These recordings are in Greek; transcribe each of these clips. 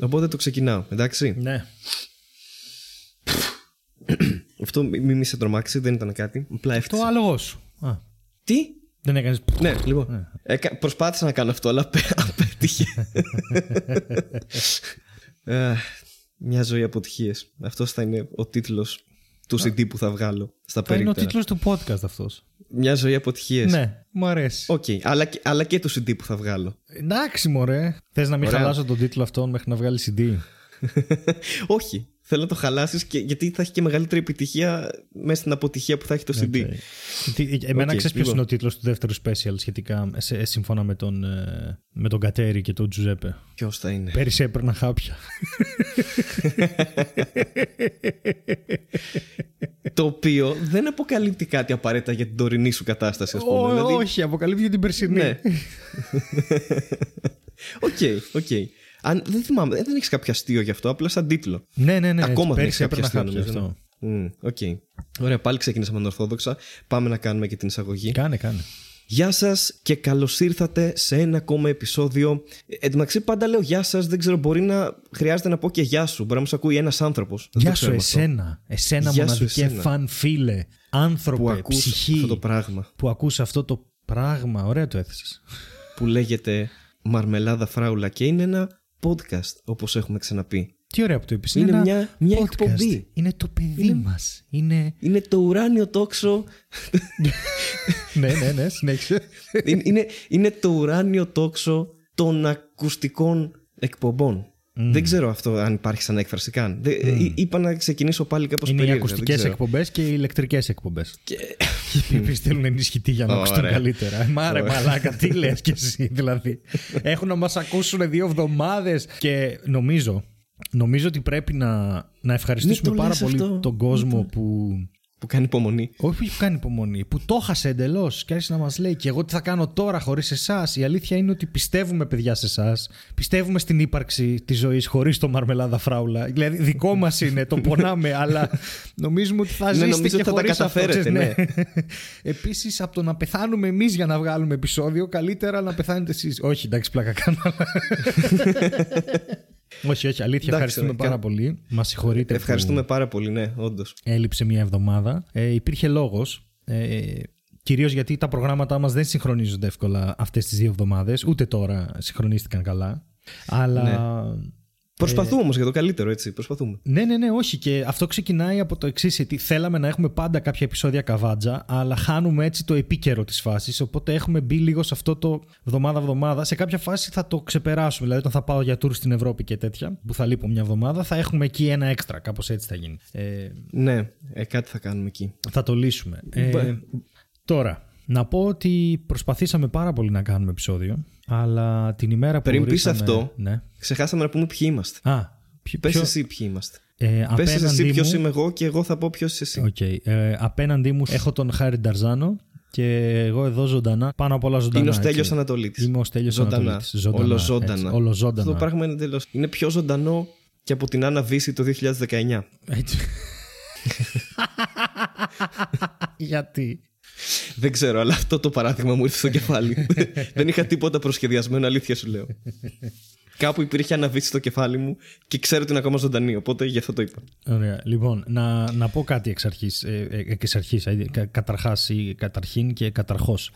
Οπότε το ξεκινάω, εντάξει. Ναι. Αυτό μη μη σε τρομάξει, δεν ήταν κάτι. Απλά Το έφτιαξα. άλογος σου. Α, Τι; δεν έκανες. Ναι, λοιπόν. Έκα- προσπάθησα να κάνω αυτό, αλλά απέ- απέτυχε. Ε, Μια ζωή αποτυχίες. Αυτός θα είναι ο τίτλος του CD που θα βγάλω στα Θα είναι ο περίπτερα. τίτλος του podcast αυτός. Μια ζωή αποτυχίες. Ναι, μου αρέσει. Οκ, αλλά, και- αλλά και του CD που θα βγάλω. Εντάξει, μωρέ. Θες να μην Ωραία. χαλάσω τον τίτλο αυτόν μέχρι να βγάλει CD. Όχι. Θέλω να το χαλάσεις γιατί θα έχει και μεγαλύτερη επιτυχία μέσα στην αποτυχία που θα έχει το CD. Okay. Τι- Εμένα Οκ, ξέρεις ποιος λοιπόν. είναι ο τίτλος του δεύτερου special σχετικά σε, σύμφωνα με τον, ε, με τον Κατέρι και τον Τζουζέπε; Ποιος θα είναι; Πέρυσι έπαιρνα χάπια. το οποίο δεν αποκαλύπτει κάτι απαραίτητα για την τωρινή σου κατάσταση, ας πούμε. Ω, δηλαδή, Όχι, αποκαλύπτει για την περσινή. Ναι. OK, OK. Αν, δεν θυμάμαι, δεν έχεις κάποιο αστείο γι' αυτό, απλά σαν τίτλο. ναι, ναι. ναι, Ακόμα δεν Πέρυσι έχεις κάποιο έπαιρνα αστείο, χάπια νομίζω. αυτό. Μμ, Οκ. Ωραία, πάλι ξεκινήσαμε ανορθόδοξα. Πάμε να κάνουμε και την εισαγωγή. Κάνε, κάνε. Γεια σας και καλώς ήρθατε σε ένα ακόμα επεισόδιο. Ε, Εν τω μεταξύ, πάντα λέω γεια σας. Δεν ξέρω, μπορεί να χρειάζεται να πω και γεια σου. Μπορεί να μας ακούει ένας άνθρωπος. Γεια σου, εσένα. Εσένα Γεια σου, μοναδικέ εσένα. φαν φίλε. Άνθρωπε, που ακούς ψυχή. αυτό το πράγμα Που ακούς αυτό το πράγμα. Ωραία το έθεσες. που λέγεται Μαρμελάδα Φράουλα και είναι ένα podcast όπως έχουμε ξαναπεί. Τι ωραία που το είπες. Είναι ένα μια- μια podcast. εκπομπή. Είναι το παιδί μας. Είναι... Είναι το ουράνιο τόξο ναι, ναι, ναι, συνέχισε. είναι, είναι, είναι το ουράνιο τόξο των ακουστικών εκπομπών. Δεν ξέρω αυτό αν υπάρχει σαν έκφραση καν. Δεν- ε, είπα να ξεκινήσω πάλι κάπως Είναι οι περίεργα. ακουστικές δεν ξέρω. εκπομπές και οι ηλεκτρικές εκπομπές. Και... Οι οποίε θέλουν ενισχυτή για να Ωραία. ακουστούν καλύτερα. Ε, Μάρε μαλάκα, τι λες κι εσύ δηλαδή. Έχουν να μας ακούσουν δύο εβδομάδες και νομίζω. Νομίζω ότι πρέπει να, να ευχαριστήσουμε Μην το πάρα λες πολύ αυτό. τον κόσμο που. Που κάνει υπομονή. Όχι που κάνει υπομονή, που το έχασε εντελώς και άρχισε να μας λέει και εγώ τι θα κάνω τώρα χωρίς εσάς. Η αλήθεια είναι ότι πιστεύουμε, παιδιά, σε εσάς. Πιστεύουμε στην ύπαρξη της ζωής χωρίς το μαρμελάδα φράουλα. Δηλαδή, δικό μας είναι, το πονάμε, αλλά νομίζουμε ότι θα Ναι, ζήσετε νομίζω και ότι θα τα χωρίς αυτό. καταφέρετε, ξέρεις, ναι. Επίσης, από το να πεθάνουμε εμείς για να βγάλουμε επεισόδιο, καλύτερα να πεθάνετε εσείς. Όχι, εντάξει, πλάκα κάνω. αλλά- όχι, όχι, αλήθεια, ευχαριστούμε ρε, πάρα κα- πολύ. Μας συγχωρείτε. που- Ευχαριστούμε πάρα πολύ, ναι, όντως. έλειψε μία εβδομάδα. Ε, υπήρχε λόγος. Ε, Κυρίως γιατί τα προγράμματά μας δεν συγχρονίζονται εύκολα αυτές τις δύο εβδομάδες. Ούτε τώρα συγχρονίστηκαν καλά. Αλλά. Προσπαθούμε όμως για το καλύτερο, έτσι. Προσπαθούμε. Ναι, ναι, ναι, όχι. Και αυτό ξεκινάει από το εξής. Γιατί θέλαμε να έχουμε πάντα κάποια επεισόδια καβάτζα, αλλά χάνουμε έτσι το επίκαιρο της φάσης. Οπότε έχουμε μπει λίγο σε αυτό το εβδομάδα-εβδομάδα. Σε κάποια φάση θα το ξεπεράσουμε. Δηλαδή, όταν θα πάω για tour στην Ευρώπη και τέτοια, που θα λείπω μια εβδομάδα, θα έχουμε εκεί ένα έξτρα. Κάπως έτσι θα γίνει. Ε, Ναι, ε, κάτι θα κάνουμε εκεί. θα το λύσουμε. Ε, τώρα, να πω ότι προσπαθήσαμε πάρα πολύ να κάνουμε επεισόδιο, αλλά την ημέρα που Πριν πεις ορίσαμε- αυτό, Ναι. Ξεχάσαμε να πούμε ποιοι είμαστε. Α, ποιο, Πες ποιο- εσύ ποιοι είμαστε. ε, Πες απέναντί εσύ μου... ποιο είμαι εγώ και εγώ θα πω ποιος είσαι εσύ. Οκ. Ε, απέναντί μου έχω τον Χάρη Νταρζάνο και εγώ εδώ ζωντανά, πάνω απ' όλα ζωντανά. Είναι ο Στέλιος έτσι. Ανατολίτης. Είμαι ο Στέλιος Ζωντανά. Ανατολίτης. Ζωντανά, Ολοζώντανα. έτσι, ολοζώντανα. Αυτό το πράγμα είναι τελώς. Είναι πιο ζωντανό και από την Άννα Βίσση το 2019. Έτσι. Γιατί; Δεν ξέρω, αλλά αυτό το παράδειγμα μου ήρθε στο κεφάλι. Δεν είχα τίποτα προσχεδιασμένο, αλήθεια σου λέω. Κάπου υπήρχε Άννα Βίσση στο κεφάλι μου και ξέρω ότι είναι ακόμα ζωντανή, οπότε γι' αυτό το είπα. Ωραία. Λοιπόν, να, να πω κάτι εξ αρχής. Ε, ε, εξ αρχής ε, κα- καταρχάς ή καταρχήν και καταρχώς.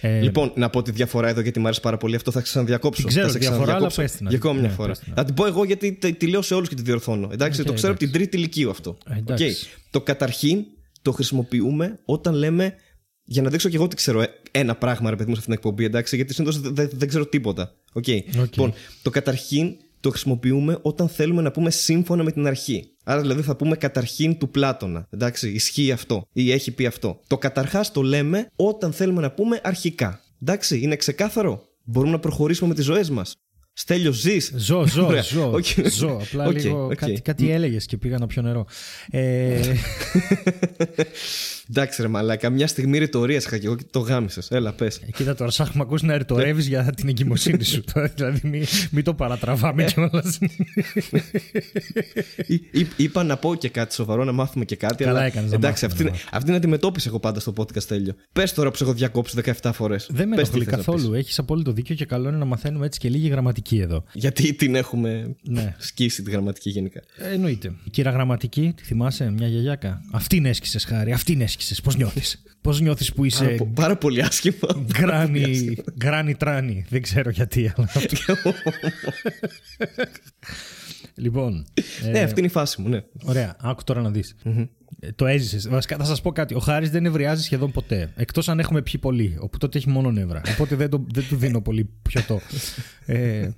Ε, Λοιπόν, να πω τη διαφορά εδώ γιατί μου άρεσε πάρα πολύ. Αυτό θα ξαναδιακόψω. Την ξέρω θα σε τη διαφορά, ξαναδιακόψω αλλά πες την, Για ακόμη μια ναι, φορά. πες την. Θα την πω εγώ γιατί τη, τη λέω σε όλους και τη διορθώνω. Εντάξει, Οκ, το ξέρω από εντάξει. την τρίτη λυκείου αυτό. Ε, εντάξει. Οκ. Το καταρχήν το χρησιμοποιούμε όταν λέμε. Για να δείξω και εγώ ότι ξέρω ε, ένα πράγμα, ρε παιδί μου, σε αυτήν την εκπομπή, εντάξει, γιατί συνήθως δεν, δεν- δεν ξέρω τίποτα. Οκ. Λοιπόν, το καταρχήν το χρησιμοποιούμε όταν θέλουμε να πούμε σύμφωνα με την αρχή. Άρα δηλαδή θα πούμε καταρχήν του Πλάτωνα. Εντάξει, ισχύει αυτό ή έχει πει αυτό. Το καταρχάς το λέμε όταν θέλουμε να πούμε αρχικά. Εντάξει, είναι ξεκάθαρο; Μπορούμε να προχωρήσουμε με τις ζωές μας; Στέλιο, ζεις; Ζω, ζω, Ωραία. ζω. Οκ. ζω. Απλά Οκ, λίγο οκ. κάτι, κάτι έλεγες και πήγα να πιω νερό. Ε, Εντάξει, ρε μαλάκα, μια στιγμή ρητορίας είχα και εγώ και το γάμισες. Έλα, πες. Ε, Κοίτα τώρα, σ' έχουμε ακούσει να ρητορεύεις για την εγκυμοσύνη σου. Τώρα, δηλαδή, μην, μην το παρατραβάμε κιόλα. Είπα να πω και κάτι σοβαρό, να μάθουμε και κάτι. Καλά αλλά, έκανες να Εντάξει, μάθουμε, αυτή, να αυτή την αντιμετώπιση έχω πάντα στο podcast τέλειο. Πες τώρα που σε έχω διακόψει 17 φορές. Δεν με ενοχλεί καθόλου. Έχεις απόλυτο δίκιο και καλό είναι να μαθαίνουμε έτσι και λίγη γραμματική γραμματική εδώ. Γιατί την έχουμε Ναι. σκίσει τη γραμματική γενικά. Ε, εννοείται. Η κύρα γραμματική, τη θυμάσαι, μια γιαγιάκα; Αυτήν έσκησες, χάρη. Αυτήν έσκησε. Πώς νιώθεις; Πώς νιώθεις που Πάρα, είσαι πο- πάρα πολύ άσχημα. γκράνι, γκράνι τράνι. Δεν ξέρω γιατί, αλλά. λοιπόν. ε, ναι, αυτή είναι η φάση μου, ναι. Ωραία, άκου τώρα να δεις. Το έζησες. Βασικά θα σας πω κάτι. Ο Χάρης δεν νευριάζει σχεδόν ποτέ. Εκτός αν έχουμε πιει πολύ. Όπου τότε έχει μόνο νεύρα. Οπότε δεν, το, δεν του δίνω πολύ πιωτό. ε,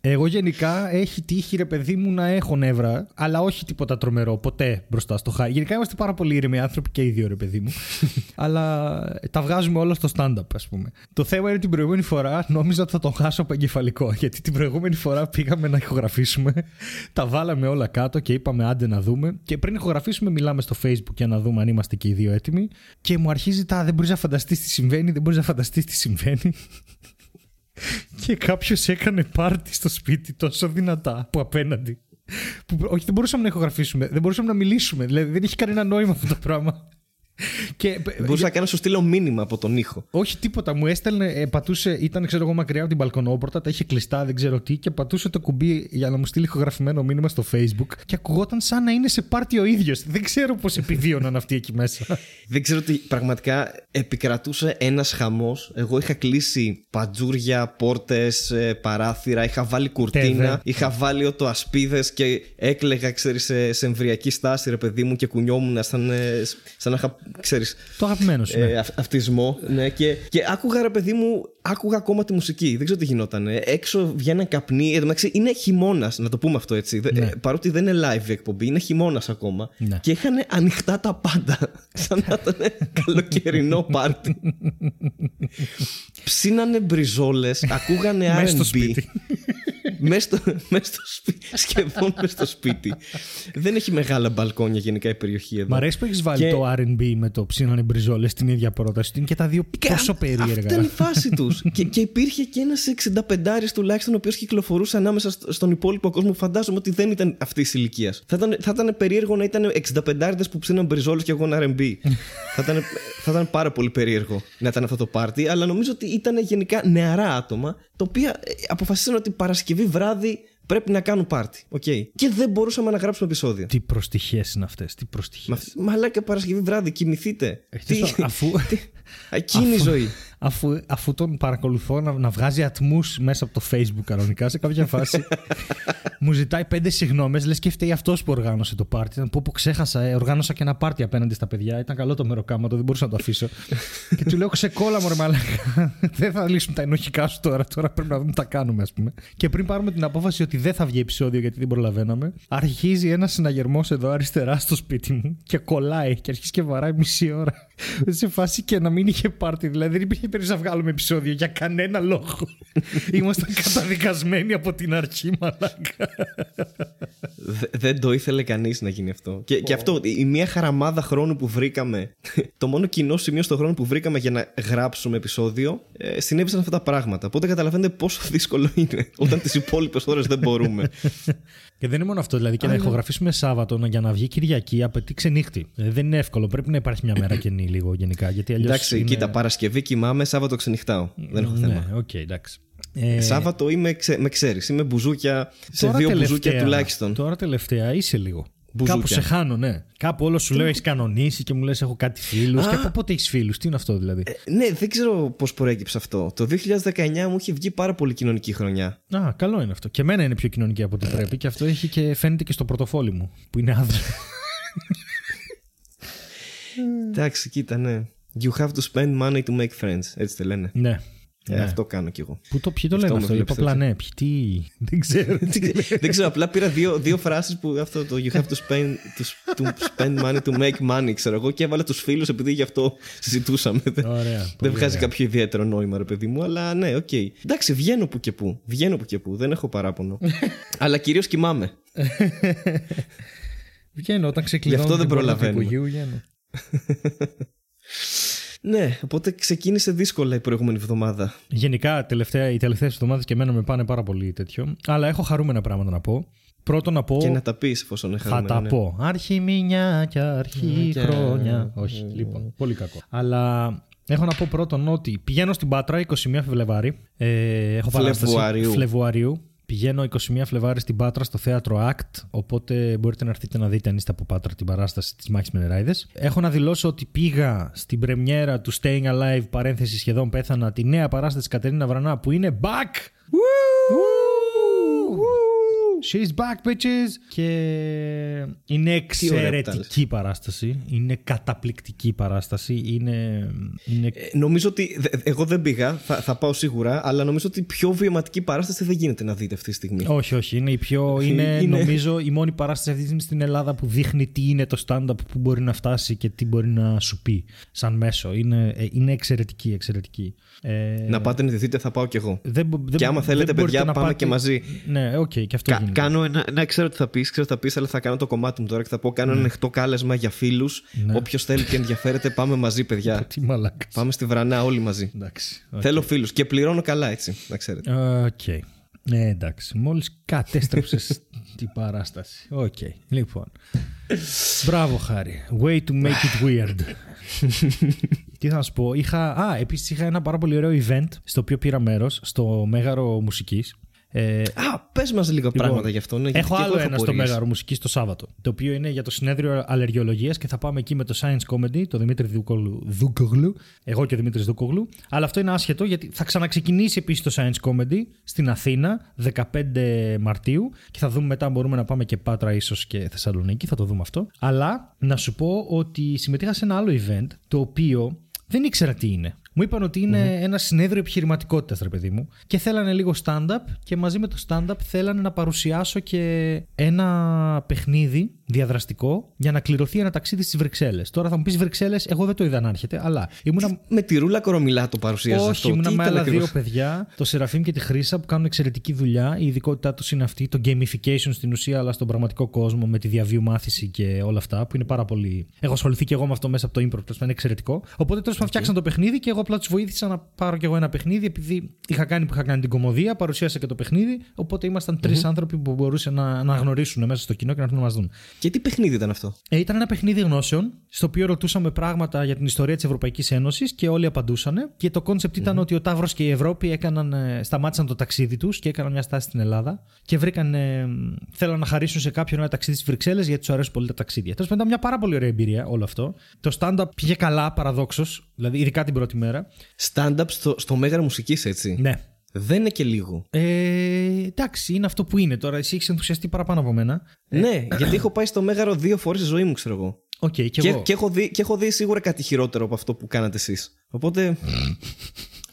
εγώ γενικά έχει τύχει ρε παιδί μου να έχω νεύρα, αλλά όχι τίποτα τρομερό ποτέ μπροστά στο Χάρη. Γενικά είμαστε πάρα πολύ ήρεμοι άνθρωποι και οι δύο ρε παιδί μου. αλλά τα βγάζουμε όλα στο stand-up, ας πούμε. Το θέμα είναι την προηγούμενη φορά νόμιζα ότι θα τον χάσω από εγκεφαλικό. Γιατί την προηγούμενη φορά πήγαμε να ηχογραφήσουμε, τα βάλαμε όλα κάτω και είπαμε άντε να δούμε. Και πριν ηχογραφήσουμε, μιλάμε στο Facebook για να δούμε αν είμαστε και οι δύο έτοιμοι. Και μου αρχίζει τα δεν μπορείς να φανταστείς τι συμβαίνει, δεν μπορείς να φανταστείς τι συμβαίνει. Και κάποιος έκανε πάρτι στο σπίτι τόσο δυνατά από απέναντι. Που, όχι, δεν μπορούσαμε να ηχογραφήσουμε, δεν μπορούσαμε να μιλήσουμε. Δηλαδή δεν έχει κανένα νόημα αυτό το πράγμα. Και, Μπορούσα να κάνω σου στείλω μήνυμα από τον ήχο. όχι τίποτα. Μου έστελνε, ε, πατούσε, ήταν ξέρω εγώ μακριά από την μπαλκονόπορτα, τα είχε κλειστά, δεν ξέρω τι, και πατούσε το κουμπί για να μου στείλει ηχογραφημένο μήνυμα στο Facebook και ακουγόταν σαν να είναι σε πάρτι ο ίδιος. Δεν ξέρω πώς επιβίωναν αυτοί εκεί μέσα. Δεν ξέρω τι πραγματικά επικρατούσε ένας χαμός. Εγώ είχα κλείσει πατζούρια, πόρτες, παράθυρα, είχα βάλει κουρτίνα, Τέβε. είχα βάλει οτοασπίδες και έκλεγα, ξέρεις, σε, σε εμβριακή στάση, ρε παιδί μου, και κουνιόμουν σαν, ε, σαν να είχα, ξέρεις, το αγαπημένο σου. ναι. ε, αυ- αυτισμό. Ναι, και, και άκουγα, ρε παιδί μου, άκουγα ακόμα τη μουσική. Δεν ξέρω τι γινόταν. Έξω βγαίναν καπνοί. Εν τω μεταξύ, είναι χειμώνας, να το πούμε αυτό έτσι. Δε- Ναι. ε, παρότι δεν είναι live η εκπομπή, είναι χειμώνας ακόμα. Ναι. Και είχαν ανοιχτά τα πάντα. Σαν να ήταν καλοκαιρινό πάρτι. Ψήνανε μπριζόλες, ακούγανε Μες στο RB. σπίτι. Μέσα στο, μες στο σπίτι. Σχεδόν μέσα στο σπίτι. δεν έχει μεγάλα μπαλκόνια γενικά η περιοχή εδώ. Μ' αρέσει που έχεις βάλει Και- το RB με το ψήνανε μπριζόλε στην ίδια πρόταση. Είναι και τα δύο τόσο Αυτή περίεργα. ήταν η φάση τους. και, και υπήρχε και ένας 65 τουλάχιστον ο οποίος κυκλοφορούσε ανάμεσα στο- στον υπόλοιπο κόσμο. Φαντάζομαι ότι δεν ήταν αυτής της ηλικίας. Θα ήταν, θα ήταν περίεργο να ήταν 65 που ψήναν μπριζόλε και εγώ ένα RB. θα, ήταν, θα ήταν πάρα πολύ περίεργο να ήταν αυτό το πάρτι. Αλλά νομίζω ότι ήταν γενικά νεαρά άτομα τα οποία ε, αποφασίσαν ότι Παρασκευή βράδυ πρέπει να κάνουν πάρτι. Οκ. Και δεν μπορούσαμε να γράψουμε επεισόδιο. Τι προστυχιές είναι αυτές, τι προστυχιές. Μα, μαλάκα Παρασκευή βράδυ, κοιμηθείτε. Έχετε στο- αφού- Εκείνη η ζωή. Αφού, αφού τον παρακολουθώ να, να βγάζει ατμούς μέσα από το Facebook κανονικά σε κάποια φάση. μου ζητάει πέντε συγγνώμε, λες και φταίει αυτός που οργάνωσε το πάρτι. Ήταν πω πω ξέχασα, ε, οργάνωσα και ένα πάρτι απέναντι στα παιδιά. Ήταν καλό το μεροκάματο, δεν μπορούσα να το αφήσω. και του λέω ξεκόλα μου, ρε μαλάκα. δεν θα λύσουν τα ενοχικά σου τώρα. Τώρα πρέπει να δούμε τι τα κάνουμε, ας πούμε. Και πριν πάρουμε την απόφαση ότι δεν θα βγει επεισόδιο γιατί δεν προλαβαίναμε, αρχίζει ένας συναγερμός εδώ αριστερά στο σπίτι μου και κολλάει και αρχίζει και βαράει μισή ώρα. σε φάση και να μην είχε πάρτι. Δηλαδή δεν υπήρχε περίπτωση να βγάλουμε επεισόδιο για κανένα λόγο. Ήμασταν καταδικασμένοι από την αρχή, μαλάκα. Δε- δεν το ήθελε κανείς να γίνει αυτό. Και, και αυτό, η μία χαραμάδα χρόνου που βρήκαμε, το μόνο κοινό σημείο στον χρόνο που βρήκαμε για να γράψουμε επεισόδιο, ε, συνέβησαν αυτά τα πράγματα. Οπότε καταλαβαίνετε πόσο δύσκολο είναι όταν τις υπόλοιπες ώρες δεν μπορούμε. Και δεν είναι μόνο αυτό. Δηλαδή και να ηχογραφήσουμε Σάββατο να- για να βγει Κυριακή απαιτεί ξενύχτι. Ε, δεν είναι εύκολο. Πρέπει να υπάρχει μια μέρα κενή λίγο γενικά. Γιατί αλλιώς Εντάξει, είναι... κοίτα, Παρασκευή κοιμάμαι, Σάββατο ξενυχτάω. Δεν έχω θέμα. Ναι, οκ, εντάξει. Ε, Σάββατο είμαι, ξε, με ξέρεις, είμαι μπουζούκια σε τώρα δύο τελευταία- μπουζούκια τουλάχιστον. Τώρα τελευταία είσαι λίγο. Μπουζούκια. Κάπου σε χάνω, ναι. Κάπου όλο σου λέω έχεις κανονίσει και μου λες: Έχω κάτι φίλους. Και από πότε έχεις φίλους, τι είναι αυτό δηλαδή; Ναι, δεν ξέρω πώς προέκυψε αυτό. Το 2019 μου είχε βγει πάρα πολύ κοινωνική χρονιά. Α, καλό είναι αυτό. Και εμένα είναι πιο κοινωνική από ό,τι πρέπει και αυτό έχει και φαίνεται και στο πορτοφόλι μου που είναι άδειο. Εντάξει, κοίτα, ναι. You have to spend money to make friends. Έτσι το λένε. ναι. Ε, ναι. Αυτό κάνω κι εγώ. Πού το, ποιοι το Αυτό λένε με αυτό, είπα βλέπεις απλά ναι. Ποιοι, τι; Δεν ξέρω. δεν ξέρω, απλά πήρα δύο, δύο φράσεις που αυτό το You have to spend, to, to spend money to make money, ξέρω εγώ, και έβαλα τους φίλους επειδή γι' αυτό συζητούσαμε. Δεν- Ωραία. δεν πολύ βγάζει ωραία. κάποιο ιδιαίτερο νόημα, ρε παιδί μου, αλλά ναι, οκ. Εντάξει, βγαίνω που και που. Βγαίνω που και που. Δεν έχω παράπονο. αλλά κυρίως κοιμάμαι. Βγαίνω όταν ξεκλειδώνω. Γι' αυτό δεν την πόρτα του προλαβαίνουμε. υπογείου, βγαίνω. Ναι, οπότε ξεκίνησε δύσκολα η προηγούμενη εβδομάδα. Γενικά, τελευταία, οι τελευταίες εβδομάδες και εμένα με πάνε πάρα πολύ τέτοιο. Αλλά έχω χαρούμενα πράγματα να πω. Πρώτον να πω. Και να τα πεις εφόσον είναι Θα χαρούμενο, τα ναι. πω. Αρχή μηνιά και αρχή Και- χρόνια. Όχι, λοιπόν. Πολύ κακό. Αλλά Έχω να πω πρώτον ότι πηγαίνω στην Πάτρα 21 Φλεβάρι. Ε, έχω παράσταση Φλεβουαρίου. Φλεβουαρίου. Πηγαίνω 21 Φλεβάρι στην Πάτρα στο θέατρο ACT. Οπότε μπορείτε να έρθετε να δείτε αν είστε από Πάτρα την παράσταση της Μάχης με Νεράιδε. Έχω να δηλώσω ότι πήγα στην πρεμιέρα του Staying Alive, παρένθεση σχεδόν πέθανα, τη νέα παράσταση της Κατερίνα Βρανά που είναι back! She's back, bitches! Και είναι ωραία που τα εξαιρετική παράσταση. Είναι καταπληκτική παράσταση. Είναι. είναι... Ε, νομίζω ότι. δε- Εγώ δεν πήγα, θα, θα πάω σίγουρα, αλλά νομίζω ότι πιο βιωματική παράσταση δεν γίνεται να δείτε αυτή τη στιγμή. Όχι, όχι. Είναι, η πιο, είναι, Είναι- νομίζω η μόνη παράσταση αυτή τη στιγμή στην Ελλάδα που δείχνει τι είναι το stand-up που μπορεί να φτάσει και τι μπορεί να σου πει σαν μέσο. Είναι, ε, είναι εξαιρετική, εξαιρετική. Ε, Να πάτε να τη δείτε, θα πάω κι εγώ. δεν, μπο- δεν, Και άμα δεν θέλετε, μπορείτε παιδιά, να πάμε πάτε- και μαζί. Ναι, οκ, και αυτό Κα- γίνεται. Κάνω ένα. Ναι, ξέρω τι θα πεις, ξέρω τι θα πεις, αλλά θα κάνω το κομμάτι μου τώρα και θα πω: Κάνω ένα ανοιχτό κάλεσμα για φίλους. Ναι. Όποιος θέλει και ενδιαφέρεται, πάμε μαζί, παιδιά. Τι μαλάκα. πάμε στη βρανά όλοι μαζί. Εντάξει. οκ. Θέλω φίλους και πληρώνω καλά, έτσι, να ξέρετε. Οκ. Ναι, εντάξει. Μόλις κατέστρεψες την παράσταση. Οκ. Λοιπόν. Μπράβο, Χάρη. Way to make it weird. Τι θα να σου πω. Είχα... Α, επίσης είχα ένα πάρα πολύ ωραίο event στο οποίο πήρα μέρος στο Μέγαρο Μουσικής. Ε, Α, πες μας λίγα πράγματα γι' αυτό. Ναι, γιατί Έχω και εγώ άλλο έχω ένα στο απορίες. Μέγαρο Μουσικής το Σάββατο. Το οποίο είναι για το συνέδριο αλλεργιολογίας και θα πάμε εκεί με το Science Comedy, το Δημήτρη Δούκογλου. Δούκογλου εγώ και ο Δημήτρης Δούκογλου. Αλλά αυτό είναι άσχετο γιατί θα ξαναξεκινήσει επίσης το Science Comedy στην Αθήνα 15 Μαρτίου και θα δούμε μετά αν μπορούμε να πάμε και Πάτρα ίσως και Θεσσαλονίκη. Θα το δούμε αυτό. Αλλά να σου πω ότι συμμετείχα σε ένα άλλο event το οποίο δεν ήξερα τι είναι. Μου είπαν ότι είναι ένα συνέδριο επιχειρηματικότητας, ρε παιδί μου. Και θέλανε λίγο stand-up και μαζί με το stand-up θέλανε να παρουσιάσω και ένα παιχνίδι διαδραστικό για να κληρωθεί ένα ταξίδι στις Βρυξέλλες. Τώρα θα μου πεις Βρυξέλλες, εγώ δεν το είδα να έρχεται, αλλά ήμουνα. Με τη Ρούλα Κορομηλά το παρουσίαζες Όχι, αυτό; ήμουνα Τι με ήταν άλλα ακριβώς; δύο παιδιά, το Σεραφείμ και τη Χρύσα, που κάνουν εξαιρετική δουλειά. Η ειδικότητά τους είναι αυτή, το gamification στην ουσία, αλλά στον πραγματικό κόσμο, με τη διά βίου μάθηση και όλα αυτά, που είναι πάρα πολύ. Έχω ασχοληθεί και εγώ με αυτό μέσα από το improv, τέλος πάντων, είναι εξαιρετικό. Οπότε τέλος πάντων φτιάξαν το παιχνίδι και εγώ απλά τους βοήθησα να πάρω κι εγώ ένα παιχνίδι, επειδή είχα κάνει που είχα κάνει την κωμωδία, παρουσίασα και το παιχνίδι. Οπότε ήμασταν τρεις άνθρωποι που μπορούσαν να, να γνωρίσουν μέσα στο κοινό και να έρθουν να μας δουν. Και τι παιχνίδι ήταν αυτό; Ε, ήταν ένα παιχνίδι γνώσεων, στο οποίο ρωτούσαμε πράγματα για την ιστορία της Ευρωπαϊκής Ένωσης και όλοι απαντούσαν. Και το concept ήταν ότι ο Ταύρος και η Ευρώπη έκαναν, ε, σταμάτησαν το ταξίδι τους και έκαναν μια στάση στην Ελλάδα και βρήκαν. Ε, θέλαν να χαρίσουν σε κάποιον ένα ταξίδι στις Βρυξέλλες γιατί τους αρέσουν πολύ τα ταξίδια. Τέλος πάντων, ήταν μια πάρα πολύ ωραία εμπειρία όλο αυτό. Το stand-up πήγε καλά, παραδόξως, δηλαδή ειδικά την πρώτη μέρα. Stand-up στο, στο μέγαρο μουσικής, έτσι. Ναι. Δεν είναι και λίγο. Ε, εντάξει, είναι αυτό που είναι τώρα. Εσύ έχεις ενθουσιαστεί παραπάνω από μένα. Ναι, γιατί έχω πάει στο μέγαρο δύο φορές στη ζωή μου, ξέρω εγώ. Οκ, και, Και, εγώ. και, έχω δει, και έχω δει σίγουρα κάτι χειρότερο από αυτό που κάνατε εσείς. Οπότε.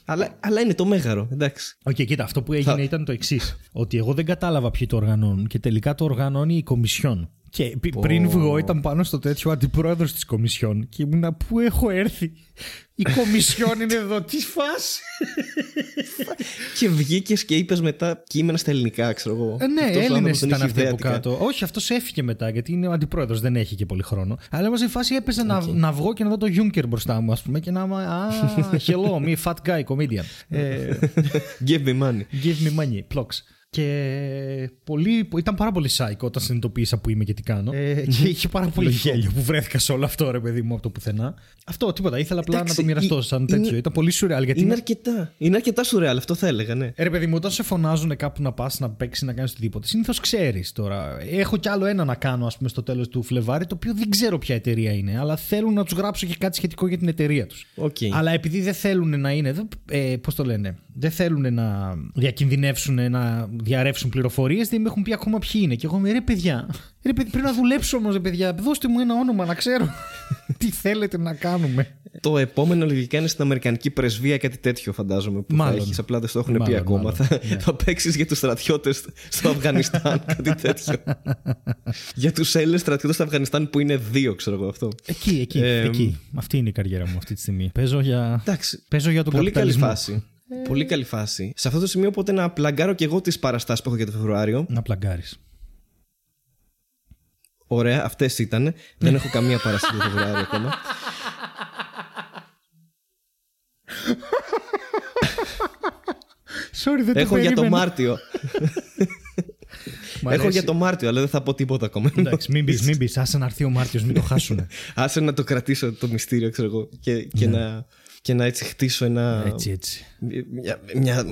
αλλά, αλλά είναι το μέγαρο, εντάξει. Οκ, κοίτα, αυτό που έγινε Θα- ήταν το εξής. ότι εγώ δεν κατάλαβα ποιοι το οργανώνουν και τελικά το οργανώνει η Κομισιόν. Και πι- πριν βγω ήταν πάνω στο τέτοιο αντιπρόεδρος της Κομισιόν και ήμουνα πού έχω έρθει; Η Κομισιόν είναι εδώ, τι φάση. και βγήκες και είπες μετά κείμενα στα ελληνικά, ξέρω εγώ. Ε, ναι, Αυτός ο Έλληνες άνθρωπος δεν ήταν είχε αυτοί ιδέα από τι κάνει. κάτω. Όχι, αυτός έφυγε μετά γιατί είναι ο αντιπρόεδρος, δεν έχει και πολύ χρόνο. Αλλά όμω η φάση έπαιζε να, να βγω και να δω το Juncker μπροστά μου, ας πούμε, και να είμαι. Α, hello, me fat guy comedian. Ε, Give me money. Give me money, blocks. Και πολύ, ήταν πάρα πολύ σάικο όταν συνειδητοποίησα που είμαι και τι κάνω. Ε, και είχε πάρα πολύ γέλιο που βρέθηκα σε όλο αυτό, ρε παιδί μου, από το πουθενά. Αυτό, τίποτα. Ήθελα απλά Εντάξει, να το μοιραστώ ε- σαν είναι- τέτοιο. Ήταν πολύ σουρεάλ. Γιατί Είναι είναι... αρκετά. Είναι αρκετά σουρεάλ, αυτό θα έλεγα, ναι. Ε, Ρε παιδί μου, όταν σε φωνάζουν κάπου να πας να παίξεις, να κάνεις οτιδήποτε, συνήθως ξέρεις τώρα. Έχω κι άλλο ένα να κάνω, ας πούμε, στο τέλος του Φλεβάρι, το οποίο δεν ξέρω ποια εταιρεία είναι, αλλά θέλουν να τους γράψω και κάτι σχετικό για την εταιρεία τους. Οκ. Αλλά επειδή δεν θέλουν να είναι. Ε, Πώς το λένε. Δεν θέλουν να διακινδυνεύσουν, να διαρρεύσουν πληροφορίες, δεν με έχουν πει ακόμα ποιοι είναι. Και εγώ είμαι ρε παιδιά. Ρε, παιδιά πρέπει να δουλέψω όμως, ρε παιδιά. Δώστε μου ένα όνομα να ξέρω τι θέλετε να κάνουμε. Το επόμενο λογικά είναι στην Αμερικανική πρεσβεία, κάτι τέτοιο φαντάζομαι. Που Μάλλον. θα έχεις, απλά δεν στο έχουν Μάλλον, πει ακόμα. μάλλον, Θα, ναι. θα παίξεις για τους στρατιώτες στο Αφγανιστάν, κάτι τέτοιο. για τους Έλληνες στρατιώτες στο Αφγανιστάν που είναι δύο, ξέρω εγώ αυτό. Εκεί, εκεί. Ε, εκεί. Αυτή είναι η καριέρα μου αυτή τη στιγμή. Παίζω για, Εντάξει. παίζω για τον Πολύ καλή καπιταλισμό. Φάση. Πολύ καλή φάση. Σε αυτό το σημείο, οπότε να πλαγκάρω και εγώ τις παραστάσεις που έχω για το Φεβρουάριο. Να πλαγκάρεις. Ωραία, αυτές ήταν. Δεν έχω καμία παράσταση για το Φεβρουάριο ακόμα. Sorry, δεν έχω το για το περίμενα. Μάρτιο. Μ' έχω αρέσει. για το Μάρτιο, αλλά δεν θα πω τίποτα ακόμα. Εντάξει, μην πεις, μην πεις. Άσε να έρθει ο Μάρτιος, μην το χάσουν. Άσε να το κρατήσω το μυστήριο, ξέρω εγώ. Και, και να, και να έτσι χτίσω ένα. Έτσι, έτσι. Μια. μια...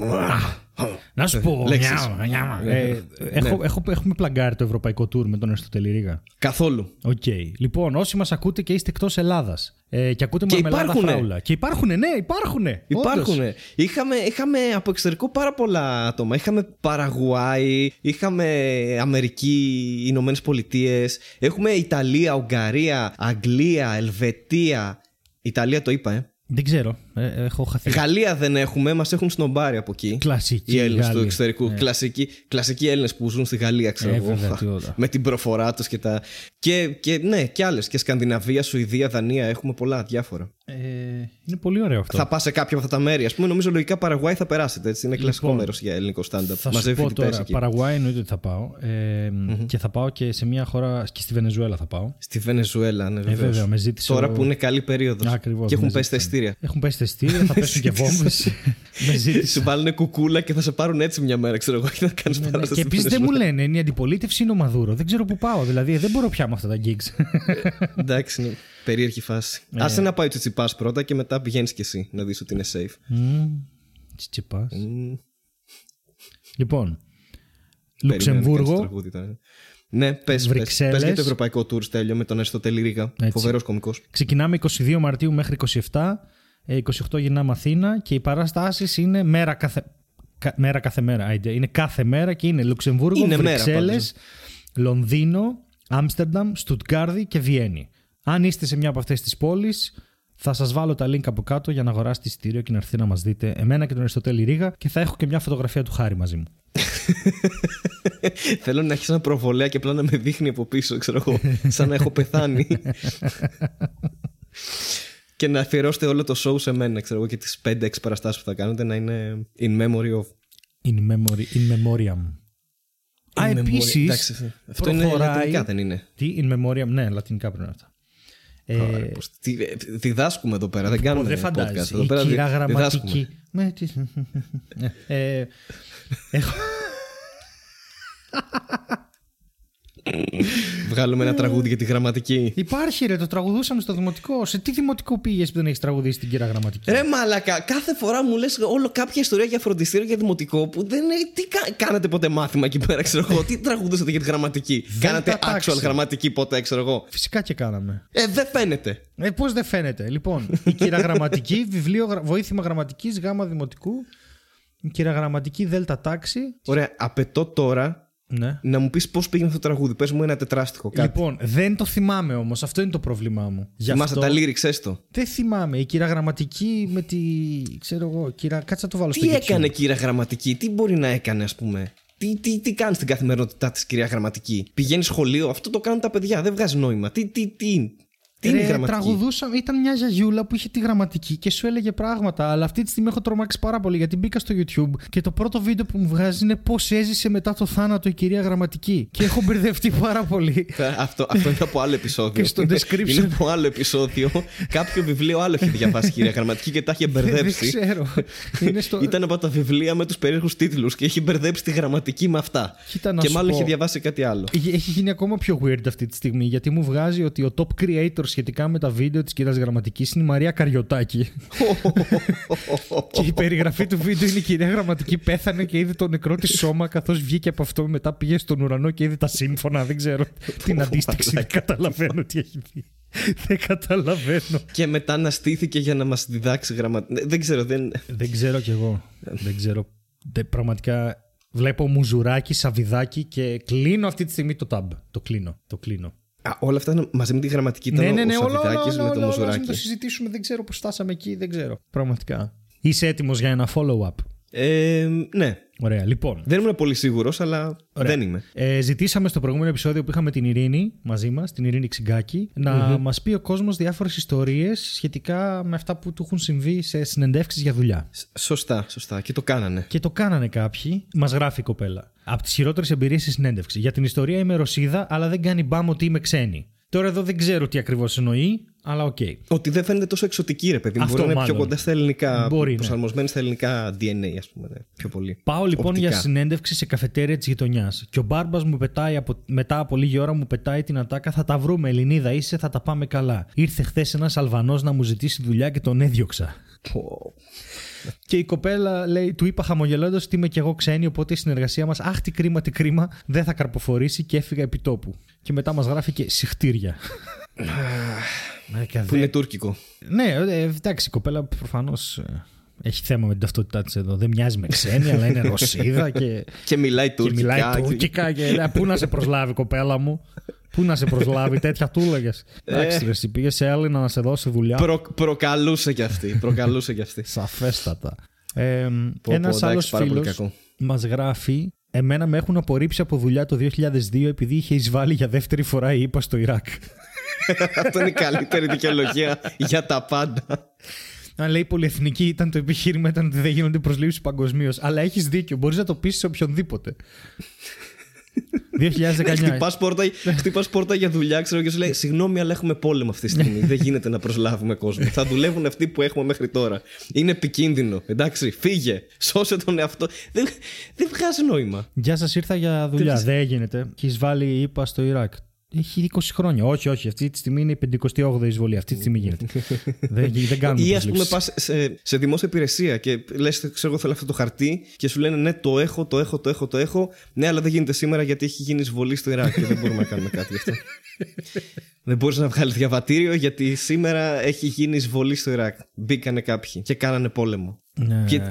Να σου πω. Λέξεις. μιαου, μιαου. Ε, έχω, έχω, έχουμε πλαγκάρει το ευρωπαϊκό tour με τον Αριστοτέλη Ρίγα. Καθόλου. Οκ. Λοιπόν, όσοι μας ακούτε και είστε εκτός Ελλάδας ε, και ακούτε Και Μαρμελάδα υπάρχουνε. Φράουλα. Και υπάρχουν, ναι, υπάρχουν. Υπάρχουν. Είχαμε, είχαμε από εξωτερικό πάρα πολλά άτομα. Είχαμε Παραγουάη, είχαμε Αμερική, Ηνωμένες Πολιτείες. Έχουμε Ιταλία, Ουγγαρία, Αγγλία, Ελβετία. Ιταλία το είπα, ε. Δεν ξέρω. Ε, έχω χαθεί. Γαλλία δεν έχουμε, μας έχουν σνομπάρει από εκεί. Κλασική. Οι Έλληνες του Γάλλοι. εξωτερικού. Ναι. Κλασικοί, κλασικοί Έλληνες που ζουν στη Γαλλία, ξέρω Ε, εγώ. βέβαια, τι όλα. με την προφορά τους και τα. Και, και ναι, και άλλες. Και Σκανδιναβία, Σουηδία, Δανία. Έχουμε πολλά διάφορα. Ε, είναι πολύ ωραίο αυτό. Θα πά σε κάποια από αυτά τα μέρη. Α πούμε, νομίζω λογικά Παραγουάη θα περάσετε. Έτσι. Είναι κλασικό Λοιπόν, μέρος για ελληνικό stand-up. Θα σου Μαζεύει πω φοιτητές τώρα, εκεί. Παραγουάη εννοείται ότι θα πάω. Ε, Και θα πάω και σε μια χώρα, και στη Βενεζουέλα θα πάω. Στη Βενεζουέλα, ναι, Ε, βεβαίως. βέβαια, με ζήτησε. Τώρα ο- που είναι καλή περίοδος. Ακριβώς, Και έχουν με πέσει τα ζήτησαν. ειστήρια. Έχουν πέσει τα ειστήρια, θα πέσουν και βόμβε. με ζήτησε. Σου βάλουν κουκούλα και θα σε πάρουν έτσι μια μέρα, ξέρω εγώ, και θα κάνεις Ναι, ναι. παράσταση. Και στη επίσης δεν μου Βενεζουέλα. λένε, είναι η αντιπολίτευση είναι ο Μαδούρο. Δεν ξέρω πού πάω. Δηλαδή δεν μπορώ πια με αυτά τα gigs. Εντάξει, είναι περίεργη φάση. Ε. Άσε να πάει ο Τσιτσιπάς πρώτα και μετά πηγαίνει κι εσύ να δεις ότι είναι safe. Μμμ, Τσιτσιπάς. Μμμ. Λοιπόν, Περιμένω να κάνεις το Λουξεμβούργο. τραγούδι τώρα. Ναι, πες. Βρυξέλλες. Πες για το ευρωπαϊκό tour τέλειο με τον Αριστοτέλη Ρίγα. Έτσι. Φοβερός κωμικός. Ξεκινάμε 22 Μαρτίου μέχρι 27. Ε, 28 γυρνάμε Αθήνα και οι παραστάσεις είναι μέρα κάθε, κα- μέρα κάθε μέρα. άιντε. Είναι κάθε μέρα και είναι Λουξεμβούργο, Είναι μέρα Βρυξέλλες, Λονδίνο, Άμστερνταμ, Στουτγκάρδη και Βιέννη. Αν είστε σε μια από αυτές τις πόλεις, θα σας βάλω τα link από κάτω για να αγοράσετε εισιτήριο και να έρθετε να μας δείτε εμένα και τον Αριστοτέλη Ρίγα και θα έχω και μια φωτογραφία του Χάρη μαζί μου. Θέλω να έχει ένα προβολέα και απλά να με δείχνει από πίσω, ξέρω εγώ. σαν να έχω πεθάνει. και να αφιερώσετε όλο το show σε μένα, ξέρω εγώ, και τις 5-6 παραστάσεις που θα κάνετε να είναι in memory of. In, memory, in memoriam. Α, In memory- επίσης, Εντάξει, αυτό είναι προχωράει- λατινικά, δεν είναι; Τι, in memoriam, ναι, λατινικά πρέπει να είναι αυτά. Ε, Ωραία, πώς- τι- ε, Διδάσκουμε εδώ πέρα, δεν κάνουμε δεν podcast. φαντάζεσαι. Εδώ Η πέρα δι- κυρά διδάσκουμε. γραμματική. Με τις- Ε, έχω- Βγάλουμε ένα τραγούδι για τη γραμματική. Υπάρχει ρε, το τραγουδούσαμε στο δημοτικό. Σε τι δημοτικό πήγες που δεν έχεις τραγουδήσει την κυρά γραμματική; Ρε μαλακα, κάθε φορά μου λες όλο κάποια ιστορία για φροντιστήριο για δημοτικό που δεν είναι. Τι κα- κάνατε ποτέ μάθημα εκεί πέρα, ξέρω εγώ; Τι τραγουδούσατε για τη γραμματική; Κάνατε τάξη. actual γραμματική ποτέ, ξέρω εγώ; Φυσικά και κάναμε. Ε, δεν φαίνεται. Ε, Πώς δεν φαίνεται; Λοιπόν, η κυρά γραμματική, βιβλίο γρα- βοήθημα γραμματικής γάμα δημοτικού. Η κυρά γραμματική δέλτα τάξη. Ωραία, απαιτώ τώρα Ναι. να μου πεις πώς πήγαινε αυτό το τραγούδι. Πες μου ένα τετράστιχο κάτι. Λοιπόν, δεν το θυμάμαι όμως. Αυτό είναι το πρόβλημά μου. Γι' Θυμάσαι αυτό τα lyrics, έστω. δεν θυμάμαι. Η κυρά γραμματική με τη. ξέρω εγώ. Κυρά... Κάτσε να το βάλω στο Τι YouTube. έκανε κυρία Γραμματική, τι μπορεί να έκανε, ας πούμε; Τι, τι, τι κάνεις στην καθημερινότητά της, κυρία Γραμματική; Πηγαίνεις σχολείο, αυτό το κάνουν τα παιδιά, δεν βγάζει νόημα. Τι, τι, τι, τι είναι η Ρε, γραμματική. τραγουδούσαμε, ήταν μια γιαγιούλα που είχε τη γραμματική και σου έλεγε πράγματα. Αλλά αυτή τη στιγμή έχω τρομάξει πάρα πολύ γιατί μπήκα στο YouTube και το πρώτο βίντεο που μου βγάζει είναι πώς έζησε μετά το θάνατο η κυρία Γραμματική. Και έχω μπερδευτεί πάρα πολύ. Ε, Αυτό, αυτό είναι από άλλο επεισόδιο. Και στο description. Είναι από άλλο επεισόδιο. Κάποιο βιβλίο άλλο έχει διαβάσει η κυρία Γραμματική και τα είχε Δεν μπερδέψει. ξέρω. Είναι στο... Ήταν από τα βιβλία με τους περίεργους τίτλους και έχει μπερδέψει τη γραμματική με αυτά. Κοίτα να και σου μάλλον πω. είχε διαβάσει κάτι άλλο. Έχει γίνει ακόμα πιο weird αυτή τη στιγμή γιατί μου βγάζει ότι ο top creator σχετικά με τα βίντεο της κυρία Γραμματικής είναι η Μαρία Καριωτάκη. και η περιγραφή του βίντεο είναι η κυρία Γραμματική πέθανε και είδε το νεκρό της σώμα καθώς βγήκε από αυτό. Μετά πήγε στον ουρανό και είδε τα σύμφωνα. Δεν ξέρω την αντίστοιξη. Δεν καταλαβαίνω τι έχει δει. Δεν καταλαβαίνω. και μετά αναστήθηκε για να μας διδάξει γραμματική. Δεν ξέρω, δεν. Δεν ξέρω κι εγώ. Δεν ξέρω. Δεν- πραγματικά βλέπω μουζουράκι, σαβιδάκι και κλείνω αυτή τη στιγμή το tab. Το κλείνω. Το κλείνω. Α, όλα αυτά είναι μαζί με τη γραμματική ήταν Ναι, ναι, ναι, ο όλα, όλα, Σαββιδάκης όλα, με το όλα, όλα, ας μην Μουζουράκι. το συζητήσουμε. Δεν ξέρω πώς φτάσαμε εκεί. Δεν ξέρω. Πραγματικά. Είσαι έτοιμος για ένα follow-up; Ε, ναι. Ωραία, λοιπόν. Δεν ήμουν πολύ σίγουρος, αλλά δεν είμαι. Ε, ζητήσαμε στο προηγούμενο επεισόδιο που είχαμε την Ειρήνη μαζί μας, την Ειρήνη Ξυγκάκη, να μας πει ο κόσμος διάφορες ιστορίες σχετικά με αυτά που του έχουν συμβεί σε συνεντεύξεις για δουλειά. Σ- Σωστά, σωστά. Και το κάνανε. Και το κάνανε κάποιοι. Μας γράφει η κοπέλα. Από τις χειρότερες εμπειρίες στη συνέντευξη. Για την ιστορία είμαι Ρωσίδα, αλλά δεν κάνει μπάμ ότι είμαι ξένη. Τώρα εδώ δεν ξέρω τι ακριβώς εννοεί, αλλά οκ. Ότι δεν φαίνεται τόσο εξωτική, ρε παιδί μου. Αυτό Μπορεί να είναι πιο μάλλον. κοντά στα ελληνικά. Μπορεί, ναι. προσαρμοσμένη στα ελληνικά DNA, ας πούμε. Ναι. Πιο πολύ. Πάω λοιπόν Οπτικά. για συνέντευξη σε καφετέρια της γειτονιάς. Και ο μπάρμπας μου πετάει από, μετά από λίγη ώρα μου πετάει την ατάκα. Θα τα βρούμε, Ελληνίδα είσαι, θα τα πάμε καλά. Ήρθε χθες ένας Αλβανός να μου ζητήσει δουλειά και τον έδιωξα. Και η κοπέλα λέει, του είπα χαμογελώντας ότι είμαι κι εγώ ξένη, οπότε η συνεργασία μας, αχ, τι κρίμα, τι κρίμα, δεν θα καρποφορήσει και έφυγα επί τόπου. Και μετά μας γράφει και συχτήρια. Που είναι τουρκικό. Ναι, ε, εντάξει, η κοπέλα προφανώς έχει θέμα με την ταυτότητά της εδώ. Δεν μοιάζει με ξένη, αλλά είναι Ρωσίδα και. Και μιλάει τουρκικά. Και μιλάει τουρκικά. Και... ε, Πού να σε προσλάβει, κοπέλα μου; Πού να σε προσλάβει, τέτοια του έλεγες. Εντάξει, ρε, εσύ πήγες σε Έλληνα να σε δώσει δουλειά. Προ, προκαλούσε κι αυτή. Προκαλούσε κι αυτή. Σαφέστατα. Ε, Πω, πω, Ένας εντάξει, άλλος πάρα πολύ φίλος κακό. μας γράφει. Εμένα με έχουν απορρίψει από δουλειά το 2002 επειδή είχε εισβάλει για δεύτερη φορά η ΙΠΑ στο Ιράκ. Αυτό είναι η καλύτερη δικαιολογία για τα πάντα. Αν λέει πολυεθνική ήταν το επιχείρημα ήταν ότι δεν γίνονται προσλήψεις παγκοσμίως. Αλλά έχεις δίκιο. Μπορείς να το πεις σε οποιονδήποτε. 2019. Χτυπάς πόρτα, χτυπάς πόρτα για δουλειά, ξέρω και σου λέει Συγγνώμη, αλλά έχουμε πόλεμο αυτή τη στιγμή. δεν γίνεται να προσλάβουμε κόσμο. Θα δουλεύουν αυτοί που έχουμε μέχρι τώρα. Είναι επικίνδυνο. Εντάξει, φύγε. Σώσε τον εαυτό. Δεν, δεν βγάζει νόημα. Γεια σας, ήρθα για δουλειά. Τι- Δεν γίνεται. Έχεις βάλει η ΙΠΑ στο Ιράκ. Έχει 20 χρόνια. Όχι, όχι. Αυτή τη στιγμή είναι η 58η εισβολή. Αυτή τη στιγμή γίνεται. δεν, δεν κάνουμε Ή ας πούμε προσλήψεις. πας σε, σε δημόσια υπηρεσία και λες: Ξέρω, εγώ θέλω αυτό το χαρτί και σου λένε Ναι, το έχω, το έχω, το έχω, το έχω. Ναι, αλλά δεν γίνεται σήμερα γιατί έχει γίνει εισβολή στο Ιράκ και δεν μπορούμε να κάνουμε κάτι γι' αυτό. δεν μπορείς να βγάλεις διαβατήριο γιατί σήμερα έχει γίνει εισβολή στο Ιράκ. Μπήκανε κάποιοι και κάνανε πόλεμο. Ναι. Και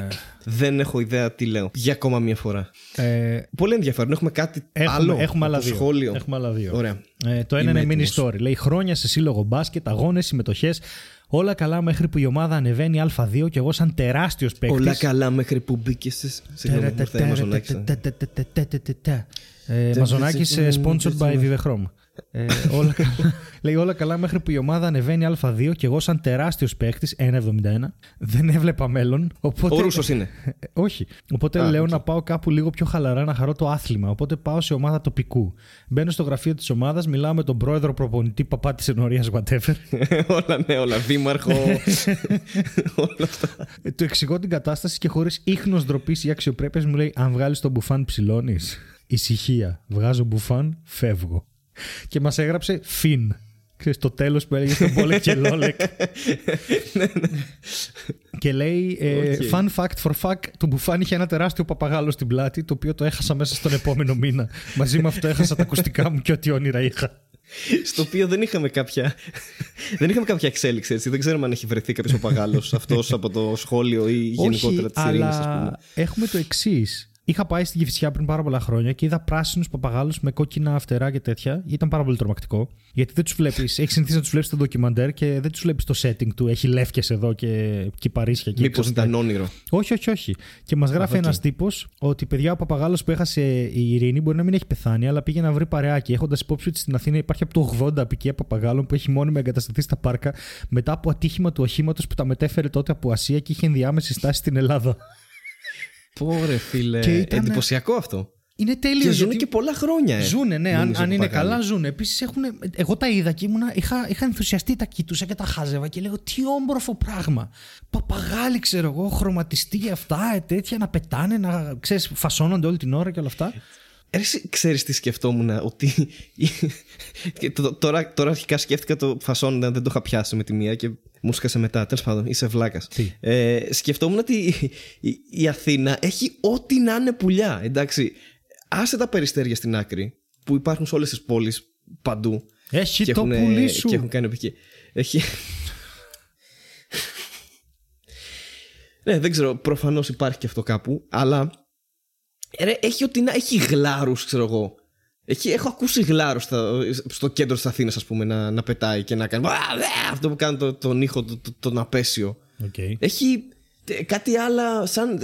δεν έχω ιδέα τι λέω. Για ακόμα μία φορά. Ε, Πολύ ενδιαφέρον. Έχουμε κάτι έχουμε, άλλο. έχουμε άλλα από δύο. σχόλιο. Έχουμε άλλα δύο. Ωραία. Ε, το ένα Είμαι είναι mini έτοιμος. story. Λέει χρόνια σε σύλλογο μπάσκετ, αγώνες, συμμετοχές. Όλα καλά μέχρι που η ομάδα ανεβαίνει Α2 και εγώ σαν τεράστιος παίκτης. Όλα καλά μέχρι που μπήκε σε. Συγγνώμη, μου ήρθε η Αμαζονάκης. Ε, Μαζονάκης ε, sponsored by Vivechrome. Ε, όλα καλά. Λέει όλα καλά μέχρι που η ομάδα ανεβαίνει Α2 και εγώ σαν τεράστιος παίκτη 1,71 δεν έβλεπα μέλλον. Οπότε... Ο Ρούσος είναι. Ε, όχι. Οπότε Α, λέω οκ. να πάω κάπου λίγο πιο χαλαρά να χαρώ το άθλημα. Οπότε πάω σε ομάδα τοπικού. Μπαίνω στο γραφείο της ομάδας, μιλάω με τον πρόεδρο προπονητή παπά της ενορίας, whatever. όλα, ναι, όλα. Δήμαρχο. όλα αυτά. Ε, του εξηγώ την κατάσταση και χωρίς ίχνος ντροπής ή αξιοπρέπειας μου λέει: Αν βγάλεις τον μπουφάν, ψηλώνεις. Ησυχία. Βγάζω μπουφάν, φεύγω. Και μας έγραψε fin. Ξέρεις, το τέλος που έλεγε στον Μπόλεκ και Λόλεκ. και λέει, ε, OK. fun fact for fuck, το μπουφάν είχε ένα τεράστιο παπαγάλο στην πλάτη, το οποίο το έχασα μέσα στον επόμενο μήνα. Μαζί με αυτό έχασα τα ακουστικά μου και ό,τι όνειρα είχα. Στο οποίο δεν είχαμε κάποια. δεν είχαμε κάποια εξέλιξη έτσι. Δεν ξέρουμε αν έχει βρεθεί κάποιος παπαγάλος αυτός από το σχόλιο ή γενικότερα της Ειρήνης, ας πούμε. αλλά έχουμε το εξής. Είχα πάει στην Κηφισιά πριν πάρα πολλά χρόνια και είδα πράσινους παπαγάλους με κόκκινα φτερά και τέτοια. Ήταν πάρα πολύ τρομακτικό. Γιατί δεν τους βλέπεις. Έχεις συνηθίσει να τους βλέπεις στο ντοκιμαντέρ και δεν τους βλέπεις το setting του. Έχει λεύκες εδώ και κυπαρίσσια. και Μήπως ξέρω τι. ήταν όνειρο. Όχι, όχι, όχι. Και μας γράφει οκ. ένας τύπος ότι παιδιά ο παπαγάλος που έχασε η Ειρήνη μπορεί να μην έχει πεθάνει, αλλά πήγε να βρει παρεάκι. Έχοντας υπόψη ότι στην Αθήνα υπάρχει από το 80 αποικία παπαγάλων που έχει μόνιμα εγκατασταθεί στα πάρκα μετά από ατύχημα του οχήματος που τα μετέφερε τότε από Ασία και είχε ενδιάμεση στάση στην Ελλάδα. Πω ρε φίλε. Και ήταν- Εντυπωσιακό αυτό. Είναι τέλειο. Και ζουν γιατί- και πολλά χρόνια. Ε. Ζούνε, ναι, αν, Νομίζω, αν είναι παπαγάλοι. καλά, ζουν. Επίσης έχουν. Εγώ τα είδα και ήμουνα, είχα, είχα ενθουσιαστεί, τα κοιτούσα και τα χάζευα και λέγω τι όμορφο πράγμα. Παπαγάλοι, ξέρω εγώ, χρωματιστή αυτά, ε, τέτοια να πετάνε, να ξέρεις, φασώνονται όλη την ώρα και όλα αυτά. Ε, Εσύ ξέρεις τι σκεφτόμουν ότι και το- τώρα, τώρα αρχικά σκέφτηκα το φασόνοντα δεν το είχα πιάσει με τη μία και μου σκάσε μετά τέλος πάντων είσαι βλάκας Τι; ε, σκεφτόμουν ότι η, η- η Αθήνα έχει ό,τι να είναι πουλιά εντάξει άσε τα περιστέρια στην άκρη που υπάρχουν σε όλες τις πόλεις παντού Έχει και το έχουν, πουλί σου. και έχουν κάνει επική. Έχει... ναι, δεν ξέρω, προφανώς υπάρχει και αυτό κάπου, αλλά ε, ρε, έχει ότι να έχει γλάρους, ξέρω εγώ. Έχει, έχω ακούσει γλάρους στα- στο κέντρο της Αθήνας, ας πούμε, να, να πετάει και να κάνει «Βα, βε», αυτό που κάνει το, τον ήχο, το, το, τον απέσιο. Okay. Έχει ε, κάτι άλλα σαν...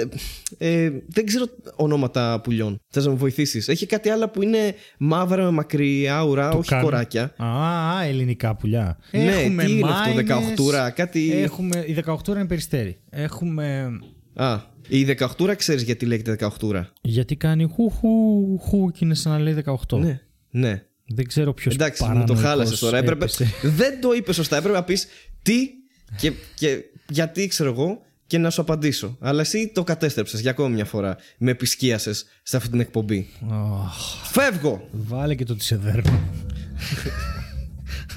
ε, ε, δεν ξέρω ονόματα πουλιών. Θες να μου βοηθήσεις. Έχει κάτι άλλα που είναι μαύρα με μακριά ουρά, όχι κοράκια. Α, α, ελληνικά πουλιά. Ναι, τι είναι αυτό, μάινες, δεκαοχτούρα, κάτι- Έχουμε, η 18 είναι περιστέρι. Έχουμε. Α, η 18 ξέρεις γιατί λέγεται 18 Γιατί κάνει χου χου χου και είναι σαν να λέει 18. Ναι, ναι. Δεν ξέρω ποιος Εντάξει, μου το χάλασες τώρα. Έπρεπε, δεν το είπες σωστά. Έπρεπε να πεις τι και, και γιατί ξέρω εγώ και να σου απαντήσω. Αλλά εσύ το κατέστρεψες για ακόμη μια φορά. Με επισκίασες σε αυτή την εκπομπή. Φεύγω! Βάλε και το τι σε δέρνω.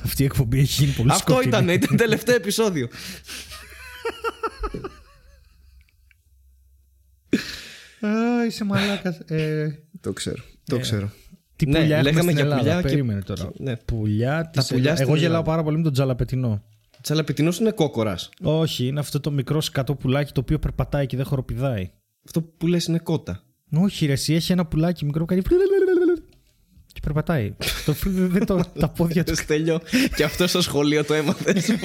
Αυτή η εκπομπή έχει γίνει πολύ Αυτό σκοτεινή. ήταν, ήταν τελευταίο επεισόδιο. Είσαι μαλάκας. Ε, Το ξέρω. Το ξέρω. τι Ναι, πουλιά έχουμε λέγαμε στην για Ελλάδα. πουλιά και- Περίμενε τώρα. Ναι. Πουλιά της πουλιά Ελλάδας. στην Εγώ γελάω Ελλάδα. πάρα πολύ με τον τζαλαπετινό. Τσαλαπιτινό είναι κόκορας. Όχι, είναι αυτό το μικρό σκατό πουλάκι το οποίο περπατάει και δεν χοροπηδάει. Αυτό που λες είναι κότα. Όχι, ρε, εσύ έχει ένα πουλάκι μικρό που κάνει. Και περπατάει. το, δεν το, τα πόδια του. Στέλιο, και αυτό στο σχολείο το έμαθες.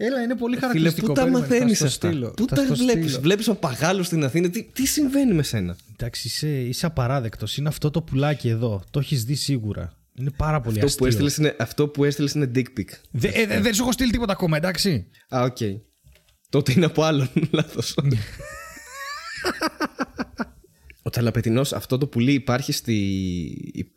Έλα, είναι πολύ Φίλε, χαρακτηριστικό. πού τα Περίμενε, θα μαθαίνει στο αυτά. στείλω, Πού θα τα στο βλέπει. στείλω. Βλέπεις παπαγάλου στην Αθήνα. Τι, τι συμβαίνει με σένα; Εντάξει, είσαι, είσαι απαράδεκτος. Είναι αυτό το πουλάκι εδώ. Το έχεις δει σίγουρα. Είναι πάρα πολύ Αυτό αστείο. που, έστειλες είναι, αυτό που έστειλες είναι dick pic. Δε- ε, δε- δεν σου έχω στείλει τίποτα ακόμα, εντάξει. Α, οκ. Τότε είναι από άλλον. Λάθος. Ο Τσαλαπετεινός, αυτό το πουλί υπάρχει, στη...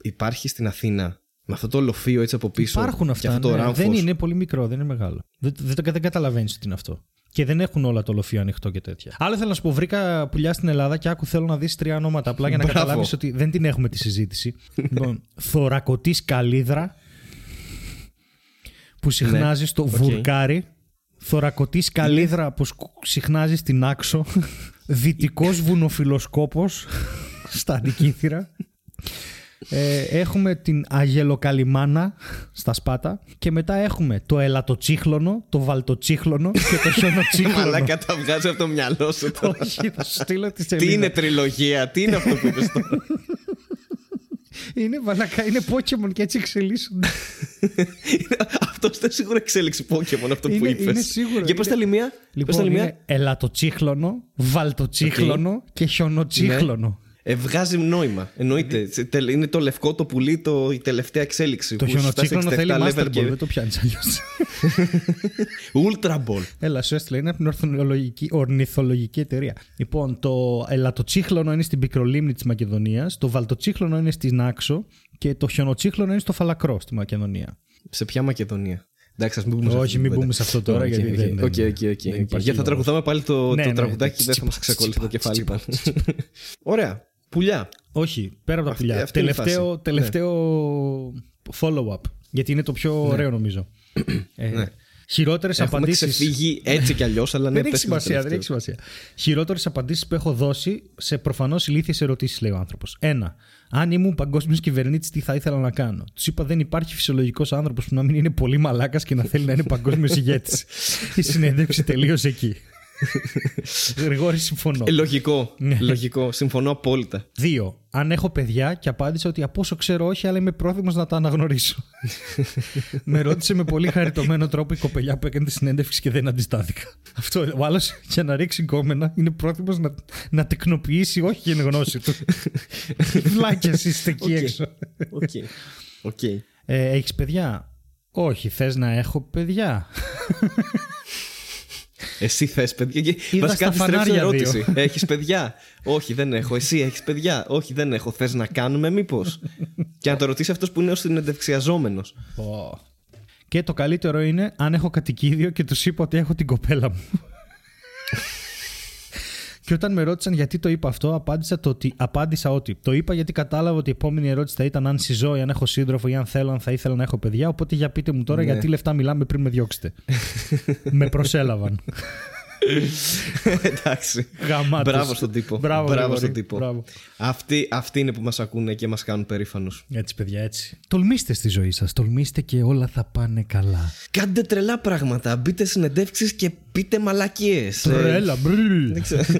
υπάρχει στην Αθήνα. Με αυτό το λοφίο έτσι από πίσω. Υπάρχουν Και αυτά. αυτό το ναι. ράμφος. Δεν είναι πολύ μικρό, δεν είναι μεγάλο. Δεν, δεν, το- δεν καταλαβαίνεις ότι είναι αυτό. Και δεν έχουν όλα το λοφίο ανοιχτό και τέτοια. Άλλο θέλω να σου πω: Βρήκα πουλιά στην Ελλάδα και άκου θέλω να δεις τρία ονόματα. Απλά για να Μπράβο. καταλάβεις ότι δεν την έχουμε τη συζήτηση. λοιπόν, θωρακωτής καλίδρα που συχνάζει στο οκ. βουρκάρι. Θωρακωτής καλίδρα που σκου- συχνάζει στη Νάξο. Δυτικός βουνοφυλλοσκόπος στα Αντικήθυρα. Ε, έχουμε την Αγελοκαλημάνα στα Σπάτα και μετά έχουμε το ελατοτσίχλονο, το βαλτοτσίχλονο και το χιονοτσίχλονο. Μαλάκα τα βγάζει από το μυαλό σου τώρα. Όχι, θα σου στείλω τη σελίδα. Τι είναι τριλογία, τι είναι αυτό που είπες τώρα; Είναι βαλακά, είναι Pokemon και έτσι εξελίσσονται. αυτό δεν σίγουρα εξέλιξη Pokemon αυτό που Είναι- είπες. είναι σίγουρο, Για πες είναι- τα λιμία. πες τα Λοιπόν, λιμία. είναι ελατοτσίχλωνο, βαλτοτσίχλωνο και χιονοτσίχλωνο. Ε, βγάζει νόημα. Εννοείται. Σε τελ- Είναι το λευκό το πουλί, το, η τελευταία εξέλιξη. Το που έχει φτάσει χιονοτσίχλωνο 67 θέλει level Master Ball, και- δεν το πιάνεις αλλιώς. Ultra Ball. Έλα, σου έστειλε. Είναι από την ορθολογική, ορνηθολογική εταιρεία. Λοιπόν, το ελατοτσίχλωνο είναι στην πικρολίμνη της Μακεδονίας, το βαλτοτσίχλωνο είναι στην Άξο και το χιονοτσίχλωνο είναι στο Φαλακρό στη Μακεδονία. Σε ποια Μακεδονία; Εντάξει, ας μην μπούμε σε Όχι, αυτή την μην κουβέντα. μπούμε σε αυτό τώρα, Οκ, γιατί οκ, δεν- δεν- Οκ, οκ, οκ, δεν οκ. υπάρχει Γιατί θα λόγος. τραγουδάμε πάλι το, Ναι, το ναι, τραγουδάκι και δεν θα τσιπα, μας ξεκολλήσει το τσιπα, κεφάλι τσιπα, πάλι. Ωραία. Πουλιά. Όχι, πέρα από τα Αυτή- πουλιά. αυτή είναι η Τελευταίο, φάση. τελευταίο follow-up. Γιατί είναι το πιο ωραίο νομίζω. Ε, Ναι. Χειρότερες Έχουμε απαντήσει. ξεφύγει έτσι κι αλλιώς, αλλά ναι, Δεν έχει πες το σημασία, δεν τελευταίο. έχει σημασία. Χειρότερες απαντήσεις που έχω δώσει σε προφανώς ηλίθιες ερωτήσεις, λέει ο άνθρωπος. Ένα. Αν ήμουν παγκόσμιος κυβερνήτης, τι θα ήθελα να κάνω; Τους είπα δεν υπάρχει φυσιολογικός άνθρωπος που να μην είναι πολύ μαλάκας και να θέλει να είναι παγκόσμιος ηγέτης. Η συνέντευξη τελείωσε εκεί. Γρηγόρη, συμφωνώ. Ε, Λογικό. Ναι. Λογικό. Συμφωνώ απόλυτα. Δύο. Αν έχω παιδιά και απάντησα ότι από όσο ξέρω όχι, αλλά είμαι πρόθυμος να τα αναγνωρίσω. με ρώτησε με πολύ χαριτωμένο τρόπο η κοπελιά που έκανε τη συνέντευξη και δεν αντιστάθηκα. Αυτό. Ο άλλος για να ρίξει γκόμενα είναι πρόθυμος να, να τεκνοποιήσει όχι την γνώση του. Βλάκια είστε εκεί Οκ. έξω. Οκ. Οκ. Ε, Έχεις παιδιά; Όχι, θες να έχω παιδιά; Εσύ θες παιδιά; Και Είδα Βασικά στα αντιστρέψω φανάρια ερώτηση. Έχεις παιδιά; Όχι, δεν έχω. Εσύ έχεις παιδιά; Όχι, δεν έχω. Θες να κάνουμε, μήπως; και να το ρωτήσεις αυτός που είναι ο συνεντευξιαζόμενος. Πω. Και το καλύτερο είναι αν έχω κατοικίδιο και τους είπα ότι έχω την κοπέλα μου. και όταν με ρώτησαν γιατί το είπα αυτό, απάντησα, το ότι, απάντησα ότι το είπα γιατί κατάλαβα ότι η επόμενη ερώτηση θα ήταν αν συζώ ή αν έχω σύντροφο ή αν θέλω, αν θα ήθελα να έχω παιδιά. Οπότε για πείτε μου τώρα Ναι. γιατί λεφτά μιλάμε πριν με διώξετε. με προσέλαβαν. Εντάξει. Γαμάτος. Μπράβο στον τύπο. Μπράβο, Μπράβο Γρηγόρη. στον τύπο. Μπράβο. Αυτοί, αυτοί είναι που μας ακούνε και μας κάνουν περήφανους. Έτσι, παιδιά, έτσι. Τολμήστε στη ζωή σας. Τολμήστε και όλα θα πάνε καλά. Κάντε τρελά πράγματα. Μπείτε συνεντεύξεις και πείτε μαλακίες. Τρέλα, μπρρρ. Δεν ξέρω.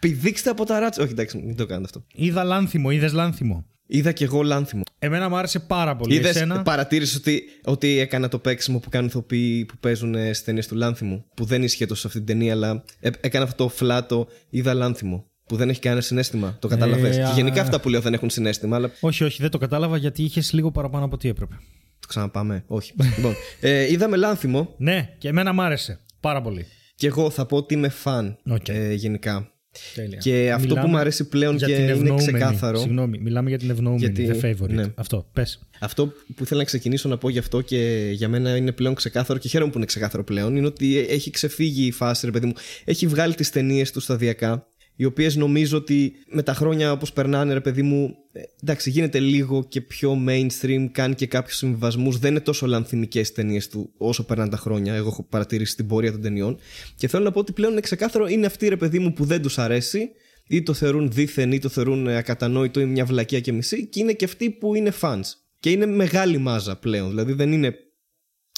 Πηδήξτε από τα ράτσα. Όχι, εντάξει, μην το κάνετε αυτό. Είδα λάνθιμο, είδες λάνθιμο. Είδα κι εγώ λάνθιμο. Εμένα μου άρεσε πάρα πολύ. Είδες, Εσένα. παρατήρησες ότι, ότι έκανα το παίξιμο που κάνουν ηθοποιοί που παίζουν στι ταινίε του Λάνθιμου. Που δεν ισχύει τόσο σε αυτή την ταινία, αλλά ε, έκανα αυτό το φλάτο, είδα Λάνθιμο. Που δεν έχει κανένα συνέστημα. Το κατάλαβε. Ε, και α, γενικά α. αυτά που λέω δεν έχουν συνέστημα, αλλά. Όχι, όχι, δεν το κατάλαβα γιατί είχες λίγο παραπάνω από ό,τι έπρεπε. Το ξαναπάμε. Όχι. λοιπόν, ε, είδαμε Λάνθιμο Ναι, και εμένα μ' άρεσε. Πάρα πολύ. και εγώ θα πω ότι είμαι φαν Οκ. ε, γενικά. Τέλεια. Και αυτό που μου αρέσει πλέον για και την είναι ευνοούμενη. ξεκάθαρο. Συγγνώμη, μιλάμε για την ευνοούμενη. Γιατί- The favorite. ναι. Αυτό, πες. Αυτό που ήθελα να ξεκινήσω να πω γι' αυτό και για μένα είναι πλέον ξεκάθαρο και χαίρομαι που είναι ξεκάθαρο πλέον είναι ότι έχει ξεφύγει η φάση, ρε παιδί μου. Έχει βγάλει τις ταινίες του σταδιακά. Οι οποίες νομίζω ότι με τα χρόνια όπως περνάνε, ρε παιδί μου, ε, εντάξει, γίνεται λίγο και πιο mainstream, κάνει και κάποιους συμβιβασμούς. Δεν είναι τόσο λανθιμικές οι ταινίες του όσο περνάνε τα χρόνια. Εγώ έχω παρατηρήσει την πορεία των ταινιών. Και θέλω να πω ότι πλέον είναι ξεκάθαρο, είναι αυτοί, ρε παιδί μου, που δεν τους αρέσει, ή το θεωρούν δίθεν, ή το θεωρούν ε, ακατανόητο, ή μια βλακία και μισή, και είναι και αυτοί που είναι fans. Και είναι μεγάλη μάζα πλέον. Δηλαδή δεν είναι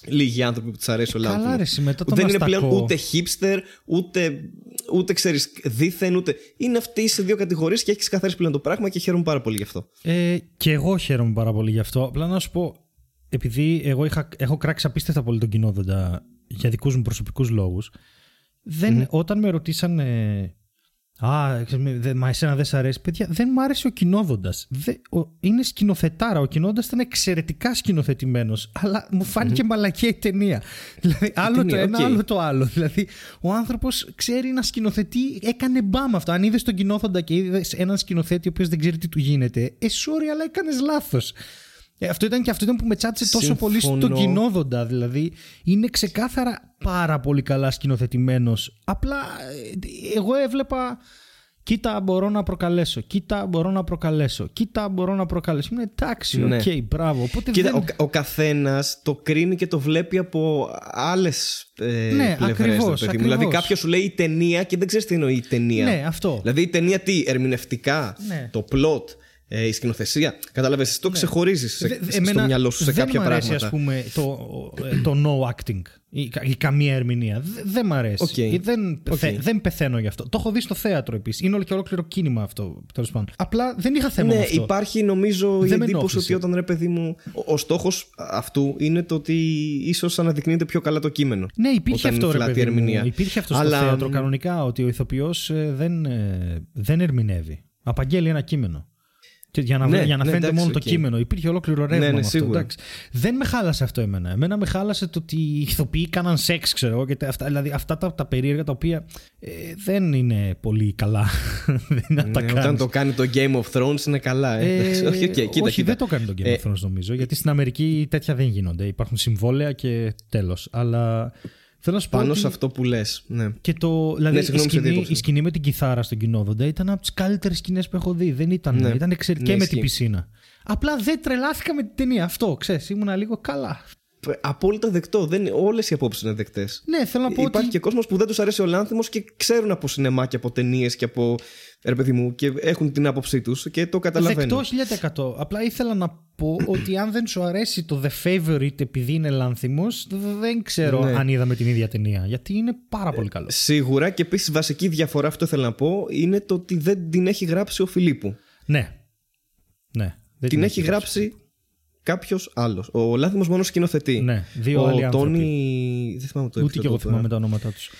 λίγοι άνθρωποι που τους αρέσει ο Λάνθιμο. Δεν είναι πλέον ούτε hipster, ούτε, ούτε ξέρεις δίθεν, ούτε. Είναι αυτοί σε δύο κατηγορίες και έχεις ξεκαθαρίσει πλέον το πράγμα και χαίρομαι πάρα πολύ γι' αυτό. Ε, και εγώ χαίρομαι πάρα πολύ γι' αυτό. Απλά να σου πω, επειδή εγώ είχα, έχω κράξει απίστευτα πολύ τον κοινόδοντα για δικούς μου προσωπικούς λόγους, όταν με ρωτήσανε Α, δε, μα εσένα δεν σ' αρέσει. Παιδιά, δεν μου άρεσε ο κοινόδοντας. Είναι σκηνοθετάρα. Ο κοινόδοντα ήταν εξαιρετικά σκηνοθετημένος. Αλλά μου φάνηκε mm-hmm. μαλακία η ταινία. Δηλαδή, άλλο το ένα, άλλο το άλλο. Δηλαδή, ο άνθρωπος ξέρει να σκηνοθετεί. Έκανε μπαμ αυτό. Αν είδες τον κοινόδοντα και είδες έναν σκηνοθέτη ο οποίος δεν ξέρει τι του γίνεται. Ε, sorry, αλλά έκανες λάθος. Ε, αυτό ήταν και αυτό ήταν που με τσάτισε τόσο πολύ στον κοινόδοντα. Δηλαδή, είναι ξεκάθαρα πάρα πολύ καλά σκηνοθετημένος. Απλά ε, εγώ έβλεπα. Κοίτα, μπορώ να προκαλέσω. Κοίτα, μπορώ να προκαλέσω. Κοίτα, μπορώ να προκαλέσω. Είναι εντάξει, ναι. οκ, okay, μπράβο. Οπότε Κοίτα, δεν... ο, ο καθένας το κρίνει και το βλέπει από άλλες ε, ναι, πλευρές. Δηλαδή, κάποιος σου λέει η ταινία και δεν ξέρεις τι εννοεί η ταινία. Ναι, αυτό. Δηλαδή, η ταινία τι, ερμηνευτικά, ναι. το plot, ε, η σκηνοθεσία. Κατάλαβες, εσύ το ναι. ξεχωρίζεις στο μυαλό σου σε κάποια πράγματα. Δεν μου αρέσει, ας πούμε, το, ε, το no acting ή, ή καμία ερμηνεία. Δεν μ' αρέσει. Okay. Δεν, okay. δεν πεθαίνω γι' αυτό. Το έχω δει στο θέατρο επίσης. Είναι όλο και ολόκληρο κίνημα αυτό. Τέλος πάντων. Απλά δεν είχα θέμα. Ναι, με αυτό. υπάρχει νομίζω δεν η εντύπωση ότι όταν ρε παιδί μου. Ο, ο στόχος αυτού είναι το ότι ίσως αναδεικνύεται πιο καλά το κείμενο. Ναι, υπήρχε αυτό ρε παιδί ερμηνεία. Μου. Υπήρχε αυτό στο θέατρο κανονικά ότι ο ηθοποιός ε, δεν, ε, δεν ερμηνεύει. Απαγγέλει ένα κείμενο για να, ναι, για να ναι, φαίνεται μόνο το κείμενο. Υπήρχε ολόκληρο ρεύμα ναι, ναι, αυτό. Εντάξει. Δεν με χάλασε αυτό εμένα. Εμένα με χάλασε το ότι οι ηθοποιοί κάναν σεξ, ξέρω και αυτά, δηλαδή αυτά τα, τα περίεργα τα οποία ε, δεν είναι πολύ καλά. δεν τα όταν το κάνει το Game of Thrones είναι καλά. Ε. Ε, όχι, okay, κοίτα, όχι κοίτα. δεν το κάνει το Game of ε, Thrones νομίζω. Γιατί στην Αμερική τέτοια δεν γίνονται. Υπάρχουν συμβόλαια και τέλος. Αλλά Θέλω να Πάνω σε αυτό που λες. Ναι. Και το, δηλαδή, ναι, η, σκηνή, η σκηνή με την κιθάρα στον κοινόδοντα ήταν από τις καλύτερες σκηνές που έχω δει. Δεν ήταν. Ναι. Ήταν εξαιρετική. Ναι, και με την πισίνα. Απλά δεν τρελάθηκα με την ταινία. Αυτό, ξέρεις, ήμουνα λίγο καλά. Απόλυτα δεκτό. Όλες οι απόψεις είναι δεκτές. Ναι, θέλω να πω. Υπάρχει ότι... και κόσμος που δεν τους αρέσει ο Λάνθιμος και ξέρουν από σινεμά και από ταινίες και από ρε παιδί μου, και έχουν την άποψή τους και το καταλαβαίνω. Δεκτό 1000%. Απλά ήθελα να πω ότι αν δεν σου αρέσει το The Favorite επειδή είναι λάνθιμος, δεν ξέρω ναι. αν είδαμε την ίδια ταινία. Γιατί είναι πάρα πολύ καλό. σίγουρα και επίσης βασική διαφορά, αυτό ήθελα να πω, είναι το ότι δεν την έχει γράψει ο Φιλίππου. Ναι. ναι. Δεν την, έχει γράψει κάποιος άλλος. Ο Λάθιμο μόνο σκηνοθετεί. Ναι, δύο ο άλλοι Τόνι. Δεν θυμάμαι το Ούτε και εγώ θυμάμαι τα ονόματά τους.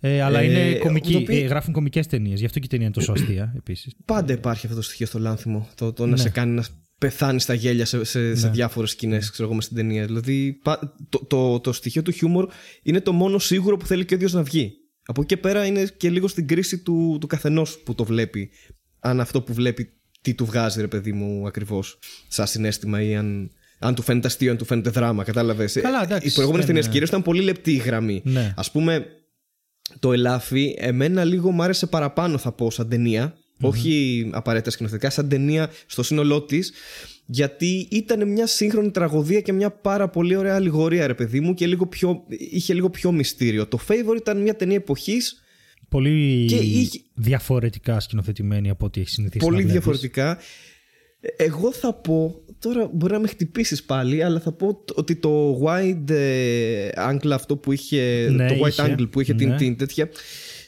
Ε, αλλά ε, είναι κομική, ε, γράφουν κομικές ταινίες. Γι' αυτό και η ταινία είναι τόσο αστεία επίσης. Πάντα υπάρχει αυτό το στοιχείο στο λάνθιμο. Το, το να ναι. σε κάνει να πεθάνεις στα γέλια σε, σε, ναι. σε διάφορες σκηνές, ξέρω εγώ, μες στην ταινία. Δηλαδή, το, το, το, στοιχείο του χιούμορ είναι το μόνο σίγουρο που θέλει και ο ίδιος να βγει. Από εκεί και πέρα είναι και λίγο στην κρίση του, του καθενός που το βλέπει. Αν αυτό που βλέπει, τι του βγάζει, ρε παιδί μου, ακριβώς, σαν συνέστημα ή αν, αν του φαίνεται αστείο, αν του φαίνεται δράμα. Κατάλαβες. Οι προηγούμενες ταινίες κυρίως ήταν πολύ λεπτή η γραμμή. Ναι. Α πούμε, το ελάφι εμένα λίγο μου άρεσε παραπάνω θα πω σαν ταινία mm-hmm. όχι απαραίτητα σκηνοθετικά σαν ταινία στο σύνολό της. γιατί ήταν μια σύγχρονη τραγωδία και μια πάρα πολύ ωραία αλληγορία ρε παιδί μου και λίγο πιο, είχε λίγο πιο μυστήριο το Favor ήταν μια ταινία εποχής Πολύ και είχε... διαφορετικά σκηνοθετημένη από ό,τι έχει συνηθίσει Πολύ διαφορετικά εγώ θα πω, τώρα μπορεί να με χτυπήσεις πάλι, αλλά θα πω ότι το wide ε, angle αυτό που είχε, ναι, το white angle που είχε ναι. την, τέτοια,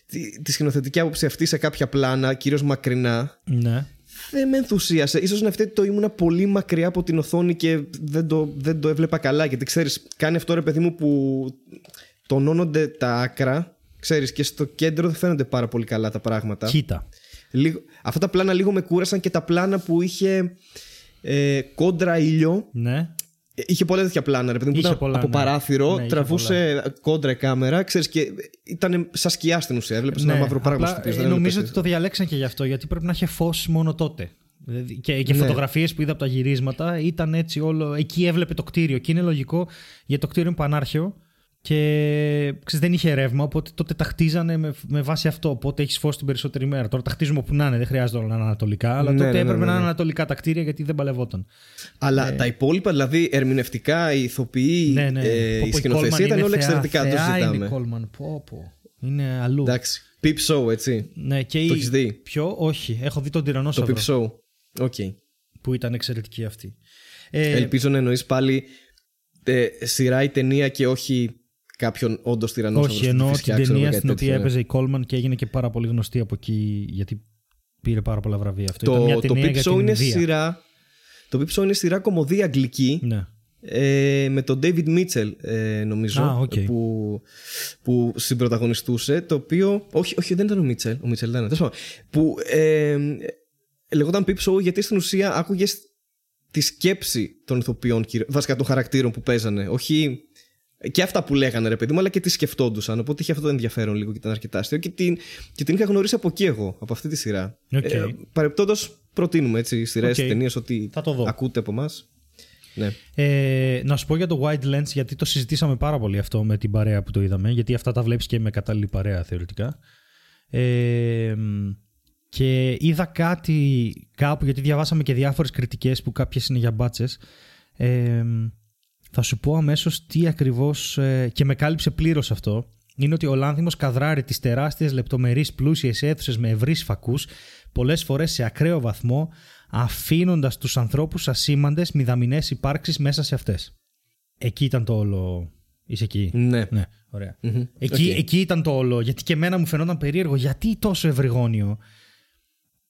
τη, τη σκηνοθετική άποψη αυτή σε κάποια πλάνα, κυρίως μακρινά, ναι. δεν με ενθουσίασε. Ίσως να αυτή το ήμουνα πολύ μακριά από την οθόνη και δεν το, δεν το έβλεπα καλά, γιατί ξέρεις, κάνει αυτό ρε παιδί μου που τονώνονται τα άκρα, ξέρεις, και στο κέντρο δεν φαίνονται πάρα πολύ καλά τα πράγματα. Κοίτα. Λίγο, αυτά τα πλάνα λίγο με κούρασαν και τα πλάνα που είχε ε, κόντρα ήλιο. Ναι. Είχε πολλά τέτοια πλάνα, ρε παιδί μου. από ναι. παράθυρο, ναι, τραβούσε κόντρα η κάμερα, ξέρεις, και ήταν σαν σκιά στην ουσία. Έβλεπες ναι, ένα μαύρο πράγμα στο οποίο. Νομίζω ότι το διαλέξαν και γι' αυτό, γιατί πρέπει να είχε φως μόνο τότε. Και, και ναι. φωτογραφίες που είδα από τα γυρίσματα ήταν έτσι όλο. Εκεί έβλεπε το κτίριο. Και είναι λογικό γιατί το κτίριο είναι πανάρχαιο Και ξέρεις, δεν είχε ρεύμα, οπότε τότε τα χτίζανε με, με βάση αυτό. Οπότε έχεις φως την περισσότερη μέρα. Τώρα τα χτίζουμε όπου να είναι, δεν χρειάζεται όλα να είναι ανατολικά. Αλλά Ναι, τότε ναι, ναι, έπρεπε ναι, να ναι. είναι ανατολικά τα κτίρια γιατί δεν παλευόταν. Αλλά τα υπόλοιπα, δηλαδή ερμηνευτικά, οι ηθοποιοί, ναι, ναι. ε, Πω, η πω, σκηνοθεσία Coleman ήταν είναι όλα θεά, εξαιρετικά. Το θεά είναι η συζητάμε. Coleman. Πω, πω. Είναι αλλού. Εντάξει. Peep Show, έτσι. Ναι, και Το η- έχεις δει; Ποιο, όχι. Έχω δει τον Το Τυρανόσαυρο Peep Show. Οκ. που ήταν εξαιρετική αυτή. Ε, Ελπίζω να εννοείς πάλι ε, σειρά ή ταινία και όχι κάποιον όντως τυρανόσαυρο. όχι, στη εννοώ φυσιά, την ξέρω εγώ, ταινία κάτι στην οποία τέτοιο. έπαιζε η Coleman και έγινε και πάρα πολύ γνωστή από εκεί γιατί πήρε πάρα πολλά βραβεία. Αυτό ήταν Το, μια το ταινία Peep για Show την είναι Ινδία. σειρά. Το Peep Show είναι σειρά κομμωδία αγγλική Ναι. ε, με τον David Mitchell ε, νομίζω Α, οκ. που, που συμπροταγωνιστούσε το οποίο όχι, όχι δεν ήταν ο Mitchell ο Mitchell ήταν τέλος πάντων, που ε, λεγόταν Peep Show γιατί στην ουσία άκουγες τη σκέψη των ηθοποιών κυριο- βασικά των χαρακτήρων που παίζανε όχι και αυτά που λέγανε ρε παιδί μου αλλά και τι σκεφτόντουσαν οπότε είχε αυτό το ενδιαφέρον λίγο και ήταν αρκετά αστείο και την, και την είχα γνωρίσει από εκεί εγώ από αυτή τη σειρά Οκ. ε, παρεπτόντως προτείνουμε έτσι σειρές, Οκ. ταινίες ό,τι Θα το δω. ακούτε από εμάς. ναι. Ε, να σου πω για το wide lens, γιατί το συζητήσαμε πάρα πολύ αυτό με την παρέα που το είδαμε, γιατί αυτά τα βλέπεις και με κατάλληλη παρέα θεωρητικά. Ε, και είδα κάτι κάπου, γιατί διαβάσαμε και διάφορες κριτικές που κάποιες είναι για μπάτσες. Ε, θα σου πω αμέσως τι ακριβώς, ε, και με κάλυψε πλήρως αυτό, είναι ότι ο Λάνθιμος καδράρει τις τεράστιες λεπτομερείς πλούσιες αίθουσες με ευρύς φακούς, πολλές φορές σε ακραίο βαθμό, αφήνοντας τους ανθρώπους ασήμαντες μηδαμινές υπάρξεις μέσα σε αυτές. Εκεί ήταν το όλο... Είσαι εκεί; ναι. Ναι, ωραία. Μμμ. Εκεί, Οκ. εκεί ήταν το όλο. Γιατί και εμένα μου φαινόταν περίεργο. Γιατί τόσο ευρυγώνιο.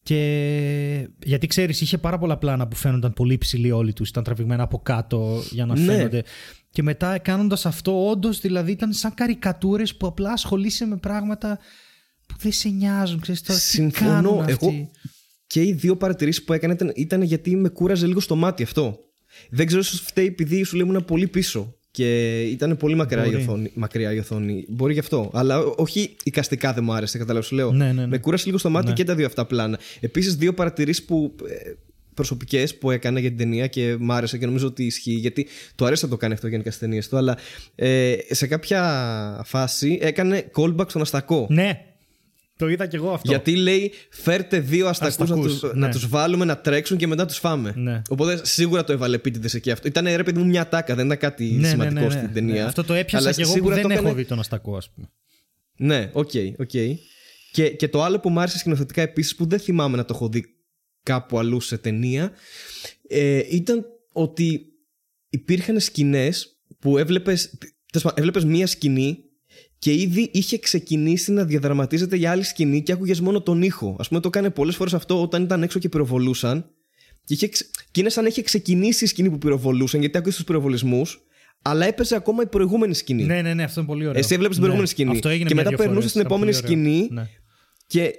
Και γιατί ξέρεις είχε πάρα πολλά πλάνα που φαίνονταν πολύ ψηλοί όλοι τους. Ήταν τραβηγμένα από κάτω για να Ναι. φαίνονται. Και μετά κάνοντας αυτό όντως δηλαδή ήταν σαν καρικατούρες που απλά ασχολείσαι με πράγματα που δεν σε νοιάζουν. Ξέρεις τώρα τι Συμφωνώ. κάνουν Εγώ αυτοί. και οι δύο παρατηρήσεις που έκανα ήταν, ήταν γιατί με κούραζε λίγο στο μάτι αυτό. Δεν ξέρω, ίσως φταίει επειδή σου λέει ήμουν πολύ πίσω και ήταν πολύ μακριά η, Μπορεί. οθόνη, μακριά η οθόνη. Μπορεί γι' αυτό. Αλλά ό- όχι εικαστικά δεν μου άρεσε, καταλάβω. Σου λέω. Ναι, ναι, ναι. Με κούρασε λίγο στο μάτι Ναι. και τα δύο αυτά πλάνα. Επίσης, δύο παρατηρήσεις που. προσωπικές που έκανα για την ταινία και μ' άρεσε και νομίζω ότι ισχύει γιατί του αρέσει να το κάνει αυτό γενικά στις ταινίες του. Αλλά ε, σε κάποια φάση έκανε callback στον Αστακό. Ναι, το είδα κι εγώ αυτό. Γιατί λέει φέρτε δύο αστακούς, Αστακούς, να, τους, ναι. να τους βάλουμε να τρέξουν και μετά τους φάμε. Ναι. Οπότε σίγουρα το έβαλε επίτηδες εκεί αυτό. Ήταν ρε παιδί μου μια τάκα, δεν ήταν κάτι Ναι, ναι, σημαντικό ναι, ναι. στην ταινία. Ναι, Αυτό το έπιασα Αλλά κι εγώ που σίγουρα δεν το έχω έκανε- δει τον Αστακό, α πούμε. Ναι, οκ, οκ. Και, και το άλλο που μου άρεσε σκηνοθετικά επίσης που δεν θυμάμαι να το έχω δει κάπου αλλού σε ταινία ε, ήταν ότι υπήρχαν σκηνές που έβλεπες, τέλος πάντων, έβλεπες μία σκηνή και ήδη είχε ξεκινήσει να διαδραματίζεται για άλλη σκηνή και άκουγες μόνο τον ήχο. Ας πούμε το έκανε πολλές φορές αυτό όταν ήταν έξω και πυροβολούσαν και, είχε, ξε- και είναι σαν να είχε ξεκινήσει η σκηνή που πυροβολούσαν γιατί άκουγες τους πυροβολισμούς αλλά έπαιζε ακόμα η προηγούμενη σκηνή. Ναι, ναι, ναι, αυτό είναι πολύ ωραίο. Εσύ έβλεπες την Ναι, προηγούμενη σκηνή. Αυτό έγινε Και μετά μια-δυο περνούσες φορές, στην ήταν επόμενη πολύ ωραίο. σκηνή. Ναι. Και,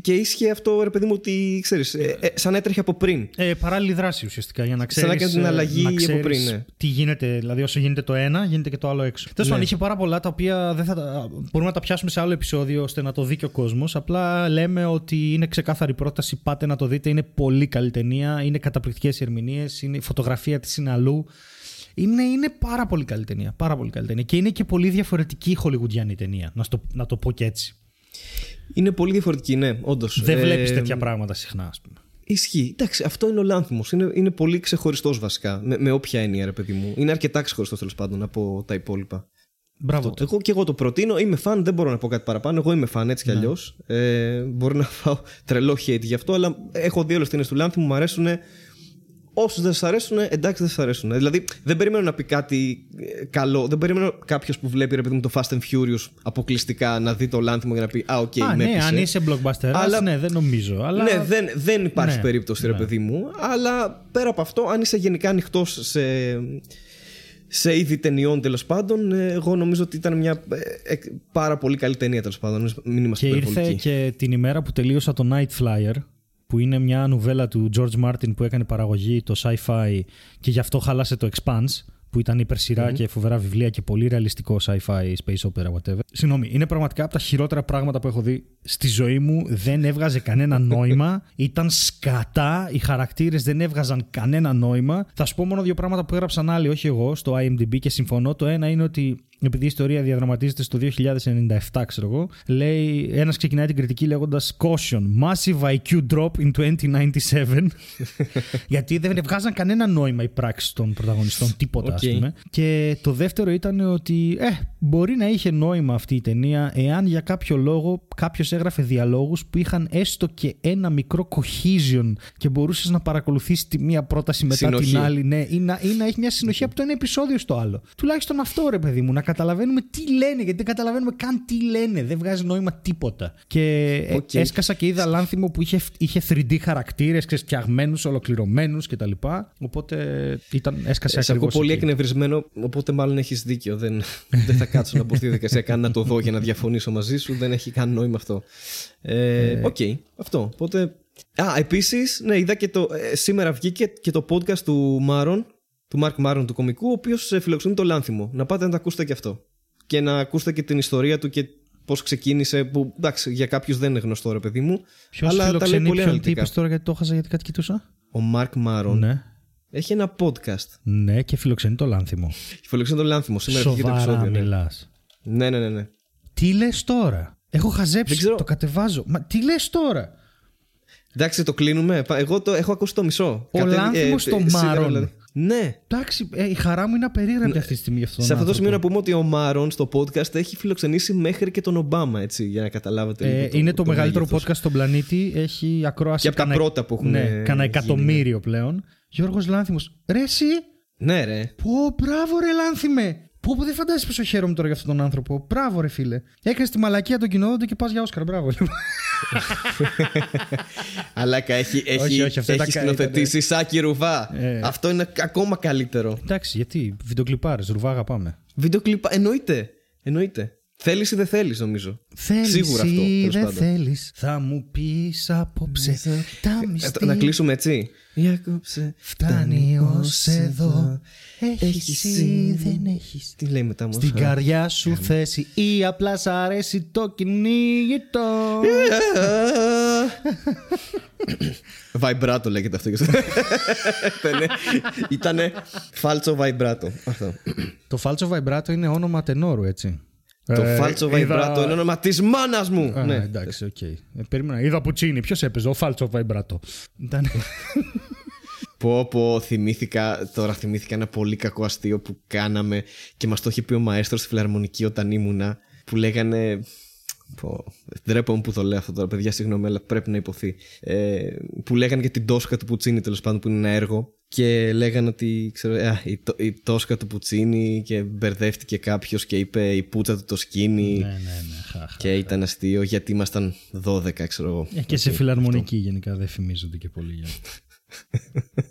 και ίσχυε αυτό, ρε παιδί μου, ότι ξέρεις, ε, ε, σαν έτρεχε από πριν. Ε, παράλληλη δράση ουσιαστικά για να ξέρει. να κάνει την αλλαγή από πριν, ναι. Τι γίνεται, δηλαδή όσο γίνεται το ένα, γίνεται και το άλλο έξω. Τέλος πάντων, Ναι. είχε πάρα πολλά τα οποία δεν θα τα, μπορούμε να τα πιάσουμε σε άλλο επεισόδιο ώστε να το δει και ο κόσμος. Απλά λέμε ότι είναι ξεκάθαρη πρόταση. Πάτε να το δείτε. Είναι πολύ καλή ταινία. Είναι καταπληκτικές ερμηνείες. Η φωτογραφία της είναι αλλού. Είναι, είναι πάρα πολύ καλή ταινία. Πάρα πολύ καλή ταινία. Και είναι και πολύ διαφορετική η χολιγουντιανή ταινία. Να, στο, να το πω και έτσι. Είναι πολύ διαφορετική, ναι, όντως. Δεν βλέπεις τέτοια πράγματα συχνά, ας πούμε. Ισχύει. Εντάξει, αυτό είναι ο Λάνθιμος. Είναι, είναι πολύ ξεχωριστός βασικά. Με, με όποια έννοια, ρε παιδί μου. Είναι αρκετά ξεχωριστός τέλος πάντων από τα υπόλοιπα. Μπράβο. Αυτό. Εγώ και εγώ το προτείνω. Είμαι φαν, δεν μπορώ να πω κάτι παραπάνω. Εγώ είμαι φαν έτσι κι αλλιώς. Ε, μπορώ να φάω τρελό hate γι' αυτό, αλλά έχω δει όλε τι ταινίε του Λάνθιμου, μου αρέσουν. Όσους δεν σ' αρέσουν, εντάξει δεν σ' αρέσουν. Δηλαδή δεν περιμένω να πει κάτι ε, καλό. Δεν περιμένω κάποιος που βλέπει ρε παιδί μου το Fast and Furious αποκλειστικά να δει το Λάνθιμο για να πει Α, οκ, Α, με ναι, έπεισε». αν είσαι blockbuster, Αλλά- ναι, δεν νομίζω. Αλλά... Ναι, δεν, δεν υπάρχει Ναι, περίπτωση, ρε ναι. παιδί μου. Αλλά πέρα από αυτό, αν είσαι γενικά ανοιχτός σε, σε είδη ταινιών τέλος πάντων, ε, εγώ νομίζω ότι ήταν μια ε, ε, πάρα πολύ καλή ταινία τέλος πάντων. Μην είμαστε Και ήρθε υπερβολικοί. και την ημέρα που τελείωσα το Nightflyers, που είναι μια νουβέλα του George Martin που έκανε παραγωγή το sci-fi και γι' αυτό χάλασε το Expanse, που ήταν υπερσειρά και φοβερά βιβλία και πολύ ρεαλιστικό sci-fi, space opera, whatever. Συγγνώμη, είναι πραγματικά από τα χειρότερα πράγματα που έχω δει στη ζωή μου. Δεν έβγαζε κανένα νόημα. Ήταν σκατά. Οι χαρακτήρες δεν έβγαζαν κανένα νόημα. Θα σου πω μόνο δύο πράγματα που έγραψαν άλλοι, όχι εγώ, στο IMDb και συμφωνώ. Το ένα είναι ότι επειδή η ιστορία διαδραματίζεται στο 2097, ξέρω εγώ, λέει, ένας ξεκινάει την κριτική λέγοντας Caution, massive IQ drop in 2097. γιατί δεν βγάζαν κανένα νόημα οι πράξεις των πρωταγωνιστών, τίποτα, Okay. α πούμε. Και το δεύτερο ήταν ότι, ε, μπορεί να είχε νόημα αυτή η ταινία εάν για κάποιο λόγο κάποιος έγραφε διαλόγους που είχαν έστω και ένα μικρό cohesion και μπορούσες να παρακολουθήσει τη μία πρόταση μετά Συνοχή. την άλλη. Ναι, ή να, ή να έχει μια συνοχή από το ένα επεισόδιο στο άλλο. Τουλάχιστον αυτό ρε παιδί μου, να καταλαβαίνουμε τι λένε, γιατί δεν καταλαβαίνουμε καν τι λένε. Δεν βγάζει νόημα τίποτα. Και ε, Οκ. έσκασα και είδα Λάνθιμο που είχε, είχε 3D χαρακτήρες, φτιαγμένους, ολοκληρωμένους κτλ. Οπότε ήταν, έσκασε Ε, Σε ακούω ακριβώς. πολύ εκνευρισμένο, οπότε μάλλον έχεις δίκιο. Δεν, δεν θα κάτσω να μπω στη διαδικασία καν να το δω για να διαφωνήσω μαζί σου. Δεν έχει καν νόημα αυτό. Ε, Οκ, αυτό. Οπότε. Α, επίσης, ναι, είδα και το. ε, σήμερα βγήκε και το podcast του Μάρον, του Μάρκ Μάρον του κωμικού, ο οποίος φιλοξενεί το Λάνθιμο. Να πάτε να το ακούσετε και αυτό. Και να ακούσετε και την ιστορία του και πώς ξεκίνησε. Που εντάξει, για κάποιους δεν είναι γνωστό, ρε παιδί μου. Ποιος αλλά τα λέει φιλοξενεί πολύ ποιον τι αναλυτικά. είπες τώρα γιατί το έχασα γιατί κάτι κοιτούσα; Ο Μάρκ Μάρον Ναι. έχει ένα podcast. Ναι, και φιλοξενεί το λάνθιμο. Φιλοξενεί το Λάνθιμο. Σήμερα βγήκε το Σοβαρά επεισόδιο. Ναι. μιλάς. ναι, ναι, ναι. ναι. Τι λες τώρα; Έχω Δεν χαζέψει, ξέρω. το κατεβάζω. Μα τι λες τώρα; Εντάξει, το κλείνουμε. Πα- Εγώ το έχω ακούσει το μισό. Ο Λάνθιμος στο σήμερα Μάρον. Δηλαδή. Ναι. Εντάξει, ε, η χαρά μου είναι απερίγραπτη αυτή τη στιγμή για αυτόν Σε τον αυτό το σημείο να άνθρωπο. πούμε ότι ο Μάρον στο podcast έχει φιλοξενήσει μέχρι και τον Ομπάμα, έτσι, για να καταλάβετε. Ε, λίγο είναι το, μεγαλύτερο μέγεθος. podcast στον πλανήτη. Έχει ακρόαση. Και από τα κανα- πρώτα που έχουν Ναι, γίνει, κανένα ναι. εκατομμύριο πλέον. Γιώργος Λάνθιμος. Ρε εσύ, Ναι, ρε. πω μπράβο ρε Λάνθιμε. Πω, πω δεν φαντάζεσαι πόσο χαίρομαι τώρα για αυτόν τον άνθρωπο; Μπράβο ρε φίλε. Έκανες τη μαλακία των κοινόδοντων και πας για Όσκαρ. Μπράβο. λοιπόν. Αλάκα, έχει, έχει, Όχι, όχι, αυτά έχει τα σκηνοθετήσει Σάκη Ρουβά. Ε. Αυτό είναι ακόμα καλύτερο. Εντάξει, γιατί; Βιντεοκλιπάρες, ρουβά αγαπάμε. Βίντεο κλιπ. Εννοείται. Εννοείται. Θέλεις ή δεν θέλεις, νομίζω. Θέλεις Σίγουρα αυτό. ή τέλος δεν πάντων. θέλεις Θα μου πεις απόψε Τα Ε, μυστήρια Να κλείσουμε έτσι; Διακόψε. Φτάνει ως εδώ Έχεις Έχεις ή ή δεν έχεις; Τι λέει μετά όμως. Στην καρδιά σου θέση Ή απλά σ' αρέσει το κυνήγητο; Vibrato λέγεται αυτό. Ήτανε- Ήτανε φάλτσο vibrato. Αυτό. Το φάλτσο βαϊμπράτο είναι όνομα τενόρου έτσι Το Ε, φάλτσο είδα- vibrato είναι όνομα της μάνας μου. Α, Ναι. εντάξει, οκ. Ε, Περίμενα. Είδα Πουτσίνη. Ποιος έπαιζε, ο Φάλτσο Βαϊμπράτο. Ήταν. Πω πω θυμήθηκα, τώρα θυμήθηκα ένα πολύ κακό αστείο που κάναμε και μας το είχε πει ο μαέστρος στη φιλαρμονική όταν ήμουνα που λέγανε Πω, ντρέπομαι που το λέω αυτό τώρα, παιδιά, συγγνώμη, αλλά πρέπει να ειπωθεί. Ε, που λέγανε για την τόσκα του Πουτσίνη, τέλος πάντων, που είναι ένα έργο. Και λέγανε ότι ξέρω, α, η, το- η τόσκα του Πουτσίνη και μπερδεύτηκε κάποιος και είπε η πούτσα του το σκίνη. ναι, ναι, ναι. χαχα. Και ήταν αστείο γιατί ήμασταν 12, ξέρω εγώ. Ε, Και σε φιλαρμονική γενικά δεν φημίζονται και πολύ. για-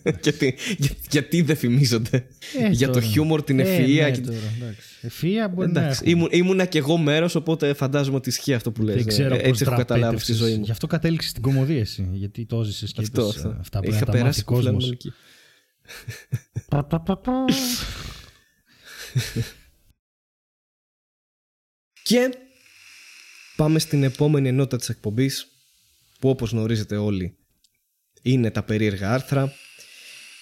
γιατί, για- γιατί δεν φημίζονται; Ε, για το τώρα. χιούμορ, την Ε, ευφυΐα. ναι, και... τώρα, εντάξει. Ευφυΐα μπορεί να Εντάξει, έχουμε. ήμουν, ήμουνα κι εγώ μέρος, οπότε φαντάζομαι ότι ισχύει αυτό που λες. Δεν ξέρω Ε, πώς Έτσι έχω καταλάβει στη ζωή μου. Γι' αυτό κατέληξες στην κομμωδία εσύ. Γιατί το έζησες και Αυτό, είπες, αυτό. ε, αυτά πρέπει Είχα να τα μάθει περάσει κόσμο. φιλαρμονική. Και πάμε στην επόμενη ενότητα της εκπομπής που όπως γνωρίζετε όλοι είναι τα περίεργα άρθρα.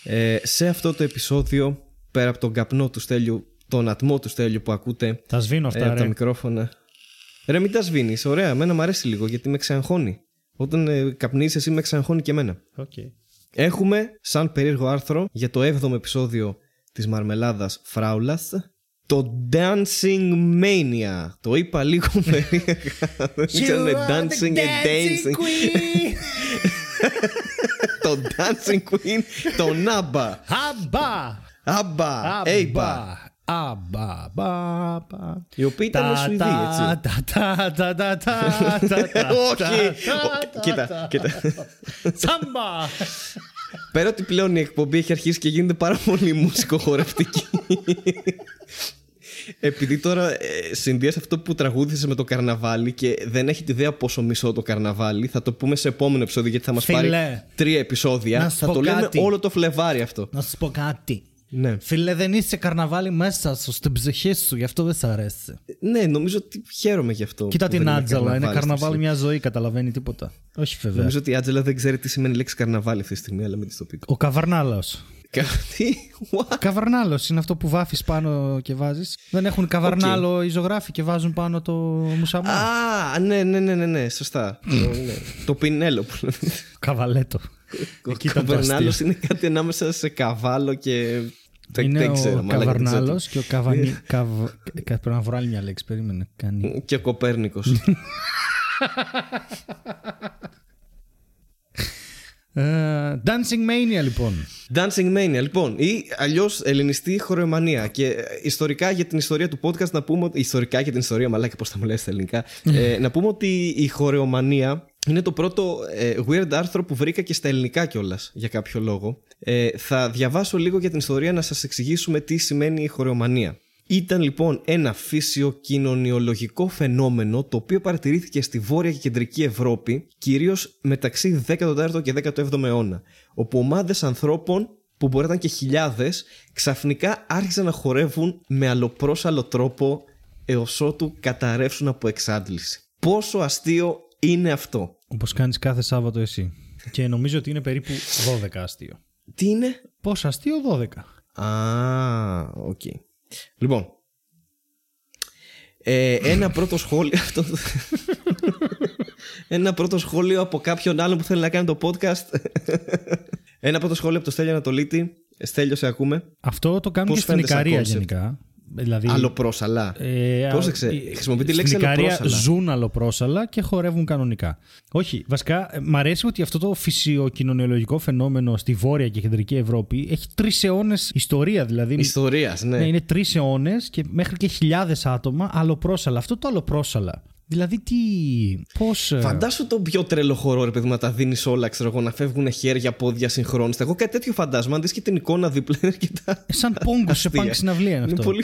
Ε, σε αυτό το επεισόδιο πέρα από τον καπνό του Στέλιου, τον ατμό του Στέλιου που ακούτε Τα σβήνω ε, αυτά. από τα ρε. μικρόφωνα. Ρε μην τα σβήνεις, ωραία, εμένα μου αρέσει λίγο γιατί με ξαγχώνει. Όταν ε, καπνίζεις εσύ με ξαγχώνει και εμένα. Οκ. Έχουμε σαν περίεργο άρθρο για το 7ο επεισόδιο της Μαρμελάδας Φράουλας το Dancing Mania. Το είπα λίγο περίεργα. Δεν ξέρω είναι Dancing and Dancing. το Dancing Queen, των ABBA. Αμπά! Άμπα, Έιμπα. Αμπά, μπα, μπα. Οι οποίοι ήταν Σουηδοί, έτσι. Τα, τα, τα, τα, τα, τα, τα, Όχι! τα, Ο- τα, Κοίτα, τα. κοίτα. Σάμπα! Πέρα ότι πλέον η εκπομπή έχει αρχίσει και γίνεται πάρα πολύ μουσικοχορευτική. Επειδή τώρα ε, συνδυάσει αυτό που τραγούδισε με το καρναβάλι και δεν έχει τη ιδέα πόσο μισό το καρναβάλι, θα το πούμε σε επόμενο επεισόδιο γιατί θα μας Φίλε, πάρει τρία επεισόδια. να σου Θα πω το λέμε κάτι. όλο το Φλεβάρι αυτό. Να σου πω κάτι. Ναι. Φίλε, δεν είσαι καρναβάλι μέσα σου, στην ψυχή σου, γι' αυτό δεν σ' αρέσει. ναι, νομίζω ότι χαίρομαι γι' αυτό. Κοίτα που την δεν Άτζελα, είναι στη καρναβάλι ζωή. μια ζωή, καταλαβαίνει τίποτα. Όχι βέβαια. Νομίζω ότι η Άτζελα δεν ξέρει τι σημαίνει η λέξη καρναβάλι αυτή τη στιγμή, αλλά μην τη το πείτε. Ο Καβαρνάλος. Τι, what? Καβαρνάλος είναι αυτό που βάφεις πάνω και βάζεις. Δεν έχουν καβαρνάλο οι ζωγράφοι και βάζουν πάνω το μουσαμά. Α, ναι, ναι, ναι, ναι, ναι σωστά. το, ναι. το πινέλο που λέμε. Καβαλέτο. Ο Εκεί ήταν το καβερνάλος αστείο. είναι κάτι ανάμεσα σε καβάλο και. Δεν- Είναι δεν ξέρω, ο μαλάκα, δεν ξέρω Καβαρνάλο τι. και ο Καβανί. Καβ... κα- Πρέπει να βρω άλλη μια λέξη. Περίμενε. Κάνει. Και ο Κοπέρνικος. Ε, Dancing Mania λοιπόν. Dancing Mania, λοιπόν, ή αλλιώς ελληνιστή χορεομανία. Και ε, ιστορικά για την ιστορία του podcast να πούμε ότι. Ιστορικά για την ιστορία, μαλάκα, πώς θα μου λες στα ελληνικά. ε, να πούμε ότι η χορεομανία είναι το πρώτο ε, weird άρθρο που βρήκα και στα ελληνικά κιόλας για κάποιο λόγο. Ε, θα διαβάσω λίγο για την ιστορία να σας εξηγήσουμε τι σημαίνει η χορεομανία. Ήταν λοιπόν ένα φυσιοκοινωνιολογικό φαινόμενο το οποίο παρατηρήθηκε στη Βόρεια και Κεντρική Ευρώπη κυρίως μεταξύ 14ο και 17ο αιώνα όπου ομάδες ανθρώπων που μπορεί να ήταν και χιλιάδες ξαφνικά άρχισαν να χορεύουν με αλλοπρόσαλο τρόπο έως ότου καταρρεύσουν από εξάντληση. Πόσο αστείο είναι αυτό. Όπως κάνεις κάθε Σάββατο εσύ. Και νομίζω ότι είναι περίπου 12 αστείο. Τι είναι; Πόσο αστείο; 12. Α, οκ. Λοιπόν. Ε, ένα πρώτο σχόλιο. Αυτό... ένα πρώτο σχόλιο από κάποιον άλλον που θέλει να κάνει το podcast. ένα πρώτο σχόλιο από το Στέλιο Ανατολίτη. Στέλιο, σε ακούμε. Αυτό το κάνουν Πώς και στην φαίνεται σαν Ικαρία concept? γενικά. Δηλαδή, Αλλοπρόσαλλα. Ε, Πρόσεξε, α, χρησιμοποιεί τη στην λέξη Ικαρία αλλοπρόσαλλα. ζουν αλλοπρόσαλλα και χορεύουν κανονικά. Όχι, βασικά ε, μ' αρέσει ότι αυτό το φυσιοκοινωνιολογικό φαινόμενο στη Βόρεια και Κεντρική Ευρώπη έχει τρεις αιώνες ιστορία. Δηλαδή Ιστορίας, ναι. ναι, είναι τρεις αιώνες και μέχρι και χιλιάδες άτομα αλλοπρόσαλα. Αυτό το αλλοπρόσαλα. Δηλαδή τι. Πώς. Φαντάσου το πιο τρελό χορό, ρε παιδί μου, να τα δίνεις όλα, ξέρω εγώ, να φεύγουν χέρια, πόδια συγχρόνιστα. Εγώ κάτι τέτοιο φαντάζομαι. Αν δεις και την εικόνα δίπλα, είναι αρκετά. Σαν πόγκο σε αστεία. πάνκ συναυλία είναι Είναι αυτό. πολύ,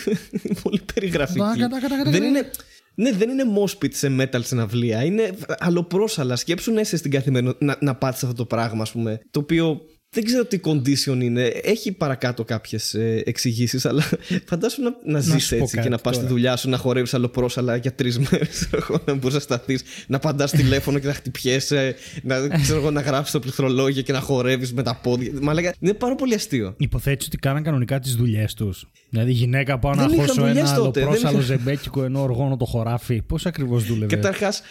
πολύ περιγραφική. Τακα, τακα, τακα, δεν τακα. είναι. Ναι, δεν είναι moshpit σε metal συναυλία. Είναι αλλοπρόσαλα. Σκέψου να είσαι στην καθημερινότητα να, να πάτσει αυτό το πράγμα, ας πούμε. Το οποίο δεν ξέρω τι condition είναι. Έχει παρακάτω κάποιες εξηγήσεις, αλλά φαντάσου να, να, σου ζεις πω έτσι κάτι και να πας στη τώρα. δουλειά σου να χορεύεις αλλοπρόσαλα για τρεις μέρες. Να μπορείς να σταθείς, να παντάς τηλέφωνο και να χτυπιέσαι, να, ξέρω, εγώ, να γράψεις το πληκτρολόγιο και να χορεύεις με τα πόδια. Μα λέγα, είναι πάρα πολύ αστείο. Υποθέτεις ότι κάναν κανονικά τις δουλειές τους. Δηλαδή, η γυναίκα πάω να Δεν είχαν χώσω δουλειές ένα τότε, δεν αλλοπρόσαλο είχαν. ζεμπέκικο ενώ οργώνω το χωράφι. Πώς ακριβώς δούλευε; Καταρχάς,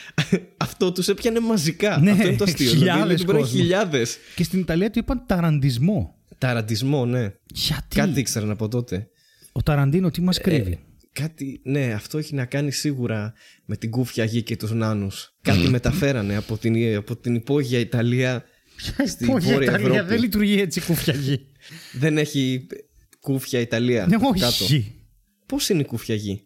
αυτό τους έπιανε μαζικά. Ναι, αυτό είναι το αστείο. χιλιάδες δηλαδή, κόσμος. χιλιάδες. Και στην Ιταλία του είπαν ταραντισμό. Ταραντισμό, ναι. Γιατί; Κάτι ήξεραν από τότε. Ο Ταραντίνο τι μας κρύβει; Ε, κάτι, ναι, αυτό έχει να κάνει σίγουρα με την κούφια γη και τους νάνους. κάτι μεταφέρανε από την, από την υπόγεια Ιταλία στη Υπόγεια Βόρεια Ιταλία; Ευρώπη. δεν λειτουργεί έτσι η κούφια γη. Δεν έχει κούφια Ιταλία Ναι, κάτω. όχι. Πώς είναι η κούφια γη;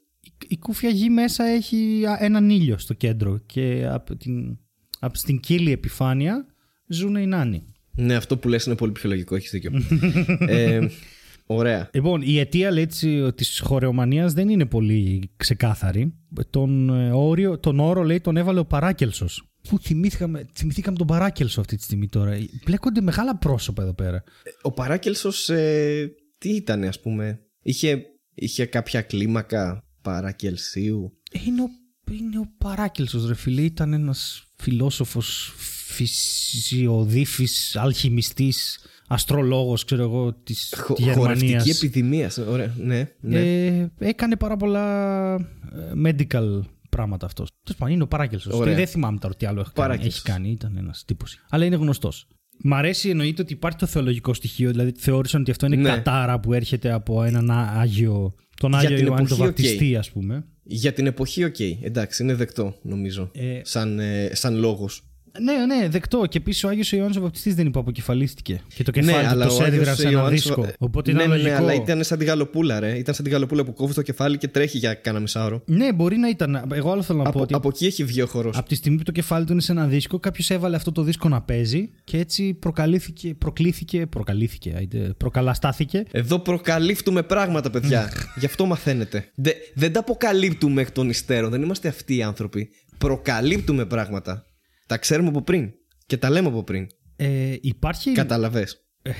Η- Η κούφια γη μέσα έχει α, έναν ήλιο στο κέντρο και από την, από στην κύλη επιφάνεια ζουν οι νάνοι. Ναι, αυτό που λες είναι πολύ πιο λογικό, έχεις δίκιο. ε, ωραία. Λοιπόν, η αιτία λέει, της, της χορεομανίας δεν είναι πολύ ξεκάθαρη. Τον, ε, όριο, τον όρο λέει τον έβαλε ο Παράκελσος. Που θυμήθηκαμε, θυμηθήκαμε τον Παράκελσο αυτή τη στιγμή τώρα. Μπλέκονται μεγάλα πρόσωπα εδώ πέρα. Ο Παράκελσος ε, τι ήταν ας πούμε; Είχε, είχε κάποια κλίμακα; Παρακελσίου Είναι ο, είναι ο Παράκελσος ρε φίλε. Ήταν ένας φιλόσοφος, φυσιοδίφης, αλχημιστής, αστρολόγος ξέρω εγώ της Χο- Γερμανίας. χορευτική επιδημία ωραία, ναι, ναι. Ε, έκανε πάρα πολλά ε, medical πράγματα αυτός. Τέλος πάντων, είναι ο Παράκελσος. Ωραία. Δεν θυμάμαι τώρα τι άλλο έχει κάνει. Παράκελσος. Έχει κάνει, ήταν ένας τύπος. Αλλά είναι γνωστός. Μ' αρέσει εννοείται ότι υπάρχει το θεολογικό στοιχείο. Δηλαδή θεώρησαν ότι αυτό είναι Ναι. κατάρα που έρχεται από έναν Ά- Άγιο. Τον Για Άγιο την Ιωάννη τον εποχή, Βαπτιστή, ας πούμε. Για την εποχή, οκ. Εντάξει, είναι δεκτό, νομίζω. Ε, σαν, ε, σαν λόγος. Ναι, ναι, δεκτό. Και επίση ο Άγιος Ιωάννης ο Βαπτιστής δεν υποκεφαλίστηκε. Και το κεφάλι ναι, του αλλά το ο σέδιδραν Άγιος σε ένα Ιωάννης- δίσκο. Οπότε ναι, ήταν ναι, ναι, λογικό. αλλά ήταν σαν την γαλοπούλα, ρε. Ήταν σαν την γαλοπούλα που κόβει το κεφάλι και τρέχει για κάνα μισάωρο. Ναι, μπορεί να ήταν. Εγώ άλλο θέλω να πω Από, ότι. από εκεί έχει βγει ο χορός. Από τη στιγμή που το κεφάλι του είναι σε ένα δίσκο, κάποιος έβαλε αυτό το δίσκο να παίζει και έτσι προκαλήθηκε, προκλήθηκε, προκαλήθηκε, άιντε, προκαλαστάθηκε. Εδώ προκαλύπτουμε πράγματα, παιδιά. Γι' αυτό μαθαίνετε. Δε, δεν τα αποκαλύπτουμε εκ των υστέρων. Δεν είμαστε αυτοί οι άνθρωποι. Προκαλύπτουμε πράγματα. Τα ξέρουμε από πριν. Και τα λέμε από πριν. Ε, υπάρχει. Κατάλαβε. Ε,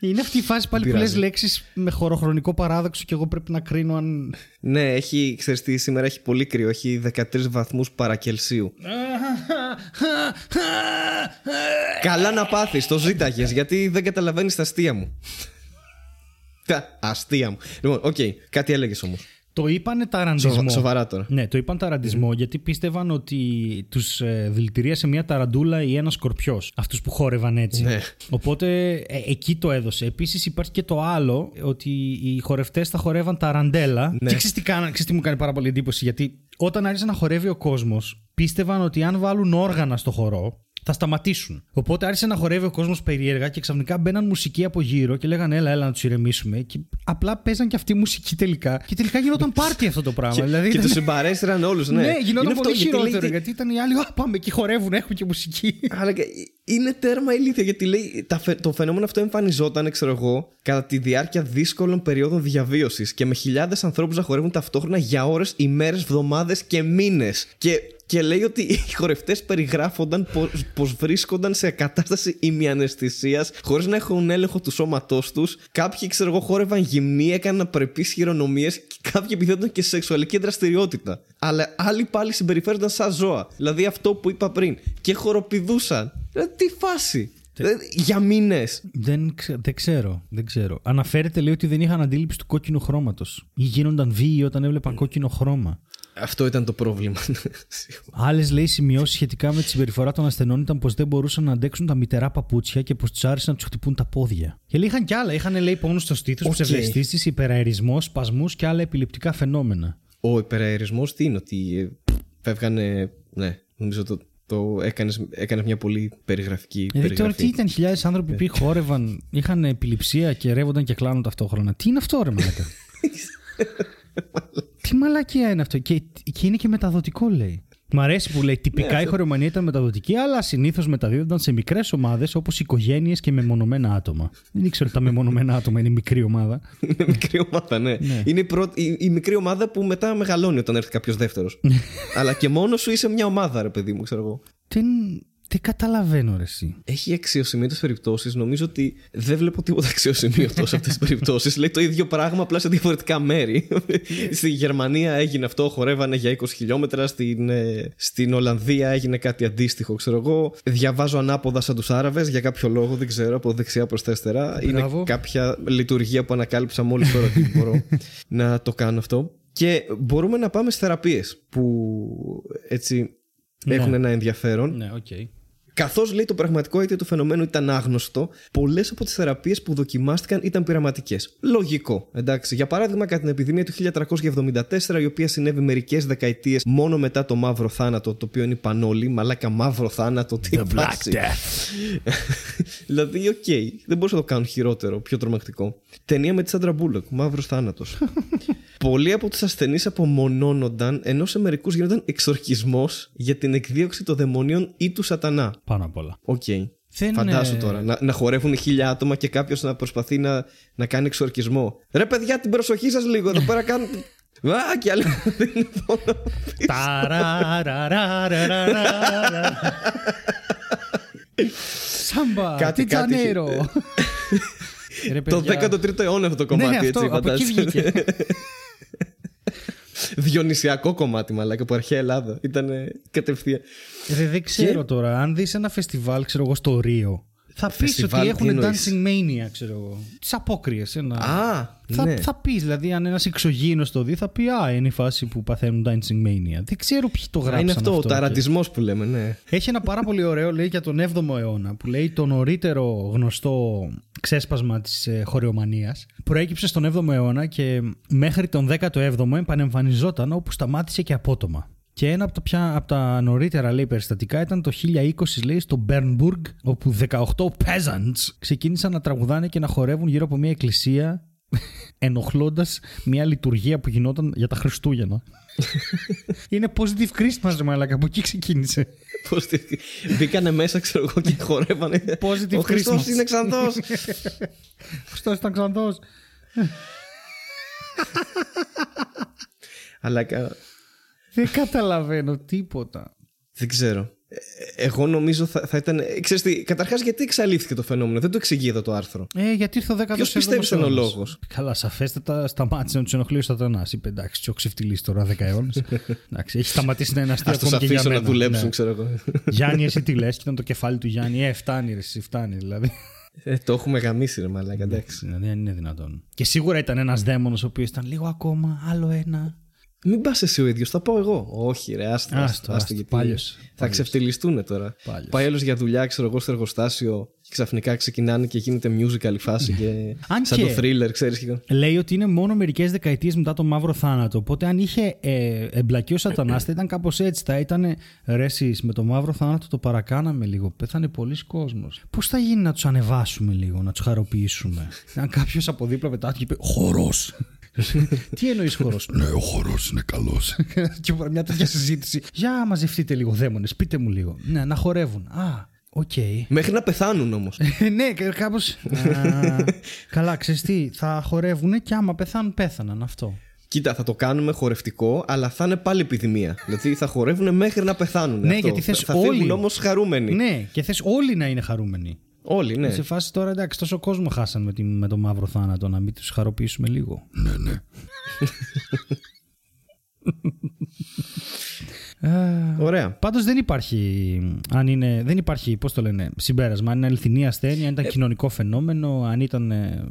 Είναι αυτή η φάση πάλι Δεν που λες πειράζει. λέξεις με χωροχρονικό παράδοξο και εγώ πρέπει να κρίνω αν. Ναι, έχει, ξέρεις τι, σήμερα έχει πολύ κρύο. Έχει 13 βαθμούς παρακελσίου. Καλά να πάθεις, το ζήταγες, γιατί δεν καταλαβαίνεις τα αστεία μου. Τα αστεία μου. Λοιπόν, οκ, κάτι έλεγες όμως. Το είπανε ταραντισμό. Σοβα- σοβαρά τώρα. Ναι, το είπαν ταραντισμό γιατί πίστευαν ότι τους ε, δηλητηρίασε μια ταραντούλα ή ένας σκορπιός. Αυτούς που χόρευαν έτσι. Ναι. Οπότε ε, εκεί το έδωσε. Επίσης υπάρχει και το άλλο ότι οι χορευτές θα χορεύαν ταραντέλα. Ναι. Και ξέρεις τι, κάναν- ξέρεις τι μου κάνει πάρα πολύ εντύπωση. Γιατί όταν άρχισε να χορεύει ο κόσμος, πίστευαν ότι αν βάλουν όργανα στο χορό, θα σταματήσουν. Οπότε άρχισε να χορεύει ο κόσμος περίεργα και ξαφνικά μπαίναν μουσική από γύρω και λέγανε Έλα, έλα να τους ηρεμήσουμε. Και απλά παίζαν και αυτή η μουσική τελικά. Και τελικά γινόταν πάρτι αυτό το πράγμα. δηλαδή, και ήταν- τους συμπαρέστηραν όλους, ναι. ναι, γινόταν Είναι αυτό, πολύ γιατί χειρότερο. λέει- Γιατί ήταν οι άλλοι, Α, πάμε εκεί χορεύουν, έχουμε και μουσική. Αλλά και είναι τέρμα ηλίθεια γιατί λέει τα φε- το φαινόμενο αυτό εμφανιζόταν, ξέρω εγώ, κατά τη διάρκεια δύσκολων περίοδων διαβίωσης και με χιλιάδες ανθρώπους να χορεύουν ταυτόχρονα για ώρες, ημέρες, εβδομάδε και μήνες. Και, και λέει ότι οι χορευτές περιγράφονταν πως βρίσκονταν σε κατάσταση ημιαναισθησίας χωρίς να έχουν έλεγχο του σώματός τους. Κάποιοι, ξέρω εγώ, χόρευαν γυμνοί, έκαναν απρεπείς χειρονομίες και κάποιοι επιθέτουν και σε σεξουαλική δραστηριότητα. Αλλά άλλοι πάλι συμπεριφέρονταν σαν ζώα. Δηλαδή αυτό που είπα πριν. Και χοροπηδούσαν. Δηλαδή, τι φάση. Δηλαδή, για μήνες. Δεν, ξε- δεν ξέρω, δεν ξέρω. Αναφέρεται λέει ότι δεν είχαν αντίληψη του κόκκινου χρώματος. Ή γίνονταν βίαιοι όταν έβλεπαν κόκκινο χρώμα. Αυτό ήταν το πρόβλημα. Άλλες λέει σημειώσεις σχετικά με τη συμπεριφορά των ασθενών ήταν πως δεν μπορούσαν να αντέξουν τα μυτερά παπούτσια και πως τους άρεσε να τους χτυπούν τα πόδια. Και λέει είχαν κι άλλα. Είχαν λέει πόνο στο στήθος, OK. okay. ψευδαισθήσεις, υπεραερισμός, σπασμούς και άλλα επιληπτικά φαινόμενα. Ο υπεραερισμός τι είναι, ότι ε, φεύγανε. Ναι, νομίζω το, το έκανες, έκανες μια πολύ περιγραφική Δηλαδή τώρα περιγραφή. τι ήταν χιλιάδες άνθρωποι που χόρευαν, είχαν επιληψία και ρεύονταν και κλάνουν ταυτόχρονα. Τι είναι αυτό, ρε μαλάκα; τι μαλακία είναι αυτό; Και, και είναι και μεταδοτικό, λέει. Μ' αρέσει που λέει τυπικά η χορεομανία ήταν μεταδοτική, αλλά συνήθως μεταδίδονταν σε μικρές ομάδες όπως οικογένειες και μεμονωμένα άτομα. Δεν ήξερα ότι τα μεμονωμένα άτομα είναι μικρή ομάδα. Είναι μικρή ομάδα, ναι. Ναι. Είναι η, πρώτη- η, η μικρή ομάδα που μετά μεγαλώνει όταν έρθει κάποιος δεύτερος. Αλλά και μόνος σου είσαι μια ομάδα, ρε παιδί μου, ξέρω εγώ. Δεν, δεν καταλαβαίνω, ρε, εσύ; Έχει αξιοσημείωτες περιπτώσεις. Νομίζω ότι δεν βλέπω τίποτα αξιοσημείωτο σε αυτές τις περιπτώσεις. Λέει το ίδιο πράγμα, απλά σε διαφορετικά μέρη. Στη Γερμανία έγινε αυτό, χορεύανε για 20 χιλιόμετρα. Στην, ε, στην Ολλανδία έγινε κάτι αντίστοιχο, ξέρω εγώ. Διαβάζω ανάποδα σαν τους Άραβες για κάποιο λόγο, δεν ξέρω, από δεξιά προς τα αριστερά. Μπράβο. Είναι κάποια λειτουργία που ανακάλυψα μόλις τώρα ότι μπορώ να το κάνω αυτό. Και μπορούμε να πάμε στις θεραπείες που έτσι Ναι. έχουν ένα ενδιαφέρον. Ναι, οκ. Καθώς λέει το πραγματικό αίτιο του φαινομένου ήταν άγνωστο, πολλές από τις θεραπείες που δοκιμάστηκαν ήταν πειραματικές. Λογικό, εντάξει. Για παράδειγμα, κατά την επιδημία του 1374, η οποία συνέβη μερικές δεκαετίες μόνο μετά το μαύρο θάνατο, το οποίο είναι η πανώλη, μαλάκα μαύρο θάνατο, τι φάση. δηλαδή, οκ, δεν μπορούσαν να το κάνουν χειρότερο, πιο τρομακτικό. Ταινία με τη Σάντρα Μπούλοκ, μαύρος θάνατος. Πολλοί από τους ασθενείς απομονώνονταν, ενώ σε μερικούς γινόταν εξορκισμός για την εκδίωξη των δαιμονίων ή του σατανά πάνω απ' όλα. OK. Okay. Δεν... Τώρα. Να, να χορεύουν χίλια άτομα και κάποιος να προσπαθεί να, να κάνει εξορκισμό. Ρε παιδιά, την προσοχή σας λίγο. Εδώ πέρα κάνουν. Α, και. Σάμπα, κάτι Το 13ο αιώνα αυτό το κομμάτι, έτσι, φαντάζομαι. Διονυσιακό κομμάτι, μαλάκα από αρχαία Ελλάδα. Ήταν κατευθείαν. Ρε, δεν ξέρω τώρα. Αν δεις ένα φεστιβάλ, ξέρω εγώ, στο Ρίο, θα πεις Φεστιβάλ, ότι τι έχουν εννοείς; Dancing Mania, ξέρω εγώ. Τις απόκριες. Ένα... Α, θα, ναι. θα πεις, δηλαδή, αν ένας εξωγήινος το δει, θα πει Α, είναι η φάση που παθαίνουν Dancing Mania. Δεν ξέρω ποιοι το Α, γράψαν. είναι αυτό, ο και- ταραντισμός που λέμε, ναι. Έχει ένα πάρα πολύ ωραίο, λέει, για τον 7ο αιώνα, που λέει το νωρίτερο γνωστό ξέσπασμα της ε, χορεομανίας. Προέκυψε στον 7ο αιώνα και μέχρι τον 17ο επανεμφανιζόταν όπου σταμάτησε και απότομα. Και ένα από τα, πια, από τα νωρίτερα λέει περιστατικά ήταν το 1020 λέει στο Μπέρνμπουργκ όπου 18 peasants ξεκίνησαν να τραγουδάνε και να χορεύουν γύρω από μια εκκλησία ενοχλώντας μια λειτουργία που γινόταν για τα Χριστούγεννα. Είναι positive Christmas, ρε μαλάκα, από εκεί ξεκίνησε. Πώς τη... Μπήκανε μέσα, ξέρω εγώ, και χορεύανε. Positive Ο Χριστός Christmas. είναι ξανθός. Αυτό ήταν ξανθός. Αλλά κα- Δεν καταλαβαίνω τίποτα. δεν ξέρω. Εγώ νομίζω θα, θα ήταν. Ξέρεις τι, καταρχάς γιατί εξαλείφθηκε το φαινόμενο. Δεν το εξηγεί εδώ το άρθρο. Ε, γιατί ήρθε ο 17ο. Ποιος πιστεύει είναι ο λόγο. Καλά, σαφέστατα σταμάτησε να τους ενοχλεί ο Σατανάς. Είπε εντάξει, τι ο ξεφτυλί τώρα 10 αιώνες. εντάξει, έχει σταματήσει να είναι αστείο Α τους ακόμη και για αφήσω να μένα. δουλέψουν, Ναι. ξέρω εγώ. Γιάννη, εσύ τι λες, και ήταν το κεφάλι του Γιάννη. Ε, φτάνει, ρε, εσύ φτάνει δηλαδή. Ε, το έχουμε γαμίσει, ρε μαλάκα, εντάξει. Δηλαδή, δεν είναι δυνατόν. Και σίγουρα ήταν ένας δαίμονος ο οποίος ήταν λίγο ακόμα, άλλο ένα. Μην πας εσύ ο ίδιος, θα πάω εγώ. Όχι, ρε, άστο. Άστο, άστο, γιατί πάλιος, Θα πάλιος. ξεφτυλιστούν τώρα. Πάλιος. Πάει άλλο για δουλειά, ξέρω εγώ, στο εργοστάσιο και ξαφνικά ξεκινάνε και γίνεται musical η φάση και. Αν σαν και- το thriller, ξέρεις. Και... Λέει ότι είναι μόνο μερικές δεκαετίες μετά το μαύρο θάνατο. Οπότε, αν είχε ε, εμπλακεί ο Σατανάς, θα ήταν κάπως έτσι. Θα ήταν ρε, εσείς, με το μαύρο θάνατο το παρακάναμε λίγο. Πέθανε πολλοί κόσμος. Πώς θα γίνει να τους ανεβάσουμε λίγο, να τους χαροποιήσουμε; αν κάποιος από δίπλα πετάχτηκε και είπε Χορός. Τι εννοείς χορός; ναι, ο χορός είναι καλός. και μια τέτοια συζήτηση. Για μαζευτείτε λίγο, δαίμονες, πείτε μου λίγο. Ναι, να χορεύουν. Α, οκ. Μέχρι να πεθάνουν όμως. Ε, ναι, κάπως. καλά, ξέρεις τι, θα χορεύουν και άμα πεθάνουν, πέθαναν αυτό. Κοίτα, θα το κάνουμε χορευτικό, αλλά θα είναι πάλι επιδημία. δηλαδή θα χορεύουν μέχρι να πεθάνουν. Ναι, αυτό. γιατί θες θα, θα φύγουν όλοι. όμως χαρούμενοι. Ναι, και θες όλοι να είναι χαρούμενοι. Όλοι, ναι. Σε φάση τώρα εντάξει, τόσο κόσμο χάσαν με, τη, με το μαύρο θάνατο, να μην τους χαροποιήσουμε λίγο. Ναι, ναι. Ωραία. Πάντως δεν υπάρχει, αν είναι, δεν υπάρχει, πώς το λένε, συμπέρασμα. Αν είναι αληθινή ασθένεια, αν ήταν κοινωνικό φαινόμενο, αν ήταν. ε,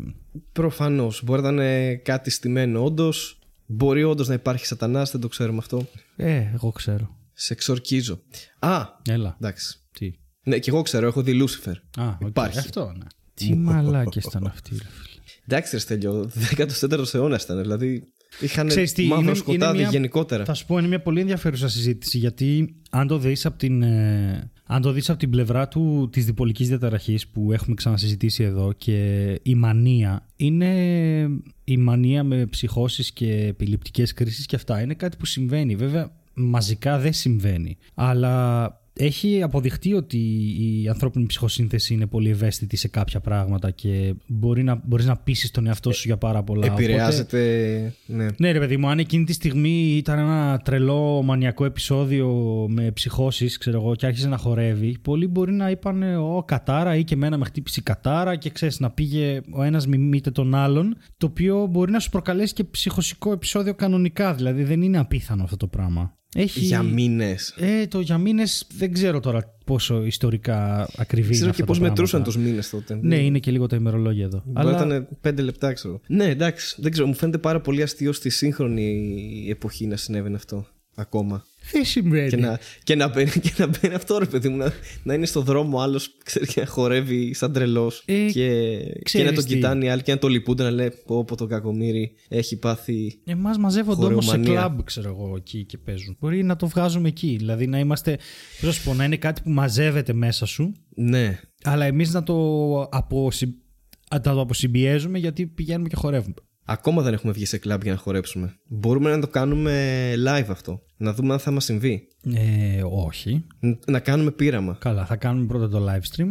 Προφανώς. Μπορεί να είναι κάτι στημένο όντως. Μπορεί όντως να υπάρχει σατανάς, δεν το ξέρουμε αυτό. Ε, εγώ ξέρω. Σε εξορκίζω. Α, Έλα. εντάξει. Τι; Ναι, και εγώ ξέρω, έχω δει Lucifer. Α, οκ, Υπάρχει. Αυτό, ναι. Τι μαλάκες ήταν αυτοί, ρε φίλε. Εντάξει, ρε Στέλιο, 14ο αιώνας ήταν. Δηλαδή είχαν Ξέρεις τι, μαύρο είναι- σκοτάδι είναι μια- γενικότερα. Θα σου πω, είναι μια πολύ ενδιαφέρουσα συζήτηση γιατί αν το δεις από την, ε, αν το δεις από την πλευρά του της διπολικής διαταραχής που έχουμε ξανασυζητήσει εδώ και η μανία είναι η μανία με ψυχώσεις και επιληπτικές κρίσεις και αυτά είναι κάτι που συμβαίνει. Βέβαια μαζικά δεν συμβαίνει αλλά έχει αποδειχτεί ότι η ανθρώπινη ψυχοσύνθεση είναι πολύ ευαίσθητη σε κάποια πράγματα και μπορεί να, μπορείς να πείσεις τον εαυτό σου για πάρα πολλά. Οπότε- Επηρεάζεται. Ναι. ναι, ρε παιδί μου, αν εκείνη τη στιγμή ήταν ένα τρελό μανιακό επεισόδιο με ψυχώσεις, ξέρω εγώ, και άρχισε να χορεύει, πολλοί μπορεί να είπαν Ω, κατάρα ή και εμένα με χτύπησε η κατάρα και ξέρεις να πήγε ο ένας μιμείται τον άλλον, το οποίο μπορεί να σου προκαλέσει και ψυχοσικό επεισόδιο κανονικά. Δηλαδή δεν είναι απίθανο αυτό το πράγμα. Έχει... Για μήνες. Ε, το για μήνες δεν ξέρω τώρα πόσο ιστορικά ακριβή Ξέρω είναι και αυτά πώς τα μετρούσαν πράγματα. τους μήνες τότε. Ναι, είναι και λίγο τα ημερολόγια εδώ. Μπορεί να ήταν πέντε λεπτά, ξέρω. Ναι, εντάξει. Δεν ξέρω. Μου φαίνεται πάρα πολύ αστείο στη σύγχρονη εποχή να συνέβαινε αυτό. Ακόμα. δεν συμβαίνει; Και να, και, να μπαίνει, και να μπαίνει αυτό, ρε παιδί μου, να, να είναι στο δρόμο άλλος και να χορεύει σαν τρελός. Ε, και, και ξέρεις να τον τι. κοιτάνε οι άλλοι και να το λυπούνται να λέει πω, πω το κακομύρι έχει πάθει. Εμάς μαζεύονται όμως σε Χορεομανία. κλαμπ, ξέρω εγώ, εκεί και παίζουν. Μπορεί να το βγάζουμε εκεί. Δηλαδή να είμαστε. Πώς να σου πω, να είναι κάτι που μαζεύεται μέσα σου, Ναι. αλλά εμείς να το, αποσυ... να το αποσυμπιέζουμε γιατί πηγαίνουμε και χορεύουμε. Ακόμα δεν έχουμε βγει σε κλαμπ για να χορέψουμε. Μπορούμε να το κάνουμε live αυτό. Να δούμε αν θα μας συμβεί. Ε, όχι. Ν- Να κάνουμε πείραμα. Καλά, θα κάνουμε πρώτα το live stream.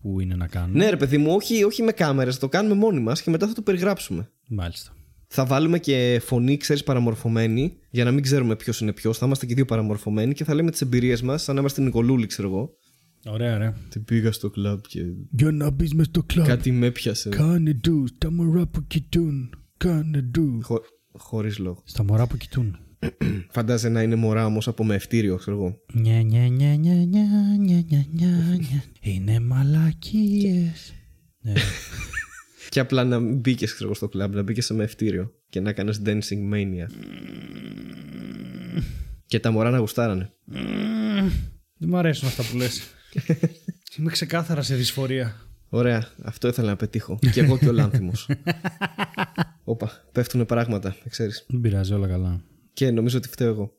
Που είναι να κάνουμε; Ναι, ρε παιδί μου, όχι, όχι με κάμερες. Θα το κάνουμε μόνοι μας και μετά θα το περιγράψουμε. Μάλιστα. Θα βάλουμε και φωνή, ξέρεις, παραμορφωμένη, για να μην ξέρουμε ποιος είναι ποιος. Θα είμαστε και δύο παραμορφωμένοι και θα λέμε τις εμπειρίες μας, σαν να είμαστε Νικολούλη, ξέρω εγώ. Ωραία, ρε. Τι πήγα στο κλαμπ και. Για να μπεις μες στο κλαμπ. Κάτι με πιάσε. Κάνε ντου, τα μωρά που κοιτούν. Κάνε ντου. Χω... Χωρίς λόγο. Στα μωρά που κοιτούν. Φαντάζε να είναι μωρά όμως από μευτήριο, ξέρω εγώ. Νια, νια, νια, νια, νια, νια, νια, νια, νια. είναι μαλακίες. ναι. Και απλά να μπήκες ξέρω εγώ, στο κλαμπ, να μπήκες σε μευτήριο και να κάνεις dancing mania. Mm. και τα μωρά να γουστάρανε. Mm. Δεν μου αρέσουν αυτά που λες Είμαι ξεκάθαρα σε δυσφορία. Ωραία, αυτό ήθελα να πετύχω. και εγώ και ο Λάνθιμος. Όπα, πέφτουν πράγματα, ξέρεις. Δεν πειράζει, όλα καλά. Και νομίζω ότι φταίω εγώ.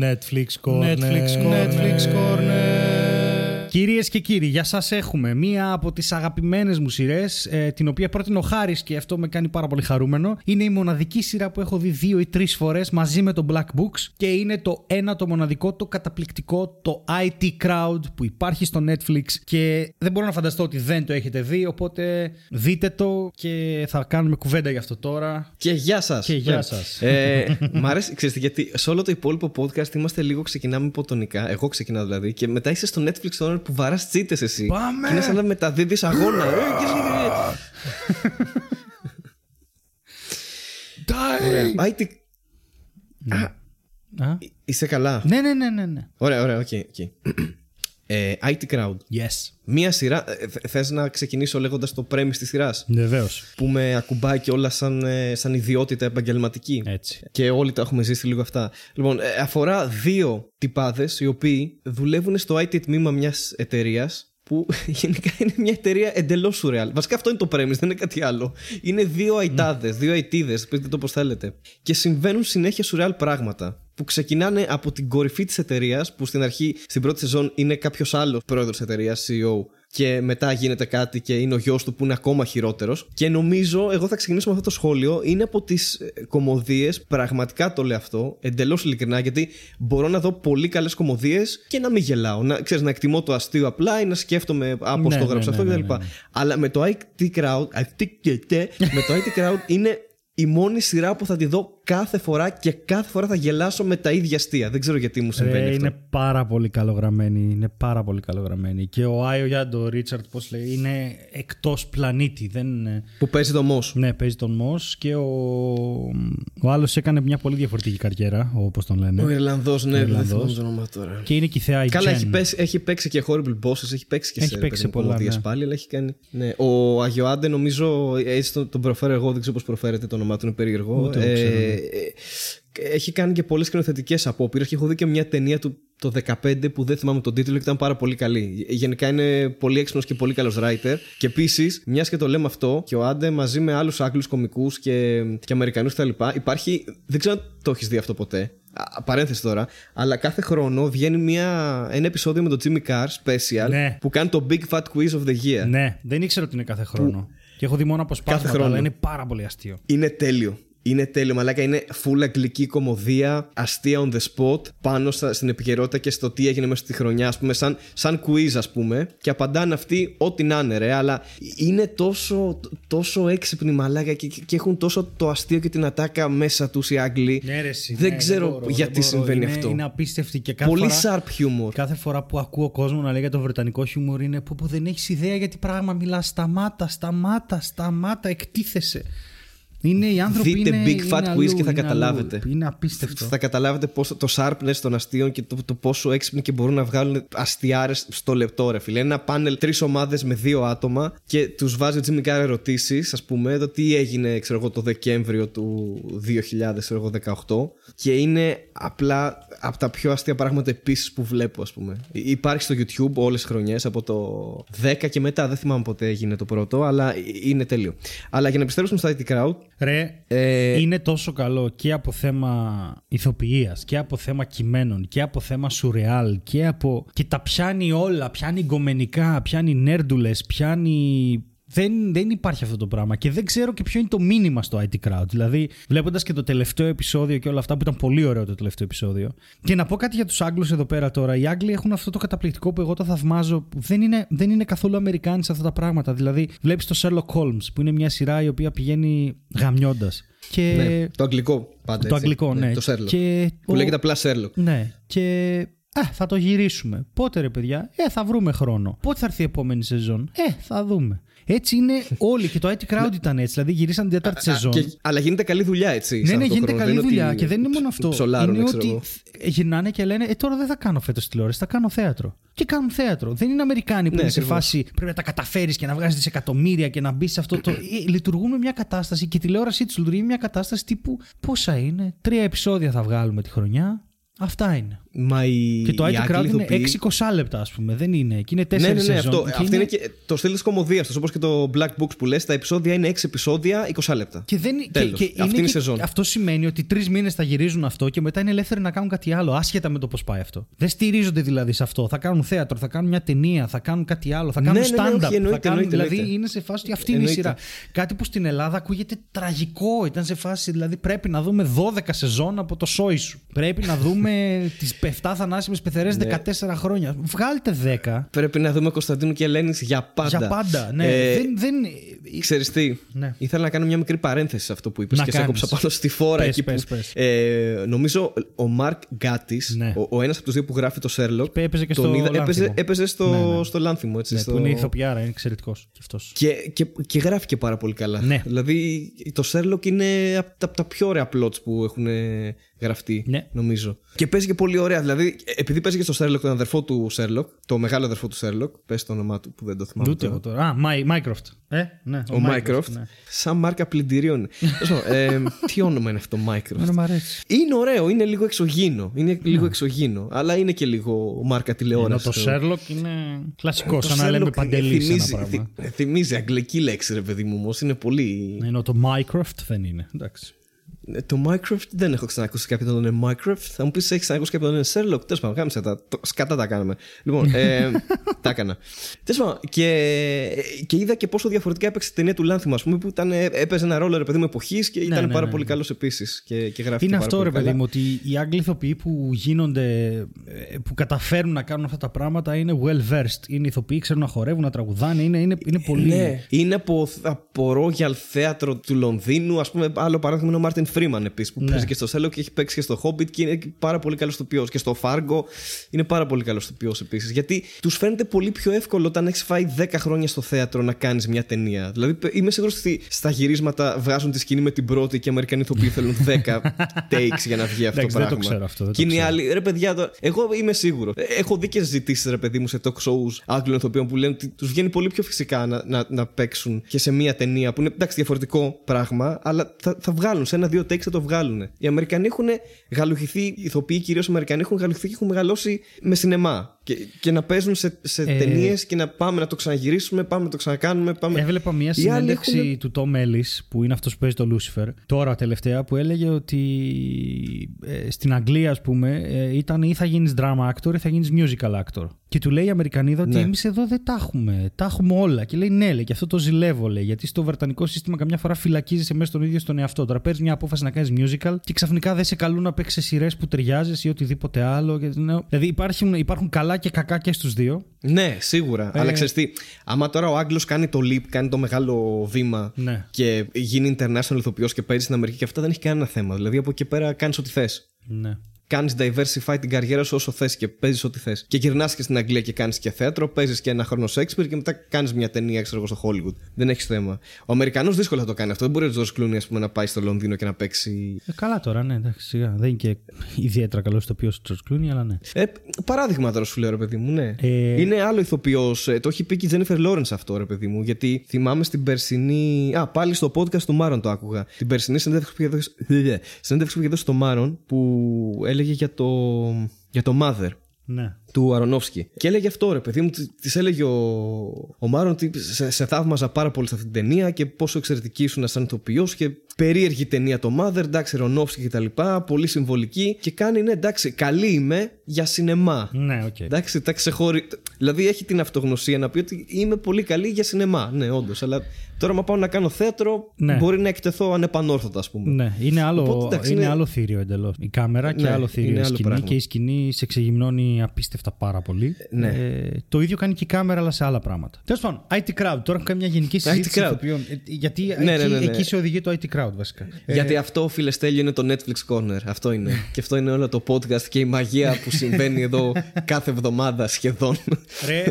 Netflix Corner. Netflix Corner. Netflix Corner. Κυρίες και κύριοι, για σας έχουμε μία από τις αγαπημένες μου σειρές, ε, την οποία πρότεινε ο Χάρης και αυτό με κάνει πάρα πολύ χαρούμενο. Είναι η μοναδική σειρά που έχω δει δύο ή τρεις φορές μαζί με το Black Books και είναι το ένα το μοναδικό, το καταπληκτικό, το IT Crowd που υπάρχει στο Netflix και δεν μπορώ να φανταστώ ότι δεν το έχετε δει, οπότε δείτε το και θα κάνουμε κουβέντα γι' αυτό τώρα. Και γεια σας. Και γεια σας. Ε, μ' αρέσει, ξέρετε, γιατί σε όλο το υπόλοιπο podcast είμαστε λίγο ξεκινάμε υποτονικά. Εγώ ξεκινάω δηλαδή. Και μετά είσαι στο Netflix τώρα που βαράς τσίτες εσύ. Πάμε! Και είναι σαν να μεταδίδεις αγώνα. Ε, και εσύ- Ωραία. IT... Α; Είσαι καλά. Ναι, ναι, ναι, ναι, ναι. Ωραία, ωραία, οκ. Οκ. Ε, IT Crowd. Yes. Μία σειρά. ε, θε- Θες να ξεκινήσω λέγοντας το premise της σειράς; Βεβαίως. Που με ακουμπάει και όλα σαν, ε, σαν ιδιότητα επαγγελματική. Έτσι. Και όλοι τα έχουμε ζήσει λίγο αυτά. Λοιπόν, ε, αφορά δύο τυπάδες οι οποίοι δουλεύουν στο IT τμήμα μιας εταιρείας που γενικά είναι μια εταιρεία εντελώς σουρεάλ. Βασικά αυτό είναι το premise, δεν είναι κάτι άλλο. Είναι δύο αιτάδε, δύο αιτίδε, πείτε το πώς θέλετε. Και συμβαίνουν συνέχεια σουρεάλ πράγματα. Που ξεκινάνε από την κορυφή της εταιρείας, που στην αρχή, στην πρώτη σεζόν, είναι κάποιος άλλος πρόεδρος της εταιρείας, CEO, και μετά γίνεται κάτι και είναι ο γιος του που είναι ακόμα χειρότερος. Και νομίζω, εγώ θα ξεκινήσω με αυτό το σχόλιο, είναι από τις κομμωδίες, πραγματικά το λέω αυτό, εντελώς ειλικρινά, γιατί μπορώ να δω πολύ καλές κομμωδίες και να μην γελάω. Να, ξέρεις, να εκτιμώ το αστείο απλά ή να σκέφτομαι α, πώς Ναι, το ναι, γράψα ναι, αυτό ναι, κτλ. ναι, ναι. Αλλά με το IT Crowd, με το IT Crowd είναι η μόνη σειρά που θα τη δω κάθε φορά και κάθε φορά θα γελάσω με τα ίδια αστεία. Δεν ξέρω γιατί μου συμβαίνει Ε, αυτό. είναι πάρα πολύ καλογραμμένη. Είναι πάρα πολύ καλογραμμένη. Και ο Άιο Γιάντο, ο Ρίτσαρτ, πώς λέει, είναι εκτός πλανήτη. Δεν... ε, Που παίζει το Moss. Ναι, παίζει τον Μό και ο, ο άλλος έκανε μια πολύ διαφορετική καριέρα, όπως τον λένε. Ο Ιρλανδός, ναι, δεν Ιρλανδός. θυμάμαι το όνομα τώρα. Και είναι και η θεά η Καλά, Jen. έχει παίξει, έχει παίξει και Horrible Bosses, έχει παίξει και Έχει σε παίξει παιδί μου, πολλά, κομμωδίες ναι. πάλι, αλλά έχει κάνει. Ναι. Ο Αγιοάντε, νομίζω, έτσι τον, τον προφέρω εγώ, δεν ξέρω πώς προφέρεται το όνομά του, είναι περίεργο. Ούτε εγώ ξέρω, ναι. ε, έχει κάνει και πολλές σκηνοθετικές απόπειρες και έχω δει και μια ταινία του το 15 που δεν θυμάμαι τον τίτλο και ήταν πάρα πολύ καλή. Γενικά είναι πολύ έξυπνος και πολύ καλός writer. Και επίσης, μιας και το λέμε αυτό, και ο Άντε μαζί με άλλους Άγγλους κομικούς και, και Αμερικανούς κτλ. Υπάρχει. Δεν ξέρω αν το έχεις δει αυτό ποτέ. Α, παρένθεση τώρα. Αλλά κάθε χρόνο βγαίνει μια, ένα επεισόδιο με τον Jimmy Carr special Ναι. που κάνει το Big Fat Quiz of the Year. Ναι, δεν ήξερα ότι είναι κάθε χρόνο. Και έχω δει μόνο αποσπάσματα, χρόνο. αλλά είναι πάρα πολύ αστείο. Είναι τέλειο. Είναι τέλειο, μαλάκα. Είναι full αγγλική κομμωδία, αστεία on the spot, πάνω στα, στην επικαιρότητα και στο τι έγινε μέσα στη χρονιά, ας πούμε, σαν, σαν quiz, ας πούμε. Και απαντάνε αυτοί ό,τι να είναι, ρε. Αλλά είναι τόσο, τόσο έξυπνοι, μαλάκα, και, και έχουν τόσο το αστείο και την ατάκα μέσα τους οι Άγγλοι. Ναι, ρε, εσύ, δεν ναι, ξέρω μπορώ, γιατί δεν μπορώ. συμβαίνει είναι, αυτό. Είναι απίστευτη και κάθε Πολύ φορά, sharp humor. Κάθε φορά που ακούω κόσμο να λέει για το βρετανικό χιούμορ είναι που, που δεν έχεις ιδέα για τι πράγμα μιλάς. Σταμάτα, σταμάτα, σταμάτα, εκτίθεσαι. Είναι οι άνθρωποι Δείτε είναι, Big είναι Fat αλλού, Quiz και θα είναι καταλάβετε. αλλού. Είναι απίστευτο. Θα καταλάβετε πόσο, το sharpness των αστείων και το, το πόσο έξυπνοι και μπορούν να βγάλουν αστιάρες στο λεπτό, ρε φίλε. Ένα πάνελ τρεις ομάδες με δύο άτομα και τους βάζει ο Jimmy Carr ερωτήσεις, ας πούμε, το τι έγινε, ξέρω εγώ, το Δεκέμβριο του 2018. Και είναι απλά από τα πιο αστεία πράγματα επίσης που βλέπω, ας πούμε. Υ- Υπάρχει στο YouTube όλες τις χρονιές από το 10 και μετά. Δεν θυμάμαι πότε έγινε το πρώτο, αλλά είναι τέλειο. Αλλά για να επιστρέψουμε στο IT Crowd, Ρε, ε, είναι τόσο καλό και από θέμα ηθοποιίας και από θέμα κειμένων και από θέμα σουρεάλ και από... και τα πιάνει όλα, πιάνει γκομενικά, πιάνει νέρντουλες, πιάνει... Δεν, δεν υπάρχει αυτό το πράγμα και δεν ξέρω και ποιο είναι το μήνυμα στο IT Crowd. Δηλαδή, βλέποντας και το τελευταίο επεισόδιο και όλα αυτά που ήταν πολύ ωραίο το τελευταίο επεισόδιο. Και να πω κάτι για τους Άγγλους εδώ πέρα τώρα. Οι Άγγλοι έχουν αυτό το καταπληκτικό που εγώ το θαυμάζω. που Δεν είναι, δεν είναι καθόλου Αμερικάνοι σε αυτά τα πράγματα. Δηλαδή, βλέπεις το Sherlock Holmes που είναι μια σειρά η οποία πηγαίνει γαμιώντας. Και... ναι, το αγγλικό πάντα. Το έτσι. αγγλικό, ναι. Το Sherlock. Και Που ο- λέγεται απλά Sherlock. Ναι. Και. Α, θα το γυρίσουμε. Πότε ρε παιδιά, Ε, θα βρούμε χρόνο. Πότε θα έρθει η επόμενη σεζόν, Ε, θα δούμε. Έτσι είναι όλοι. Και το IT Crowd ήταν έτσι. Δηλαδή γυρίσαν την τέταρτη Α, σεζόν. και- αλλά γίνεται καλή δουλειά έτσι. Ναι, σε ναι, αυτό το γίνεται χρόνο. καλή Δεν είναι δουλειά. ότι Και δεν είναι μόνο αυτό. ψολάρουν, είναι ξέρω ότι εγώ. θ- γυρνάνε και λένε Ε, τώρα δεν θα κάνω φέτος τηλεόραση, θα κάνω θέατρο. Και κάνουν θέατρο. Δεν είναι Αμερικάνοι που Ναι, είναι σε ακριβώς. φάση πρέπει να τα καταφέρεις και να βγάζεις δισεκατομμύρια και να μπεις σε αυτό το. Ε, λειτουργούν με μια κατάσταση και η τηλεόρασή τους λειτουργεί με μια κατάσταση τύπου πόσα είναι. Τρία επεισόδια θα βγάλουμε τη χρονιά. Αυτά είναι. Μα η, Και το οι IT Άγγλοι Crowd είναι ηθοποιοί- 6-20 λεπτά, ας πούμε. Δεν είναι. Και είναι 4 Ναι, ναι, ναι, σεζόν. αυτό, Και αυτό είναι και το στυλ της κομμωδίας του. Όπως και το Black Books που λες, τα επεισόδια είναι 6 επεισόδια, 20 λεπτά. Και δεν, Τέλος. και, και Αυτή είναι η και- σεζόν. Αυτό σημαίνει ότι τρεις μήνες θα γυρίζουν αυτό και μετά είναι ελεύθεροι να κάνουν κάτι άλλο, άσχετα με το πώς πάει αυτό. Δεν στηρίζονται δηλαδή σε αυτό. Θα κάνουν θέατρο, θα κάνουν μια ταινία, θα κάνουν κάτι άλλο, θα κάνουν Ναι, ναι, ναι, stand-up. όχι, θα εννοείται, κάνουν, εννοείται, δηλαδή εννοείται. είναι σε φάση ότι αυτή είναι η Εννοείται. σειρά. Κάτι που στην Ελλάδα ακούγεται τραγικό. Ήταν σε φάση δηλαδή πρέπει να δούμε 12 σεζόν από το σόι σου. Πρέπει να δούμε τις 7 θανάσιμες πεθερές Ναι. 14 χρόνια. Βγάλτε 10. Πρέπει να δούμε Κωνσταντίνου και Ελένης για πάντα. Για πάντα. Ναι. Ε, δεν, δεν... Ξέρεις τι, Ναι. ήθελα να κάνω μια μικρή παρένθεση σε αυτό που είπες Να και σε κάνεις. έκοψα πάνω στη φόρα Πες, εκεί πες, που πες. Ε, νομίζω ο Μαρκ Γκάτης, Ναι. ο, ο ένας από τους δύο που γράφει το Sherlock Έπαιζε και τον στο είδα- έπαιζε, Λάνθιμο. έπαιζε στο, Ναι, ναι. στο Λάνθιμο έτσι, Ναι, στο... Που είναι ηθοποιάρα, είναι εξαιρετικός κι αυτός. Και, και, και γράφει και πάρα πολύ καλά. Ναι. Δηλαδή το Sherlock είναι από τα, από τα πιο ωραία plots που έχουν ε, γραφτεί, Ναι. νομίζω. Και παίζει και πολύ ωραία. Δηλαδή, επειδή παίζει και στο Sherlock τον αδερφό του Sherlock, το μεγάλο αδερφό του Sherlock, πες το όνομά του που δεν το θυμάμαι. Ούτε τώρα. εγώ τώρα. Α, Μάι- Mycroft. Ε, ναι, Ο Mycroft. ναι. Σαν μάρκα πλυντηρίων. Τέλος πάντων, ε, τι όνομα είναι αυτό, Mycroft; Εμένα μου αρέσει. Είναι ωραίο, είναι λίγο εξωγήινο. Είναι λίγο εξωγήινο. Αλλά είναι και λίγο μάρκα Ενώ τηλεόραση. το Sherlock είναι κλασικό, Το σαν να λέμε Sherlock παντελής σε ένα θυμίζει, πράγμα. θυ- θυμίζει αγγλική λέξη, ρε παιδί μου, όμως. Είναι πολύ. Ενώ το Mycroft δεν είναι. Εντάξει. Ε, Το Minecraft δεν έχω ξανακούσει κάποιον να το λένε Minecraft. Θα μου πεις, έχεις ξανακούσει κάποιον να το λένε Sherlock. Τέλος πάντων, κάμισε τα. Το, σκατά τα κάναμε. Λοιπόν, ε, τα έκανα. Τέλος πάντων, και, και είδα και πόσο διαφορετικά έπαιξε η ταινία του Λάνθιμου, ας πούμε, που ήταν, έπαιζε ένα ρόλο ρε παιδί μου εποχής και ήταν ναι, πάρα ναι, πολύ ναι. καλός επίσης. Και, και γράφει Είναι πάρα αυτό πολύ ρε παιδί καλά. μου, ότι οι Άγγλοι ηθοποιοί που γίνονται, ε, που καταφέρουν να κάνουν αυτά τα πράγματα είναι well versed. Είναι ηθοποιοί, ξέρουν να χορεύουν, να τραγουδάνε, είναι, είναι, είναι πολύ. Ναι, είναι από, από Royal θέατρο του Λονδίνου. Α πούμε, άλλο παράδειγμα είναι ο Μάρτιν Φρήμαν επίσης, που Ναι. παίζει και στο Sherlock και έχει παίξει και στο Hobbit και είναι πάρα πολύ καλός ηθοποιός. Και στο Fargo είναι πάρα πολύ καλός ηθοποιός επίσης. Γιατί τους φαίνεται πολύ πιο εύκολο όταν έχεις φάει 10 χρόνια στο θέατρο να κάνεις μια ταινία. Δηλαδή, είμαι σίγουρος ότι στα γυρίσματα βγάζουν τη σκηνή με την πρώτη και οι Αμερικανοί ηθοποιοί θέλουν 10 takes για να βγει αυτό Εντάξει, το δεν πράγμα. το ξέρω αυτό, δεν και το είναι οι ξέρω. άλλοι, ρε παιδιά, τώρα, εγώ είμαι σίγουρος. Ε, Έχω δει και συζητήσεις, ρε παιδί μου, σε talk shows Άγγλων ηθοποιών που λένε ότι τους βγαίνει πολύ πιο φυσικά να, να, να παίξουν και σε μία ταινία που είναι εντάξει διαφορετικό πράγμα, αλλά θα, θα βγάλουν. Σε ένα-δύο takes θα το βγάλουν. Οι Αμερικανοί έχουν γαλουχηθεί, οι ηθοποιοί κυρίως οι Αμερικανοί έχουν γαλουχηθεί και έχουν μεγαλώσει με σινεμά. Και, και να παίζουν σε, σε Ε, ταινίες και να πάμε να το ξαναγυρίσουμε, πάμε να το ξανακάνουμε. Πάμε... Έβλεπα μια Οι άλλοι συνέντευξη έχουν- του Tom Ellis, που είναι αυτός που παίζει το Lucifer, τώρα τελευταία, που έλεγε ότι ε, στην Αγγλία, ας πούμε, ε, ήταν ή θα γίνεις drama actor ή θα γίνεις musical actor. Και του λέει η Αμερικανίδα ότι Ναι. εμείς εδώ δεν τα έχουμε. Τα έχουμε όλα. Και λέει ναι, λέει, και αυτό το ζηλεύω, λέει. Γιατί στο βρετανικό σύστημα καμιά φορά φυλακίζεσαι μέσα στον ίδιο στον εαυτό. Τώρα παίρνεις μια απόφαση να κάνεις musical και ξαφνικά δεν σε καλούν να παίξει σειρές που ταιριάζεις ή οτιδήποτε άλλο. Και, ναι, δηλαδή υπάρχουν, υπάρχουν καλά και κακά και στους δύο. Ναι, σίγουρα. Ε, Αλλά ξέρεις τι, άμα τώρα ο Άγγλος κάνει το leap, κάνει το μεγάλο βήμα Ναι. και γίνει international ηθοποιός και παίζει στην Αμερική και αυτά δεν έχει κανένα θέμα. Δηλαδή από εκεί πέρα κάνεις ό,τι θες. Ναι. Κάνεις diversify την καριέρα σου όσο θες και παίζεις ό,τι θες. Και γυρνάς και στην Αγγλία και κάνεις και θέατρο, παίζεις και ένα χρόνο Shakespeare και μετά κάνεις μια ταινία, ξέρω εγώ, στο Hollywood. Δεν έχεις θέμα. Ο Αμερικανός δύσκολα θα το κάνει αυτό. Δεν μπορεί ο Τζορτ Κλούνι, ας πούμε, να πάει στο Λονδίνο και να παίξει. Ε, καλά τώρα, ναι, εντάξει, σιγά. Δεν είναι και ιδιαίτερα καλό ηθοποιός ο Τζορτζ Κλούνι, αλλά ναι. Ε, παράδειγμα τώρα σου λέω, ρε παιδί μου, ναι. Ε, Είναι άλλο ηθοποιός. το έχει πει και η Τζένιφερ Λόρενς αυτό, ρε παιδί μου. Γιατί θυμάμαι στην περσινή. Α, πάλι στο podcast του Μάρον το άκουγα. Την περσινή συνέντευξη που είχε δώσει, συνέντευξη που είχε δώσει στο Μάρον που έλεγε για το, για το Mother Ναι. Του Αρονόφσκι. Και έλεγε αυτό, ρε παιδί μου, της έλεγε ο, ο Μάρον ότι σε, σε θαύμαζα πάρα πολύ σε αυτή την ταινία και πόσο εξαιρετική ήσουν σαν ηθοποιός και περίεργη ταινία το Mother, εντάξει, Αρονόφσκι και τα λοιπά, πολύ συμβολική. Και κάνει, ναι, εντάξει, καλή είμαι για σινεμά. Ναι, οκ. Εντάξει, τα ξεχωρί... Δηλαδή έχει την αυτογνωσία να πει ότι είμαι πολύ καλή για σινεμά. Ναι, όντως. Αλλά τώρα, άμα πάω να κάνω θέατρο, Ναι. μπορεί να εκτεθώ ανεπανόρθωτα, ας πούμε. Ναι, είναι άλλο, Οπότε, εντάξει, είναι είναι- άλλο θηρίο εντελώς. Η κάμερα και Ναι, άλλο θηρίο είναι η άλλο σκηνή. πράγμα. Και η σκηνή σε ξεγυμνώνει απίστευτα πάρα πολύ. Ναι. Ε, το ίδιο κάνει και η κάμερα, αλλά σε άλλα πράγματα. Τέλος πάντων, IT Crowd. Τώρα έχω κάνει μια γενική συζήτηση crowd. ηθοποιών. Ε, Γιατί Ναι, εκεί, ναι, ναι, ναι. εκεί σε οδηγεί το IT Crowd, βασικά. Ε, Γιατί αυτό, φίλε Στέλιο, είναι το Netflix Corner. Αυτό είναι. και αυτό είναι όλο το podcast και η μαγεία που συμβαίνει εδώ κάθε εβδομάδα σχεδόν. Ρε,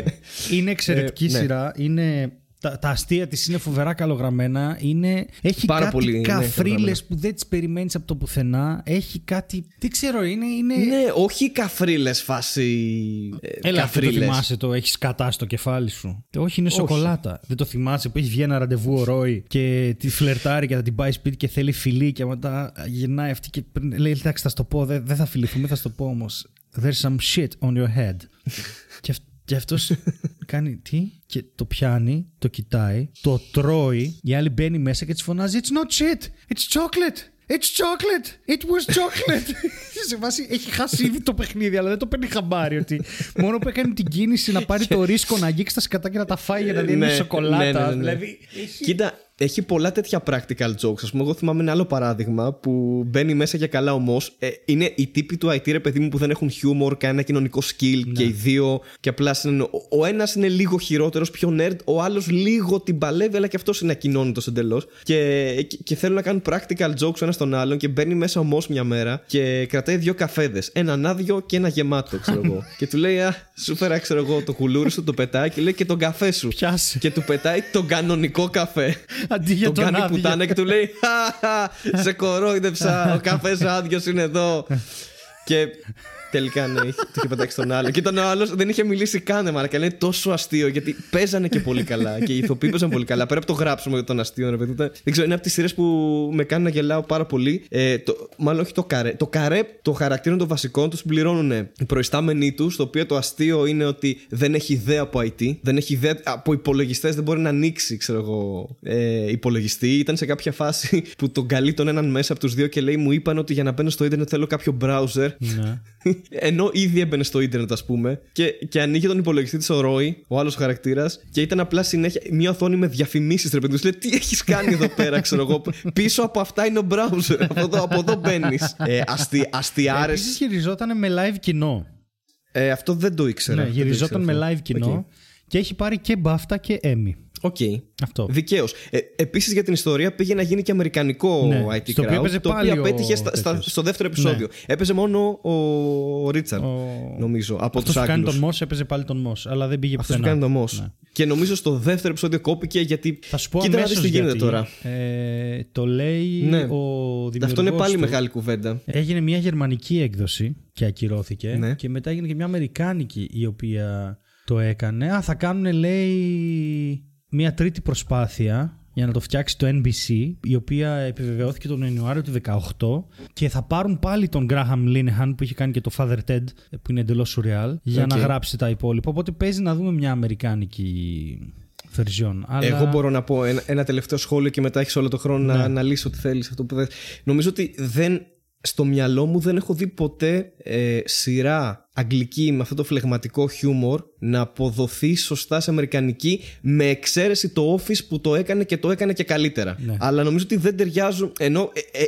είναι εξαιρετική Ε, ναι. σειρά. Είναι, τα, τα αστεία της είναι φοβερά καλογραμμένα. Είναι, έχει Πάρα κάτι πολύ, ναι, καφρίλες καλογραμμένα. που δεν τις περιμένεις από το πουθενά. Έχει κάτι. Δεν ξέρω, είναι. είναι... ναι, όχι καφρίλες φάση. Ε, Έλα, αυτό το καφρίλες. θυμάσαι το έχεις κατά στο κεφάλι σου. Ε, Όχι, είναι σοκολάτα. Δεν το θυμάσαι που έχει βγει ένα ραντεβού ο Ρόι και τη φλερτάρει και θα την πάει σπίτι και θέλει φιλί και μετά γυρνάει αυτή και πριν- λέει: Εντάξει, θα σου το πω, δεν, δεν θα φιληθούμε, θα σου το πω όμως. there's some shit on your head. και, αυ- και αυτό κάνει τι, και το πιάνει, το κοιτάει, το τρώει. Η άλλη μπαίνει μέσα και της φωνάζει It's not shit, it's chocolate. It's chocolate! It was chocolate! Σε βάση έχει χάσει ήδη το παιχνίδι, αλλά δεν το παίρνει χαμπάρι. Ότι μόνο που έκανε την κίνηση να πάρει το ρίσκο να αγγίξει τα σκατά και να τα φάει για να δίνει Ναι, σοκολάτα. ναι, ναι, ναι, ναι. Δηλαδή. έχει- Κοίτα, έχει πολλά τέτοια practical jokes. Α πούμε, εγώ θυμάμαι ένα άλλο παράδειγμα που μπαίνει μέσα για καλά όμω. Ε, είναι οι τύποι του IT, ρε παιδί μου, που δεν έχουν humor, κανένα κοινωνικό skill Ναι. και οι δύο. Και απλά είναι, ο, ο ένας είναι λίγο χειρότερος, πιο nerd, ο άλλος λίγο την παλεύει, αλλά και αυτός είναι ακοινώνητος εντελώς. Και, και, και θέλουν να κάνουν practical jokes ο ένας τον άλλον και μπαίνει μέσα όμω μια μέρα και κρατάει δύο καφέδες. Έναν άδειο και ένα γεμάτο, ξέρω εγώ. και του λέει, Α, σου φέρα, ξέρω εγώ, το κουλούρι σου, το πετάει και λέει και τον καφέ σου. Πιάσε. Και του πετάει τον κανονικό καφέ. Αντί για τον τον κάνει άδειο. πουτάνα και του λέει «Χαχα, Σε κορόιδεψα, ο καφές άδειος είναι εδώ. και τελικά ναι, είχε- το είχε πετάξει τον άλλο. Και ήταν ο άλλος δεν είχε μιλήσει καν, μάρα. Και είναι τόσο αστείο γιατί παίζανε και πολύ καλά. και οι ηθοποιοί παίζαν πολύ καλά. Πέρα από το γράψιμο για τον αστείο, ρε παιδί. ήταν- Δεν ξέρω, είναι από τις σειρές που με κάνει να γελάω πάρα πολύ. Ε, το, μάλλον όχι το καρέ. Το καρέ, το χαρακτήρα των βασικών τους πληρώνουν οι προϊστάμενοι τους. Το οποίο το αστείο είναι ότι δεν έχει ιδέα από IT. Δεν έχει ιδέα από υπολογιστές. Δεν μπορεί να ανοίξει, ξέρω εγώ, ε, υπολογιστή. Ήταν σε κάποια φάση που τον καλεί τον έναν μέσα από τους δύο και λέει: Μου είπαν ότι για να μπαίνω στο Ιντερνετ θέλω κάποιο browser. Ναι. Ενώ ήδη έμπαινε στο ίντερνετ, ας πούμε, και, και ανοίγει τον υπολογιστή της ο Ρόι, ο άλλος χαρακτήρας, και ήταν απλά συνέχεια μια οθόνη με διαφημίσεις. Ρε παιδί μου, Τους λέει τι έχεις κάνει εδώ πέρα, ξέρω εγώ. Πίσω από αυτά είναι ο browser. από εδώ, από εδώ μπαίνεις. Ε, αστι, αστιάρες. Επίσης γυριζόταν με live κοινό. Ε, αυτό δεν το ήξερα. Ναι, Δεν το γυριζόταν με ήξερα live αυτό. κοινό και έχει πάρει και BAFTA και Emmy. Οκ. Okay. Αυτό. Δικαίως. Ε, Επίσης για την ιστορία πήγε να γίνει και αμερικανικό Ναι, IT στο οποίο crowd. έπαιζε το πάλι οποίο ο απέτυχε στα, στα- τέτοιος. στο δεύτερο επεισόδιο. Έπαιζε μόνο ο, ο Ρίτσαρντ, Ο- νομίζω, από Αυτός τους που κάνει Άγγλους. τον Μος έπαιζε πάλι τον Μος, αλλά δεν πήγε Αυτός που πουθενά. κάνει το Moss. Ναι. Και νομίζω στο δεύτερο επεισόδιο κόπηκε γιατί. Θα σου πω Κοίτα να αμέσως δεις τι γίνεται γιατί. τώρα. Ε, το λέει Ναι. ο δημιουργός Αυτό είναι πάλι του. μεγάλη κουβέντα. Έγινε μια γερμανική έκδοση και ακυρώθηκε Ναι. και μετά έγινε και μια αμερικάνικη η οποία το έκανε. Α, θα κάνουν λέει μια τρίτη προσπάθεια για να το φτιάξει το NBC η οποία επιβεβαιώθηκε τον Ιανουάριο του 2018 και θα πάρουν πάλι τον Graham Linehan που είχε κάνει και το Father Ted που είναι εντελώς σουρεάλ για Οκ. να γράψει τα υπόλοιπα οπότε παίζει να δούμε μια αμερικάνικη version. Αλλά... Εγώ μπορώ να πω ένα, ένα τελευταίο σχόλιο και μετά έχεις όλο το χρόνο Ναι. να αναλύσει ό,τι θέλεις. Αυτό που θες. Νομίζω ότι δεν, στο μυαλό μου δεν έχω δει ποτέ ε, σειρά αγγλική με αυτό το φλεγματικό χιούμορ να αποδοθεί σωστά σε αμερικανική με εξαίρεση το Office που το έκανε και το έκανε και καλύτερα. Ναι. Αλλά νομίζω ότι δεν ταιριάζουν. Ενώ ε, ε,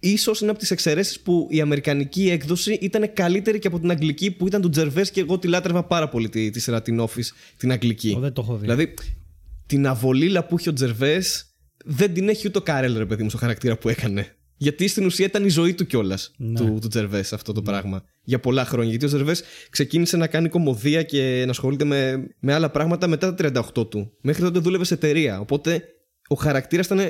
ίσως είναι από τις εξαιρέσεις που η αμερικανική έκδοση ήταν καλύτερη και από την αγγλική που ήταν του Τζερβές και εγώ τη λάτρευα πάρα πολύ τη, τη σειρά την Office, την αγγλική. Ω, δεν το έχω δει. Δηλαδή, την αβολίλα που είχε ο Τζερβέ δεν την έχει ούτε ο Κάρελ, ρε παιδί μου, στο χαρακτήρα που έκανε. Γιατί στην ουσία ήταν η ζωή του κιόλας Ναι. του, του Τζερβές αυτό το πράγμα. Για πολλά χρόνια. Γιατί ο Τζερβές ξεκίνησε να κάνει κομμωδία και να ασχολείται με, με άλλα πράγματα μετά τα 38 του. Μέχρι τότε δούλευε σε εταιρεία. Οπότε ο χαρακτήρας ήταν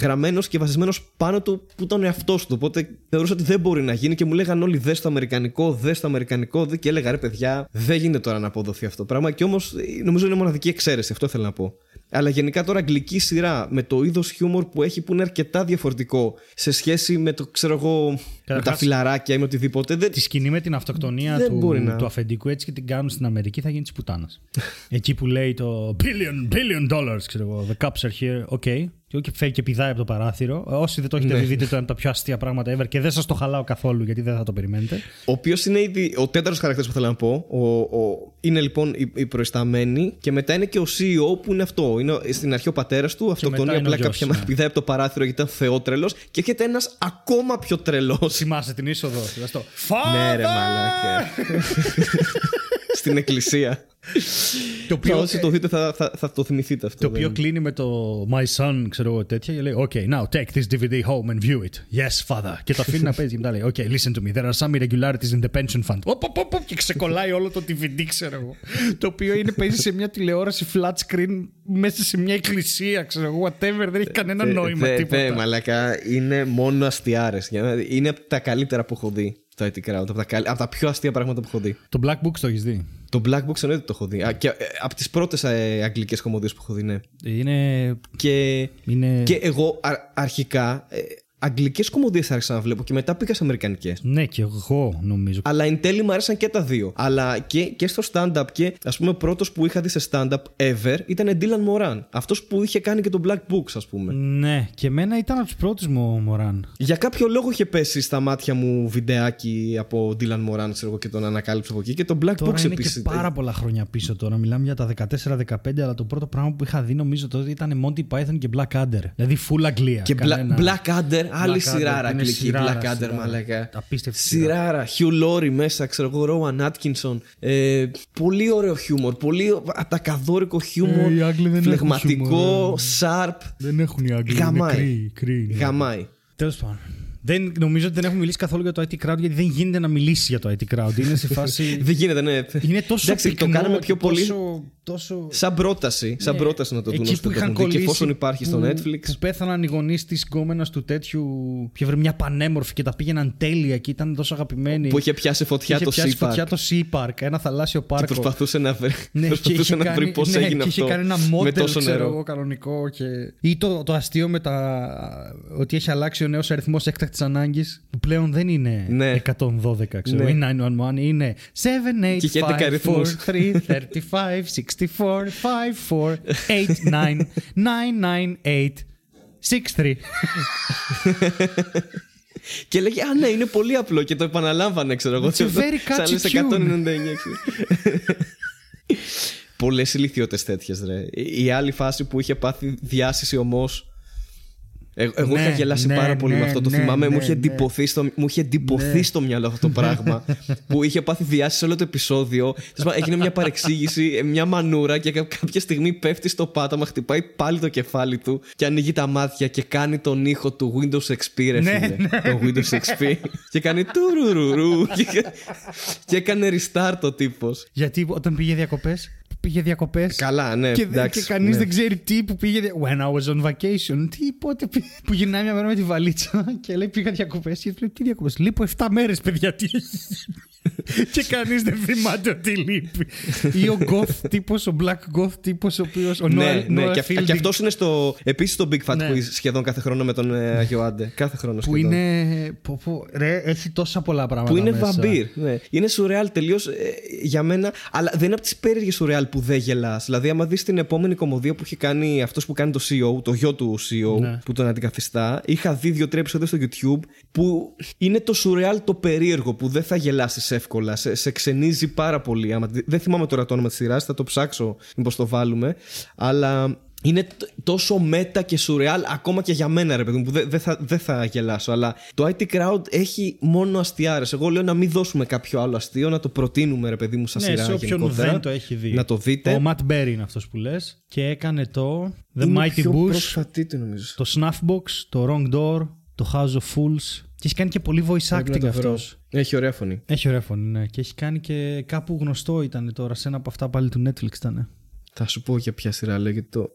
γραμμένος και βασισμένος πάνω του που ήταν ο εαυτός του. Οπότε θεωρούσα ότι δεν μπορεί να γίνει και μου λέγαν όλοι δες το αμερικανικό, δες το αμερικανικό. Δε και έλεγα ρε παιδιά, δεν γίνεται τώρα να αποδοθεί αυτό το πράγμα. Και όμως νομίζω είναι μοναδική εξαίρεση, αυτό θέλω να πω. Αλλά γενικά τώρα αγγλική σειρά με το είδος χιούμορ που έχει που είναι αρκετά διαφορετικό σε σχέση με το ξέρω εγώ. με τα Καταρχάς- φιλαράκια ή με οτιδήποτε. Δεν... Τη σκηνή με την αυτοκτονία Δεν του, μπορεί να- του αφεντικού έτσι και την κάνουν στην Αμερική θα γίνει της πουτάνας. Εκεί που λέει το billion, billion dollars, ξέρω εγώ. The cops are here. Okay. Και φεύγει και πηδάει από το παράθυρο. Όσοι δεν το έχετε Ναι. δει, δείτε το είναι από τα πιο αστεία πράγματα ever και δεν σας το χαλάω καθόλου γιατί δεν θα το περιμένετε. Ο οποίος είναι ήδη ο τέταρτος χαρακτήρας που θέλω να πω. Ο, ο, είναι λοιπόν η, η προϊσταμένη και μετά είναι και ο CEO που είναι αυτό. Είναι ο- στην αρχή ο πατέρας του, αυτοκτονεί μετά είναι απλά ο γιος, κάποια ναι. μέρα πηδάει από το παράθυρο γιατί ήταν θεότρελος και έρχεται ένας ακόμα πιο τρελός. Θυμάσαι την είσοδο. Αυτό. ναι, ρε Father! μαλάκα. στην εκκλησία. Το Και οποίο, όσοι το δείτε θα, θα, θα το θυμηθείτε αυτό. το οποίο δεν- κλείνει με το My son, ξέρω εγώ τέτοια, και λέει Okay, now take this DVD home and view it. Yes, father. Και το αφήνει να παίζει και μετά λέει Okay, listen to me. There are some irregularities in the pension fund. Οπ, οπ, οπ, οπ, και ξεκολλάει όλο το DVD, ξέρω εγώ. το οποίο είναι παίζει σε μια τηλεόραση flat screen μέσα σε μια εκκλησία, ξέρω εγώ. Whatever, δεν έχει κανένα Θε- νόημα θε- τίποτα. θε, μαλάκα, είναι μόνο αστιάρες. Είναι από τα καλύτερα που έχω δει το IT Crowd. Από τα, καλ- από τα πιο αστεία πράγματα που έχω δει. Το Black Book το έχεις δει; Το Black Box εννοείται το έχω δει. Α, και, ε, από τις πρώτες ε, αγγλικές κομμωδίες που έχω δει, ναι. Είναι. Και, είναι... και εγώ α- αρχικά, ε, Αγγλικές κομμωδίες άρχισα να βλέπω και μετά πήγα σε Αμερικανικές. Ναι, και εγώ νομίζω. Αλλά εν τέλει μου άρεσαν και τα δύο. Αλλά και, και στο stand-up και ας πούμε ο πρώτος που είχα δει σε stand-up ever ήταν Dylan Moran. Αυτός που είχε κάνει και το Black Books, ας πούμε. Ναι, και εμένα ήταν από τους πρώτους μου ο Μωράν. Για κάποιο λόγο είχε πέσει στα μάτια μου βιντεάκι από Dylan Moran, ξέρω εγώ, και τον ανακάλυψα από εκεί. Και το Black Τώρα Books είναι επίσης. και πάρα πολλά χρόνια πίσω τώρα. Μιλάμε για τα 14-15, αλλά το πρώτο πράγμα που είχα δει νομίζω τότε ήταν Monty Python και Blackadder. Δηλαδή full Αγγλία. Και Bla- κανένα- Blackadder, άλλη Blackadder, σειράρα που είναι αγγλική. σειράρα, Blackadder, σειράρα. μαλάκα. Απίστευτη σειρά. Σειράρα. Hugh Laurie μέσα, ξέρω εγώ, Rowan Atkinson. Ε, πολύ ωραίο χιούμορ. Πολύ ατακαδόρικο χιούμορ. Ε, οι Άγγλοι δεν έχουν φλεγματικό, χιούμορ, sharp. Δεν έχουν οι Άγγλοι. Γαμάει. Γαμάει. Τέλος πάντων. Δεν, νομίζω ότι δεν έχουμε μιλήσει καθόλου για το IT crowd γιατί δεν γίνεται να μιλήσει για το IT crowd. Είναι σε φάση. Δεν γίνεται, ναι. είναι τόσο Εντάξει, το πυκνό κάναμε και πιο πολύ. Τόσο, τόσο... Σαν πρόταση, σαν Ναι, πρόταση να το δουν εκεί όσοι που δεν το είχαν έχουν δει. Και κολλήσει, εφόσον υπάρχει στο που- Netflix. Που πέθαναν οι γονείς της γκόμενας του τέτοιου. Που είχε βρει μια πανέμορφη και τα πήγαιναν τέλεια και ήταν τόσο αγαπημένοι. Που είχε πιάσει φωτιά είχε το πιάσει Sea φωτιά Park. το Sea Park, ένα θαλάσσιο Και πάρκο. προσπαθούσε να βρει, Ναι, και προσπαθούσε είχε να κάνει, βρει πώς ναι, έγινε και είχε αυτό. κάνει ένα με μόντελ, τόσο ξέρω νερό. εγώ, κανονικό. Και... Ή το, το αστείο με τα. ότι έχει αλλάξει ο νέος αριθμός έκτακτης ανάγκης. Που πλέον δεν είναι Ναι. 112, ξέρω Ναι. ή 911, είναι 7, 8, Και είχε 11 5, 4, αριθμούς. 3, 35, 64, 54, 8, 9, 9, 8, 6, 3. Και λέγε Α, ναι, είναι πολύ απλό και το επαναλάμβανε, ξέρω εγώ. It's a very Σαν catchy λες tune. 199. Πολλές ηλικιώτες τέτοιες, ρε. Η άλλη φάση που είχε πάθει διάσηση όμω. Εγώ Ναι, είχα γελάσει ναι, πάρα πολύ ναι, με αυτό. Το ναι, θυμάμαι, ναι, μου είχε ναι. εντυπωθεί στο, μου είχε εντυπωθεί Ναι. στο μυαλό αυτό το πράγμα. που είχε πάθει διάσηση σε όλο το επεισόδιο. Τέλος πάντων, Έγινε μια παρεξήγηση, ε, μια μανούρα και κα- κάποια στιγμή πέφτει στο πάταμα, χτυπάει πάλι το κεφάλι του και ανοίγει τα μάτια και κάνει τον ήχο του Windows XP, ρε Ναι, φίλε. Το Windows XP. και κάνει τουρουρουρου. και, και έκανε restart ο τύπος. Γιατί όταν πήγε διακοπές; Πήγε διακοπές. Καλά, ναι, Και, εντάξει, και κανείς ναι. δεν ξέρει τι που πήγε. δια- When I was on vacation. Τι, πότε πήγε. Που γυρνάει μια μέρα με τη βαλίτσα και λέει πήγα διακοπές. Και λέει τι διακοπές. Λείπω 7 μέρες, παιδιά. Τι έχει γίνει;» και κανείς δεν θυμάται ότι λείπει. Ή ο goth τύπος, ο black goth τύπος, ο οποίο. Ο ναι, Noah- ναι, Noah και, Fielding, και αυτός είναι στο. Επίσης στο Big Fat Ναι. Quiz σχεδόν κάθε χρόνο με τον ε, Αγιο Άντε. Κάθε χρόνο Που σχεδόν. είναι. Πω, πω, ρε, έχει τόσα πολλά πράγματα. Που είναι μέσα. βαμπύρ. Ναι. Είναι σουρεάλ τελείως για μένα. Αλλά δεν είναι από τις περίεργες σουρεάλ που δεν γελάς. Δηλαδή, άμα δεις την επόμενη κομμωδία που έχει κάνει αυτός που κάνει το CEO, το γιο του CEO, Ναι. που τον αντικαθιστά, είχα δει δύο-τρία επεισόδια στο YouTube που είναι το σουρεάλ το περίεργο που δεν θα γελάσεις εύκολα. Σε, σε ξενίζει πάρα πολύ. Άμα, δεν θυμάμαι τώρα το όνομα της σειράς, θα το ψάξω μήπως το βάλουμε. Αλλά είναι τ- τόσο μέτα και σουρεάλ ακόμα και για μένα ρε παιδί μου που δεν δεν θα, δεν θα γελάσω αλλά το IT Crowd έχει μόνο αστιάρες εγώ λέω να μην δώσουμε κάποιο άλλο αστείο να το προτείνουμε ρε παιδί μου σαν Ναι, σειρά σε όποιον γενικότερα. δεν το έχει δει. να το δείτε Ο Matt Berry είναι αυτός που λες. Και έκανε το The Είναι Mighty πιο Bush. πρόσφατη του νομίζω το Snuffbox, το Wrong Door, το House of Fools. Και έχει κάνει και πολύ voice Πρέπει να acting το βρω. αυτό. έχει ωραία φωνή Έχει ωραία φωνή, ναι. Και έχει κάνει και κάπου γνωστό ήταν τώρα. Σε ένα από αυτά πάλι του Netflix ήταν. θα σου πω για ποια σειρά λέγεται το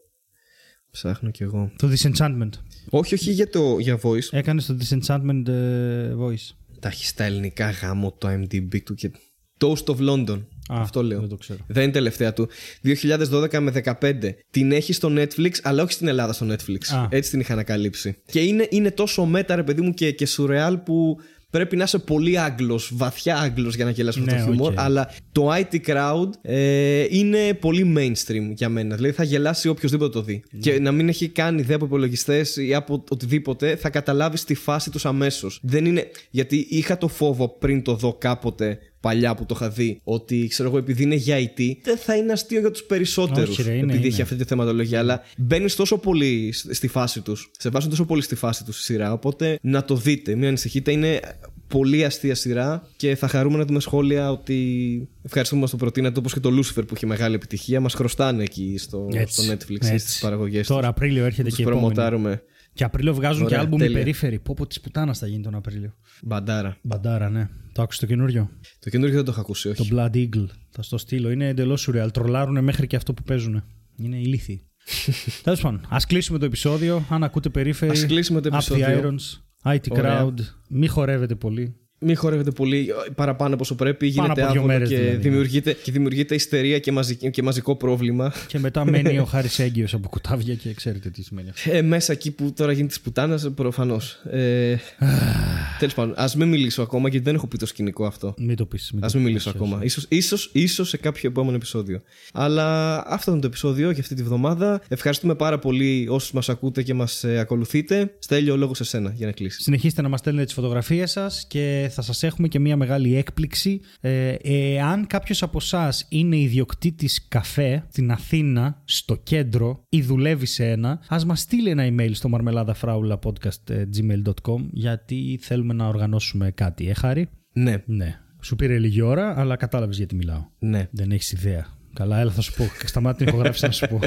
ψάχνω κι εγώ Το Disenchantment. όχι όχι για, το, για voice Έκανε το Disenchantment ε, voice. τα έχει στα ελληνικά γαμώτο IMDb του και Toast of London Α, αυτό λέω Δεν το ξέρω. Δεν είναι τελευταία του. 2012 με 15. Την έχει στο Netflix, αλλά όχι στην Ελλάδα στο Netflix. Α. Έτσι την είχα ανακαλύψει. Και είναι, είναι τόσο meta, ρε παιδί μου, και, και σουρεάλ που πρέπει να είσαι πολύ Άγγλος, βαθιά Άγγλος για να γελάς με Ναι, αυτό το χιούμορ. οκ. Αλλά το IT crowd ε, είναι πολύ mainstream για μένα. Δηλαδή θα γελάσει οποιοδήποτε το δει. Ναι. Και να μην έχει κάνει ιδέα από υπολογιστές ή από οτιδήποτε, θα καταλάβεις τη φάση τους αμέσως. Δεν είναι. Γιατί είχα το φόβο πριν το δω κάποτε παλιά που το είχα δει, ότι ξέρω εγώ, επειδή είναι για IT, δεν θα είναι αστείο για τους περισσότερους. Όχι, ρε, είναι, επειδή είναι. έχει αυτή τη θεματολογία. Αλλά μπαίνεις τόσο πολύ στη φάση τους, σε βάζουν τόσο πολύ στη φάση τους στη σειρά. Οπότε να το δείτε, μην ανησυχείτε. Είναι πολύ αστεία σειρά και θα χαρούμε να δούμε σχόλια ότι ευχαριστούμε που μας το προτείνατε όπως και το Lucifer που έχει μεγάλη επιτυχία. Μας χρωστάνε εκεί στο, Έτσι, στο Netflix έτσι. στι παραγωγέ τους. Τώρα Απρίλιο έρχεται Τους και η επόμενη. Προμοτάρουμε. Και Απρίλιο βγάζουν Ωραία, και άλμπουμ τέλεια. υπερήφερη. Πω πω της πουτάνας θα γίνει τον Απρίλιο. Μπαντάρα. Μπαντάρα, ναι. Το άκουσε το καινούριο; Το καινούργιο δεν το έχω ακούσει, όχι. Το Blood Eagle. Θα στο στείλω. Είναι εντελώς σουρεάλ. Τρολάρουν μέχρι και αυτό που παίζουν. Είναι ηλίθιοι. Τέλος πάντων, ας κλείσουμε το επεισόδιο. Αν ακούτε περίφερη. Ας κλείσουμε το Up the επεισόδιο. Irons. IT Ωραία. Crowd. Μη χορεύετε πολύ. Μην χορεύετε πολύ παραπάνω από όσο πρέπει. Πάνω Γίνεται από δύο άβολο μέρες και, δηλαδή. δημιουργείται, και δημιουργείται ιστερία και, μαζική- και μαζικό πρόβλημα. Και μετά μένει ο Χάρης έγκυος από κουτάβια και ξέρετε τι σημαίνει αυτό. Ε, μέσα εκεί που τώρα γίνεται της πουτάνας, προφανώς. Ε, Τέλος πάντων, ας μην μιλήσω ακόμα γιατί δεν έχω πει το σκηνικό αυτό. Μην το πεις. Α μην μιλήσω ακόμα. Ίσως, ίσως, ίσως σε κάποιο επόμενο επεισόδιο. Αλλά αυτό ήταν το επεισόδιο για αυτή τη βδομάδα. Ευχαριστούμε πάρα πολύ όσους μας ακούτε και μας ακολουθείτε. Στέλιο ο λόγος σε σένα για να κλείσεις. Συνεχίστε να μας στέλνετε τις φωτογραφίες σας και θα σας έχουμε και μια μεγάλη έκπληξη. Ε, εάν κάποιος από εσά είναι ιδιοκτήτης καφέ στην Αθήνα, στο κέντρο ή δουλεύει σε ένα, ας μας στείλει ένα email στο marmeladafraulapodcast.gmail.com γιατί θέλουμε να οργανώσουμε κάτι, ε Χάρη; Ναι, Ναι. Σου πήρε λίγη ώρα, αλλά κατάλαβες γιατί μιλάω. ναι. Δεν έχεις ιδέα. Καλά, έλα θα σου πω. Σταμάτη την ηχογράφηση να σου πω.